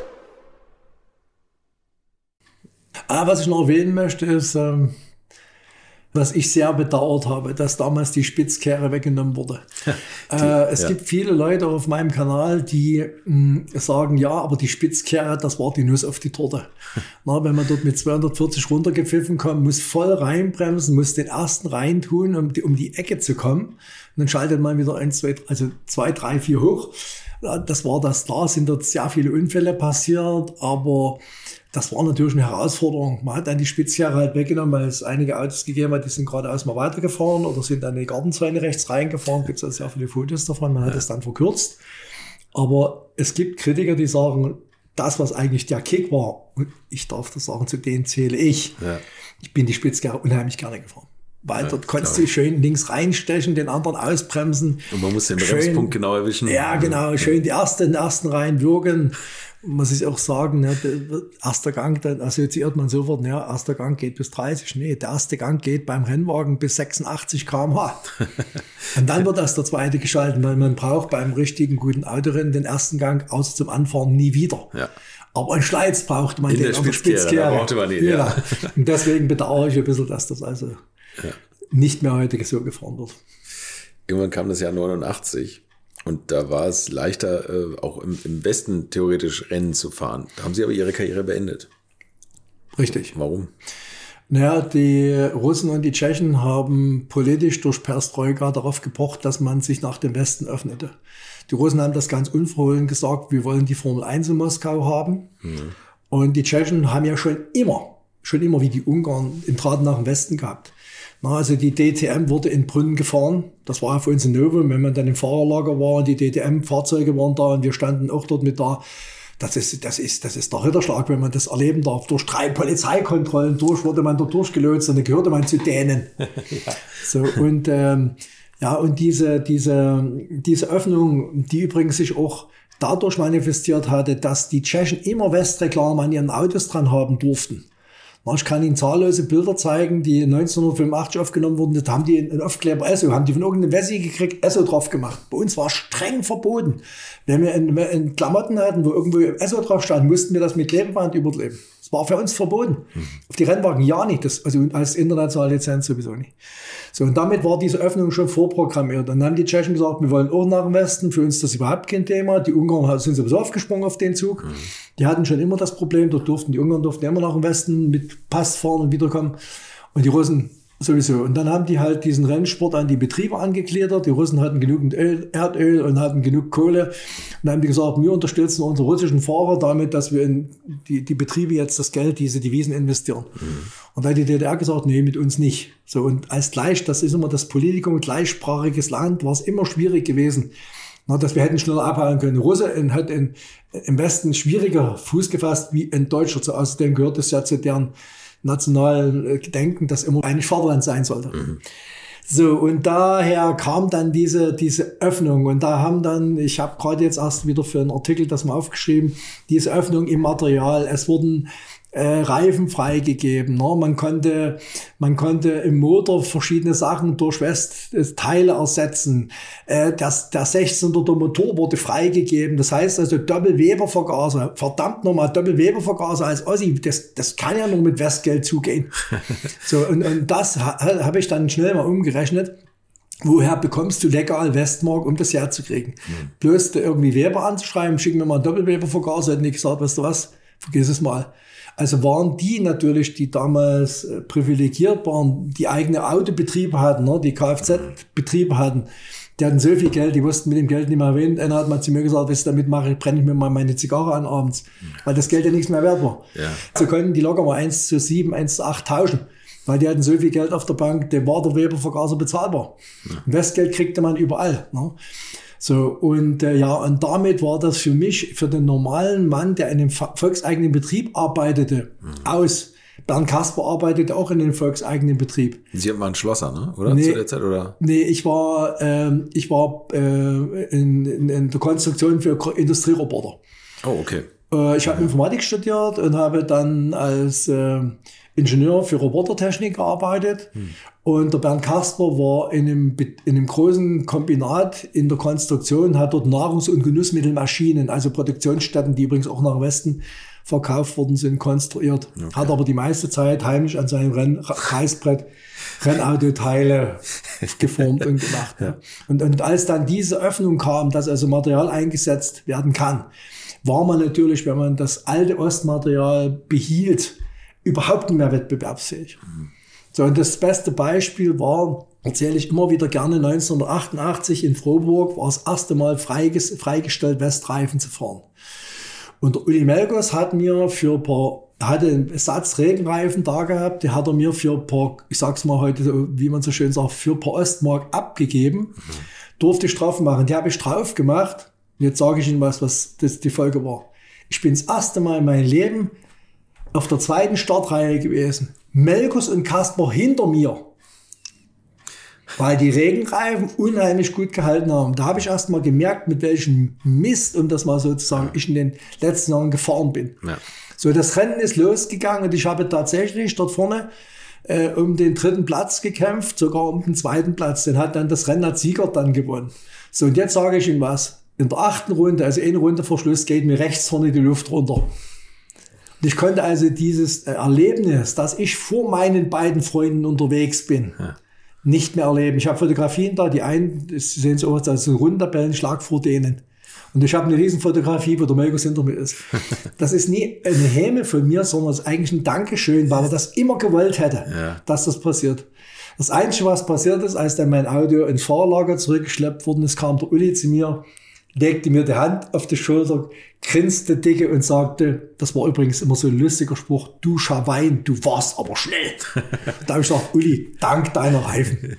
Ah, was ich noch erwähnen möchte, ist, ähm, was ich sehr bedauert habe, dass damals die Spitzkehre weggenommen wurde. die, äh, es ja. gibt viele Leute auf meinem Kanal, die mh, hm, sagen, ja, aber die Spitzkehre, das war die Nuss auf die Torte. Na, wenn man dort mit 240 runtergepfiffen kommt, muss voll reinbremsen, muss den ersten reintun, um die, um die Ecke zu kommen. Und dann schaltet man wieder ein, zwei, also zwei, drei, vier hoch. Das war das. Da sind dort sehr viele Unfälle passiert, aber das war natürlich eine Herausforderung. Man hat dann die Spitzjahre halt weggenommen, weil es einige Autos gegeben hat, die sind geradeaus mal weitergefahren oder sind dann in die Gartenzäune rechts reingefahren. Gibt es also sehr viele Fotos davon. Man hat es dann verkürzt. Aber es gibt Kritiker, die sagen, das, was eigentlich der Kick war, und ich darf das sagen, zu denen zähle ich. Ja. Ich bin die Spitzjahre unheimlich gerne gefahren. weil ja, dort konntest du schön links reinstechen, den anderen ausbremsen. Und man muss den Bremspunkt genau erwischen. Ja, genau, schön die den ersten rein würgen. Muss ich auch sagen, ne, erster Gang, dann assoziiert man sofort, ja, erster Gang geht bis 30. Nee, der erste Gang geht beim Rennwagen bis 86 km/h. Und dann wird erst der zweite geschalten, weil man braucht beim richtigen guten Autorennen den ersten Gang außer zum Anfahren nie wieder. Ja. Aber ein Schleiz brauchte man In den, der Spitzkehre. brauchte man ihn, ja. ja. Und deswegen bedauere ich ein bisschen, dass das also ja. nicht mehr heute so gefahren wird. Irgendwann kam das Jahr 89 und da war es leichter, äh, auch im, im Westen theoretisch Rennen zu fahren. Da haben sie aber ihre Karriere beendet. Richtig. Warum? Naja, die Russen und die Tschechen haben politisch durch Perestroika darauf gepocht, dass man sich nach dem Westen öffnete. Die Russen haben das ganz unverhohlen gesagt, wir wollen die Formel 1 in Moskau haben. Mhm. Und die Tschechen haben ja schon immer, schon immer wie die Ungarn, im Draht nach dem Westen gehabt. Na, also die DTM wurde in Brünn gefahren. Das war ja für uns ein Novum, wenn man dann im Fahrerlager war und die DTM-Fahrzeuge waren da und wir standen auch dort mit da. Das ist, das ist, das ist der Ritterschlag, wenn man das erleben darf. Durch drei Polizeikontrollen durch wurde man da durchgelöst und dann gehörte man zu denen. ja. So, und, ähm, ja, und diese, diese, diese Öffnung, die übrigens sich auch dadurch manifestiert hatte, dass die Tschechen immer Westreklame an ihren Autos dran haben durften. Ich kann Ihnen zahllose Bilder zeigen, die 1985 aufgenommen wurden. Da haben die einen Aufkleber ESSO, haben die von irgendeinem Wessi gekriegt, ESSO drauf gemacht. Bei uns war streng verboten. Wenn wir in, in Klamotten hatten, wo irgendwo ESSO drauf stand, mussten wir das mit Klebeband überleben. War für uns verboten. Mhm. Auf die Rennwagen ja nicht, das, also als internationale Lizenz sowieso nicht. So, und damit war diese Öffnung schon vorprogrammiert. Dann haben die Tschechen gesagt, wir wollen auch nach dem Westen, für uns ist das überhaupt kein Thema. Die Ungarn sind sowieso aufgesprungen auf den Zug. Mhm. Die hatten schon immer das Problem, dort durften die Ungarn durften immer nach dem Westen mit Pass fahren und wiederkommen. Und die Russen Sowieso. Und dann haben die halt diesen Rennsport an die Betriebe angegliedert. Die Russen hatten genügend Öl, Erdöl und hatten genug Kohle. Und dann haben die gesagt, wir unterstützen unsere russischen Fahrer damit, dass wir in die, die Betriebe jetzt das Geld, diese Devisen investieren. Mhm. Und da hat die DDR gesagt, nee, mit uns nicht. So, und als gleich, das ist immer das Politikum, gleichsprachiges Land, war es immer schwierig gewesen. Na, dass wir hätten schneller abhauen können. Russe hat in, im Westen schwieriger Fuß gefasst wie ein Deutscher. Außerdem gehört es ja zu deren nationalen Gedenken, das immer eigentlich Vaterland sein sollte. Mhm. So, und daher kam dann diese, diese Öffnung. Und da haben dann, ich habe gerade jetzt erst wieder für einen Artikel das mal aufgeschrieben, diese Öffnung im Material. Es wurden äh, Reifen freigegeben. Ne? Man konnte, man konnte im Motor verschiedene Sachen durch Westteile ersetzen. Äh, das, der 16er der Motor wurde freigegeben. Das heißt also Doppelwebervergaser. Verdammt nochmal, Doppelwebervergaser als Ossi. Das, das kann ja nur mit Westgeld zugehen. so, und, und das ha, habe ich dann schnell mal umgerechnet. Woher bekommst du legal Westmark, um das herzukriegen? Mhm. Bloß irgendwie Weber anzuschreiben, schicken wir mal einen Doppelwebervergaser, hätten die gesagt, weißt du was, vergiss es mal. Also waren die natürlich, die damals äh, privilegiert waren, die eigene Autobetriebe hatten, ne, die Kfz-Betriebe hatten, die hatten so viel Geld, die wussten mit dem Geld nicht mehr wen. Einer hat mal zu mir gesagt, was ich damit mache, brenne ich mir mal meine Zigarre an abends, weil das Geld ja nichts mehr wert war. Ja. So konnten die locker mal 1 zu 7, 1 zu 8 tauschen, weil die hatten so viel Geld auf der Bank, dem war der Webervergaser bezahlbar. Ja. Westgeld kriegte man überall. Ne? So, und äh, ja, und damit war das für mich, für den normalen Mann, der in einem volkseigenen Betrieb arbeitete, mhm. aus. Bernd Kasper arbeitete auch in einem volkseigenen Betrieb. Sie haben mal einen Schlosser, ne? Oder nee, zu der Zeit? Oder? Nee, ich war, ähm, ich war äh, in, in, in der Konstruktion für Industrieroboter. Oh, okay. Äh, ich habe. Informatik studiert und habe dann als äh, Ingenieur für Robotertechnik gearbeitet. Hm. Und der Bernd Kasper war in einem, in einem großen Kombinat in der Konstruktion, hat dort Nahrungs- und Genussmittelmaschinen, also Produktionsstätten, die übrigens auch nach Westen verkauft worden sind, konstruiert. Okay. Hat aber die meiste Zeit heimisch an seinem Renn Reißbrett Rennautoteile geformt und gemacht. Ja. Und, und als dann diese Öffnung kam, dass also Material eingesetzt werden kann, war man natürlich, wenn man das alte Ostmaterial behielt, überhaupt nicht mehr wettbewerbsfähig. So, und das beste Beispiel war, erzähle ich immer wieder gerne, 1988 in Froburg war das erste Mal freiges, freigestellt, Westreifen zu fahren. Und Uli Melgos hat mir für ein paar, hatte einen Satz Regenreifen da gehabt, die hat er mir für ein paar, ich sag's mal heute, wie man so schön sagt, für ein paar Ostmark abgegeben. Mhm. Durfte ich drauf machen. Die habe ich drauf gemacht. Und jetzt sage ich Ihnen was, was das die Folge war. Ich bin das erste Mal in meinem Leben auf der zweiten Startreihe gewesen. Melkus und Kasper hinter mir. weil die Regenreifen unheimlich gut gehalten haben. Da habe ich erst mal gemerkt, mit welchem Mist, um das mal so zu sagen, ich in den letzten Jahren gefahren bin. Ja. So, das Rennen ist losgegangen und ich habe tatsächlich dort vorne äh, um den dritten Platz gekämpft, sogar um den zweiten Platz. Den hat dann das Rennen als Sieger dann gewonnen. So, und jetzt sage ich Ihnen was. In der achten Runde, also eine Runde vor Schluss, geht mir rechts vorne die Luft runter. Und ich konnte also dieses äh, Erlebnis, dass ich vor meinen beiden Freunden unterwegs bin, Ja. nicht mehr erleben. Ich habe Fotografien da, die einen, das sehen Sie aus, als ein Rundentabellenschlag vor denen. Und ich habe eine Riesenfotografie, wo der Melkus hinter mir ist. Das ist nie eine Häme von mir, sondern es ist eigentlich ein Dankeschön, weil er das immer gewollt hätte, Ja. dass das passiert. Das Einzige, was passiert ist, als dann mein Audio ins Fahrlager zurückgeschleppt worden ist, kam der Uli zu mir, legte mir die Hand auf die Schulter, grinste dicke und sagte, das war übrigens immer so ein lustiger Spruch, du Schawein, du warst aber schnell. da habe ich gesagt, Uli, dank deiner Reifen.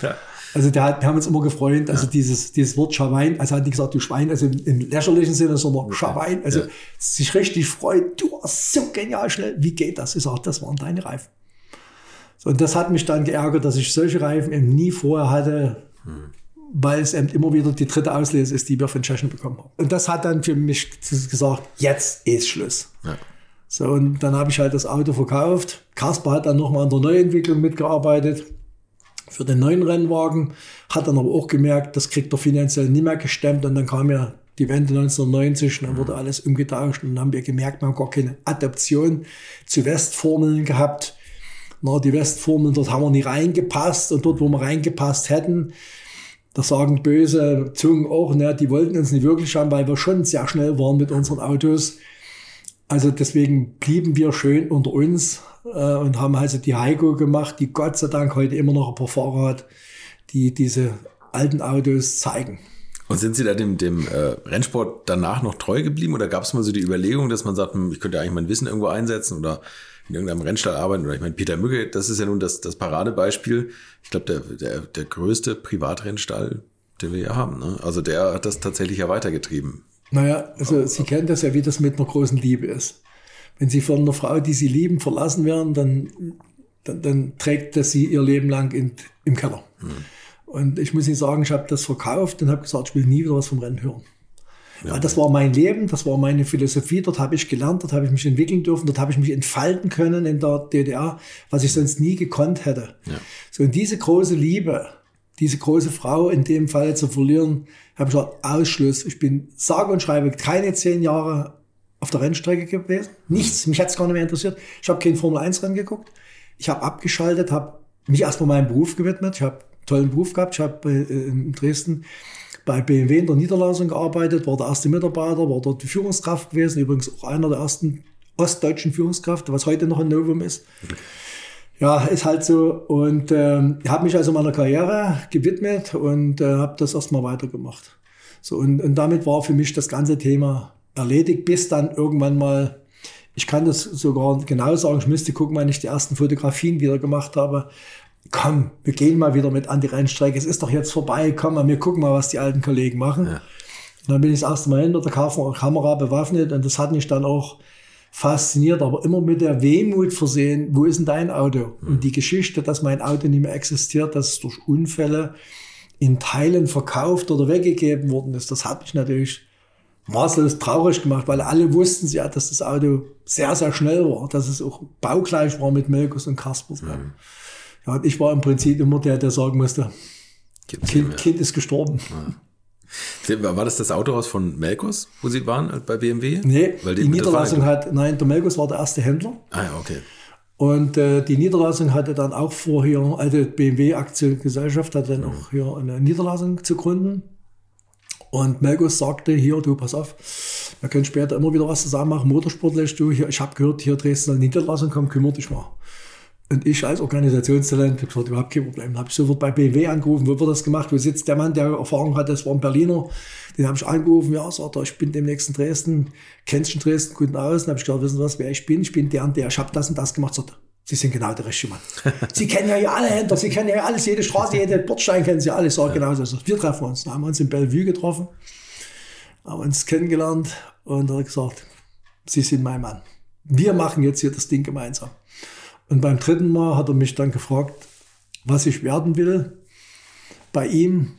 Also der hat, wir haben uns immer gefreut, also dieses, dieses Wort Schawein, also hat nicht gesagt, du Schwein, also im, im lächerlichen Sinne, sondern Schawein, also Ja. sich richtig freut, du warst so genial schnell, wie geht das? Ich sage, das waren deine Reifen. So, und das hat mich dann geärgert, dass ich solche Reifen eben nie vorher hatte, weil es eben immer wieder die dritte Auslese ist, die wir von Tschechen bekommen haben. Und das hat dann für mich gesagt, jetzt ist Schluss. Ja. So, und dann habe ich halt das Auto verkauft. Kasper hat dann nochmal an der Neuentwicklung mitgearbeitet für den neuen Rennwagen, hat dann aber auch gemerkt, das kriegt er finanziell nicht mehr gestemmt und dann kam ja die Wende 1990 und dann wurde alles umgetauscht und dann haben wir gemerkt, wir haben gar keine Adaption zu Westformeln gehabt. Na, die Westformeln, dort haben wir nie reingepasst und dort, wo wir reingepasst hätten, da sagen böse Zungen auch, ne, die wollten uns nicht wirklich haben, weil wir schon sehr schnell waren mit unseren Autos. Also deswegen blieben wir schön unter uns äh, und haben also die Heiko gemacht, die Gott sei Dank heute immer noch ein paar Fahrer hat, die diese alten Autos zeigen. Und sind Sie da dem, dem äh, Rennsport danach noch treu geblieben oder gab es mal so die Überlegung, dass man sagt, hm, ich könnte eigentlich mein Wissen irgendwo einsetzen oder in irgendeinem Rennstall arbeiten? Oder ich meine, Peter Mügge, das ist ja nun das, das Paradebeispiel. Ich glaube, der, der, der größte Privatrennstall, den wir ja haben. Ne? Also der hat das tatsächlich ja weitergetrieben. Naja, also Sie kennen das ja, wie das mit einer großen Liebe ist. Wenn Sie von einer Frau, die Sie lieben, verlassen werden, dann, dann, dann trägt das Sie ihr Leben lang in, im Keller. Und ich muss Ihnen sagen, ich habe das verkauft und habe gesagt, ich will nie wieder was vom Rennen hören. Weil das war mein Leben, das war meine Philosophie, dort habe ich gelernt, dort habe ich mich entwickeln dürfen, dort habe ich mich entfalten können in der DDR, was ich sonst nie gekonnt hätte. Ja. So, und diese große Liebe, diese große Frau in dem Fall zu verlieren, habe ich gesagt, Ausschluss. Ich bin sage und schreibe keine zehn Jahre auf der Rennstrecke gewesen. Nichts, mich hat es gar nicht mehr interessiert. Ich habe kein Formel 1 Rennen geguckt. Ich habe abgeschaltet, habe mich erstmal meinem Beruf gewidmet. Ich habe einen tollen Beruf gehabt. Ich habe äh, in Dresden bei BMW in der Niederlassung gearbeitet, war der erste Mitarbeiter, war dort die Führungskraft gewesen, übrigens auch einer der ersten ostdeutschen Führungskräfte, was heute noch ein Novum ist. Ja, ist halt so. Und ähm, ich habe mich also meiner Karriere gewidmet und äh, habe das erstmal weitergemacht. So, und, und damit war für mich das ganze Thema erledigt, bis dann irgendwann mal, ich kann das sogar genau sagen, ich müsste gucken, wann ich die ersten Fotografien wieder gemacht habe. Komm, wir gehen mal wieder mit an die Rennstrecke. Es ist doch jetzt vorbei. Komm mal, wir gucken mal, was die alten Kollegen machen. Und dann bin ich das erste Mal hinter der Kamera bewaffnet und das hat mich dann auch fasziniert, aber immer mit der Wehmut versehen, wo ist denn dein Auto? Und die Geschichte, dass mein Auto nicht mehr existiert, dass es durch Unfälle in Teilen verkauft oder weggegeben worden ist, das hat mich natürlich maßlos traurig gemacht, weil alle wussten ja, dass das Auto sehr, sehr schnell war, dass es auch baugleich war mit Melkus und Kaspers. Ja, und ich war im Prinzip immer der, der sagen musste, kind, kind ist gestorben. War das das Autohaus von Melkos, wo Sie waren äh, bei BMW? Nee, Weil die, das Niederlassung hat, nein, der Melkus war der erste Händler. Ah ja, okay. Und äh, die Niederlassung hatte dann auch vor, hier, also BMW Aktiengesellschaft hatte dann auch hier eine Niederlassung zu gründen. Und Melkus sagte hier, du, pass auf, wir können später immer wieder was zusammen machen, motorsportlich, du, hier, ich habe gehört, hier Dresden eine Niederlassung, komm, kümmere dich mal. Und ich als Organisationstalent habe gesagt, überhaupt kein Problem. Habe ich sofort bei BMW angerufen, wo wird das gemacht, wo sitzt der Mann, der Erfahrung hat, das war ein Berliner. Den habe ich angerufen, ja, sagt er, ich bin demnächst in Dresden, kennst du Dresden gut aus? Dann habe ich gesagt, wissen Sie was, wer ich bin? Ich bin der und der, ich habe das und das gemacht. Sagt Sie sind genau der richtige Mann. Sie kennen ja hier alle Händler, Sie kennen ja alles, jede Straße, jede Bordstein kennen Sie alle. Ich sage genau so. Wir treffen uns. Dann haben wir uns in Bellevue getroffen, haben uns kennengelernt und er hat gesagt, Sie sind mein Mann. Wir machen jetzt hier das Ding gemeinsam. Und beim dritten Mal hat er mich dann gefragt, was ich werden will. bei ihm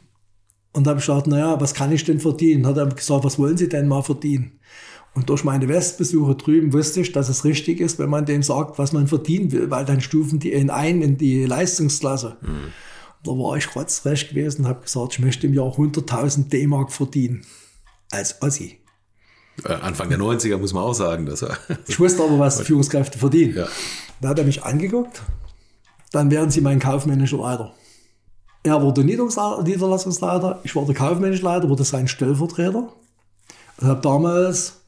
und habe gesagt, naja, was kann ich denn verdienen? Hat er gesagt, was wollen Sie denn mal verdienen? Und durch meine Westbesuche drüben wusste ich, dass es richtig ist, wenn man dem sagt, was man verdienen will, weil dann stufen die ihn ein in die Leistungsklasse. Mhm. Da war ich rotzrecht gewesen und habe gesagt, ich möchte im Jahr 100.000 D-Mark verdienen. Als Ossi. Äh, Anfang der 90er muss man auch sagen. Dass er ich wusste aber, was Führungskräfte verdienen. Ja. Da hat er mich angeguckt. Dann wären Sie mein kaufmännischer Leiter. Er wurde Niederlassungsleiter, ich war der kaufmännische Leiter, wurde sein Stellvertreter. Und habe damals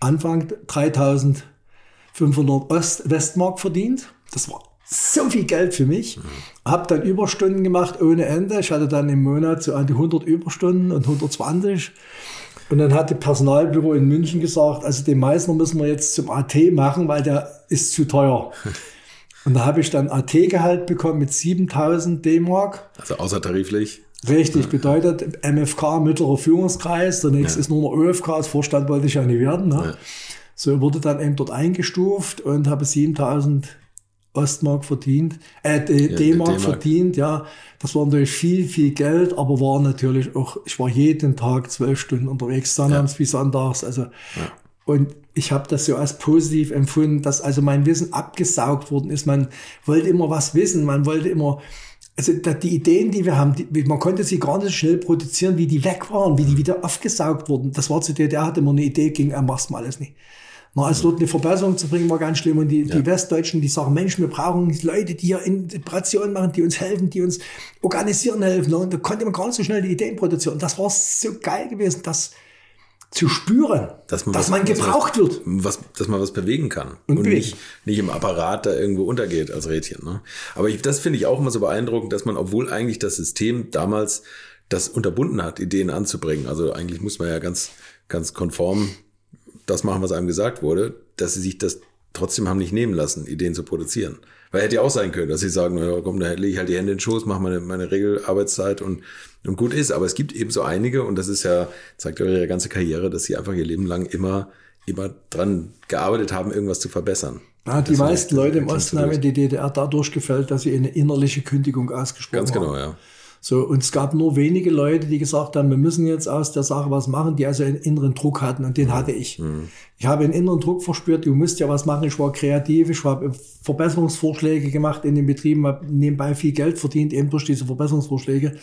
Anfang 3500 Ost Westmark verdient. Das war so viel Geld für mich. Mhm. Habe dann Überstunden gemacht ohne Ende. Ich hatte dann im Monat so an die 100 Überstunden und 120. Und dann hat das Personalbüro in München gesagt, also den Meißner müssen wir jetzt zum AT machen, weil der ist zu teuer. Und da habe ich dann AT-Gehalt bekommen mit 7000 D-Mark. Also außertariflich? Richtig, bedeutet MFK, mittlerer Führungskreis. Der nächste ja. ist nur noch ÖFK, als Vorstand wollte ich ja nicht werden. Ne? Ja. So wurde dann eben dort eingestuft und habe 7000 Ostmark verdient, äh, D-Mark verdient, ja. Das war natürlich viel, viel Geld, aber war natürlich auch, ich war jeden Tag zwölf Stunden unterwegs, sonnabends ja. wie sonntags, also. Ja. Und ich habe das so als positiv empfunden, dass also mein Wissen abgesaugt worden ist. Man wollte immer was wissen, man wollte immer, also die Ideen, die wir haben, die, man konnte sie gar nicht schnell produzieren, wie die weg waren, wie die wieder aufgesaugt wurden. Das war zu DDR, hatte immer eine Idee, ging, er mach's mal alles nicht. Na, also dort eine Verbesserung zu bringen, war ganz schlimm. Und die, ja. die Westdeutschen, die sagen, Mensch, wir brauchen Leute, die hier Integration machen, die uns helfen, die uns organisieren helfen. Und da konnte man gar nicht so schnell die Ideen produzieren. Und das war so geil gewesen, das zu spüren, dass man, dass was, man gebraucht was, wird. Was, dass man was bewegen kann. Und, und nicht, nicht im Apparat da irgendwo untergeht als Rädchen. Ne? Aber ich, das finde ich auch immer so beeindruckend, dass man, obwohl eigentlich das System damals das unterbunden hat, Ideen anzubringen. Also eigentlich muss man ja ganz, ganz konform das machen, was einem gesagt wurde, dass sie sich das trotzdem haben nicht nehmen lassen, Ideen zu produzieren. Weil hätte ja auch sein können, dass sie sagen, naja, komm, da lege ich halt die Hände in den Schoß, mache meine, meine Regelarbeitszeit und, und gut ist. Aber es gibt eben so einige, und das ist ja, zeigt ja ihre ganze Karriere, dass sie einfach ihr Leben lang immer, immer dran gearbeitet haben, irgendwas zu verbessern. Ja, die meisten Leute im Osten haben die DDR dadurch gefällt, dass sie eine innerliche Kündigung ausgesprochen haben. Ganz genau, ja. So, und es gab nur wenige Leute, die gesagt haben, wir müssen jetzt aus der Sache was machen, die also einen inneren Druck hatten und den mhm. hatte ich. Mhm. Ich habe einen inneren Druck verspürt, du musst ja was machen. Ich war kreativ, ich habe Verbesserungsvorschläge gemacht in den Betrieben, habe nebenbei viel Geld verdient, eben durch diese Verbesserungsvorschläge.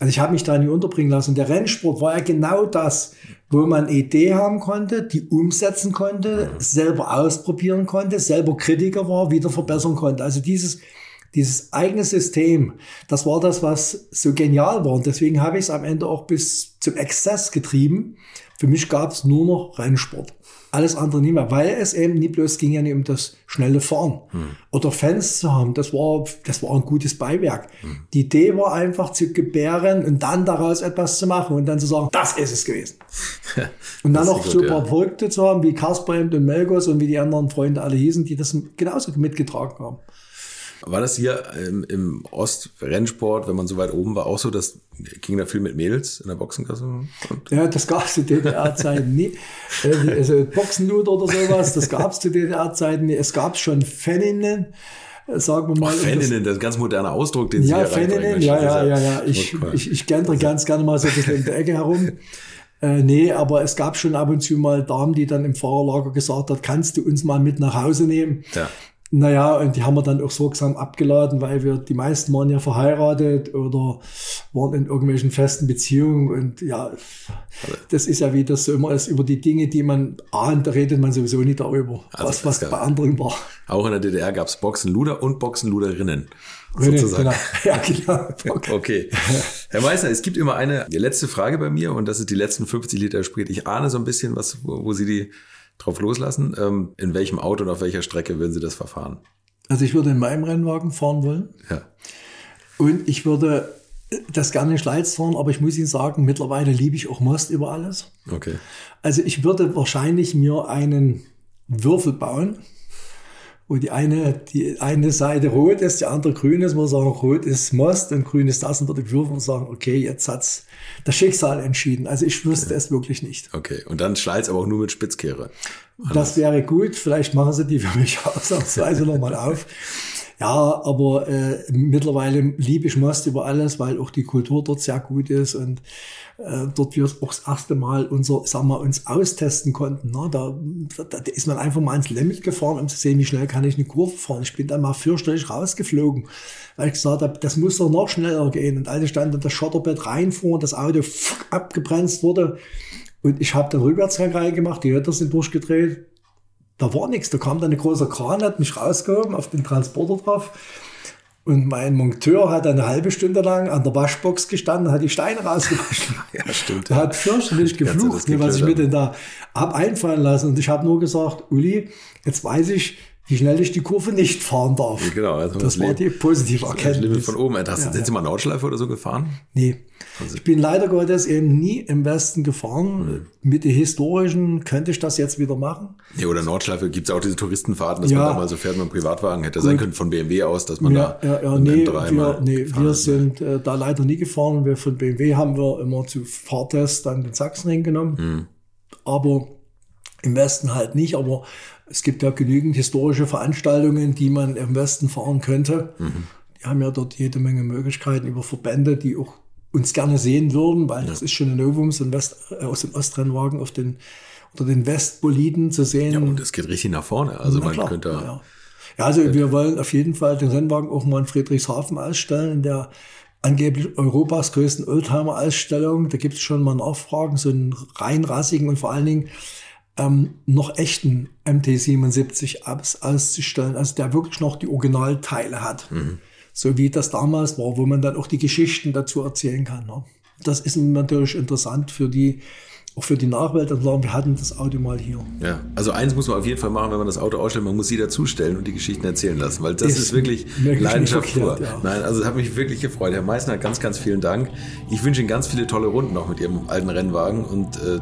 Also ich habe mich da nie unterbringen lassen. Der Rennsport war ja genau das, wo man eine Idee haben konnte, die umsetzen konnte, mhm. selber ausprobieren konnte, selber Kritiker war, wieder verbessern konnte. Also dieses dieses eigene System, das war das, was so genial war. Und deswegen habe ich es am Ende auch bis zum Exzess getrieben. Für mich gab es nur noch Rennsport. Alles andere nicht mehr, weil es eben nicht bloß ging ja nicht um das schnelle Fahren hm. oder Fans zu haben. Das war, das war ein gutes Beiwerk. Hm. Die Idee war einfach zu gebären und dann daraus etwas zu machen und dann zu sagen, das ist es gewesen. und dann noch so ein paar Verrückte zu haben, wie Kasper und Melgos und wie die anderen Freunde alle hießen, die das genauso mitgetragen haben. War das hier im, im Ost-Rennsport, wenn man so weit oben war, auch so, dass ging da viel mit Mädels in der Boxenkasse? Ja, das gab es zu DDR-Zeiten nie. Also Boxenlut oder sowas, das gab es zu DDR-Zeiten nie. Es gab schon Faninnen sagen wir mal. Faninnen, das ist ein ganz moderner Ausdruck, den Sie ja, Faninnen, ja, ja, ja, ja. Ich, ich, ich gäntere ganz gerne mal so ein bisschen in der Ecke herum. Äh, nee, aber es gab schon ab und zu mal Damen, die dann im Fahrerlager gesagt hat, kannst du uns mal mit nach Hause nehmen? Ja. Naja, und die haben wir dann auch sorgsam abgeladen, weil wir, die meisten waren ja verheiratet oder waren in irgendwelchen festen Beziehungen und ja, das ist ja wie das so immer ist, über die Dinge, die man ahnt, da redet man sowieso nicht darüber, also was, was bei anderen war. Auch in der DDR gab es Boxenluder und Boxenluderinnen. Sozusagen. Genau. Ja, genau. Okay. okay. Herr Meißner, es gibt immer eine letzte Frage bei mir und das ist die letzten 50 Liter Sprit. Ich ahne so ein bisschen, was, wo Sie die drauf loslassen. Ähm, in welchem Auto und auf welcher Strecke würden Sie das verfahren? Also ich würde in meinem Rennwagen fahren wollen. Ja. Und ich würde das gerne in Schleiz fahren, aber ich muss Ihnen sagen, mittlerweile liebe ich auch Most über alles. Okay. Also ich würde wahrscheinlich mir einen Würfel bauen wo die eine, die eine Seite rot ist, die andere grün ist, muss sagen, rot ist Most und grün ist das und würde ich würfeln und sagen, okay, jetzt hat's das Schicksal entschieden. Also ich wüsste ja. es wirklich nicht. Okay, und dann Schleiz aber auch nur mit Spitzkehre. Das wäre gut, vielleicht machen sie die für mich ausnahmsweise nochmal auf. Ja, aber äh, mittlerweile liebe ich Most über alles, weil auch die Kultur dort sehr gut ist und äh, dort wir auch das erste Mal unser, sagen wir, uns austesten konnten. Ne? Da, da, da ist man einfach mal ins Limit gefahren, um zu sehen, wie schnell kann ich eine Kurve fahren. Ich bin dann mal fürchterlich rausgeflogen, weil ich gesagt habe, das muss doch noch schneller gehen. Und als ich dann in das Schotterbett reinfuhr und das Auto abgebremst wurde und ich habe dann Rückwärtsgang reingemacht, die Räder sind durchgedreht, da war nichts. Da kam dann ein großer Kran, hat mich rausgehoben, auf den Transporter drauf. Und mein Monteur hat eine halbe Stunde lang an der Waschbox gestanden, hat die Steine rausgewaschen. ja, stimmt. Er hat fürchterlich geflucht, ne, was ich mir denn da hab einfallen lassen. Und ich habe nur gesagt, Uli, jetzt weiß ich, wie schnell ich die Kurve nicht fahren darf. Ja, genau. Also das war die positive Erkenntnis. von oben. Hast, ja, sind Sie mal Nordschleife oder so gefahren? Nee. Also ich bin leider Gottes eben nie im Westen gefahren. Mhm. Mit den historischen könnte ich das jetzt wieder machen. Ja, oder Nordschleife gibt es auch diese Touristenfahrten, dass ja. man da mal so fährt mit einem Privatwagen. Hätte Gut. sein können von BMW aus, dass man ja, da ja, ja, nee, wir, nee, wir sind äh, da leider nie gefahren. Wir von BMW haben wir immer zu Fahrtest dann den Sachsenring genommen. Mhm. Aber im Westen halt nicht. Aber es gibt ja genügend historische Veranstaltungen, die man im Westen fahren könnte. Mhm. Die haben ja dort jede Menge Möglichkeiten über Verbände, die auch uns gerne sehen würden, weil ja. das ist schon ein Novum, so ein West, äh, aus dem Ostrennwagen auf den oder den Westboliden zu sehen. Ja, und es geht richtig nach vorne. Also Na man klar, könnte. Ja, ja. also wir wollen auf jeden Fall den Rennwagen auch mal in Friedrichshafen ausstellen, in der angeblich Europas größten Oldtimer-Ausstellung. Da gibt es schon mal Nachfragen, so einen rein rassigen und vor allen Dingen ähm, noch echten MT77 Apps auszustellen, also der wirklich noch die Originalteile hat. Mhm. So wie das damals war, wo man dann auch die Geschichten dazu erzählen kann. Ne? Das ist natürlich interessant für die, auch für die Nachwelt, und sagen, wir hatten das Auto mal hier. Ja, also eins muss man auf jeden Fall machen, wenn man das Auto ausstellt, man muss sie dazustellen und die Geschichten erzählen lassen, weil das ist, ist wirklich Leidenschaft pur. Ja. Nein, also es hat mich wirklich gefreut. Herr Meissner, ganz, ganz vielen Dank. Ich wünsche Ihnen ganz viele tolle Runden noch mit Ihrem alten Rennwagen und äh,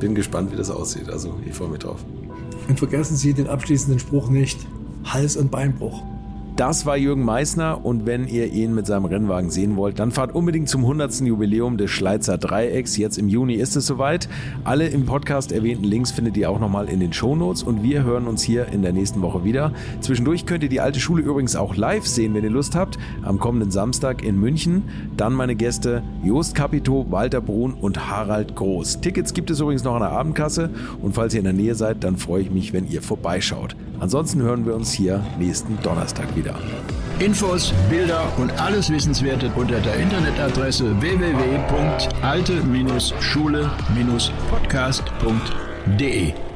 bin gespannt, wie das aussieht. Also ich freue mich drauf. Und vergessen Sie den abschließenden Spruch nicht. Hals- und Beinbruch. Das war Jürgen Meissner und wenn ihr ihn mit seinem Rennwagen sehen wollt, dann fahrt unbedingt zum 100. Jubiläum des Schleizer Dreiecks. Jetzt im Juni ist es soweit. Alle im Podcast erwähnten Links findet ihr auch nochmal in den Shownotes und wir hören uns hier in der nächsten Woche wieder. Zwischendurch könnt ihr die alte Schule übrigens auch live sehen, wenn ihr Lust habt, am kommenden Samstag in München. Dann meine Gäste Jost Capito, Walter Brun und Harald Groß. Tickets gibt es übrigens noch an der Abendkasse und falls ihr in der Nähe seid, dann freue ich mich, wenn ihr vorbeischaut. Ansonsten hören wir uns hier nächsten Donnerstag wieder. Infos, Bilder und alles Wissenswerte unter der Internetadresse www.alte-schule-podcast.de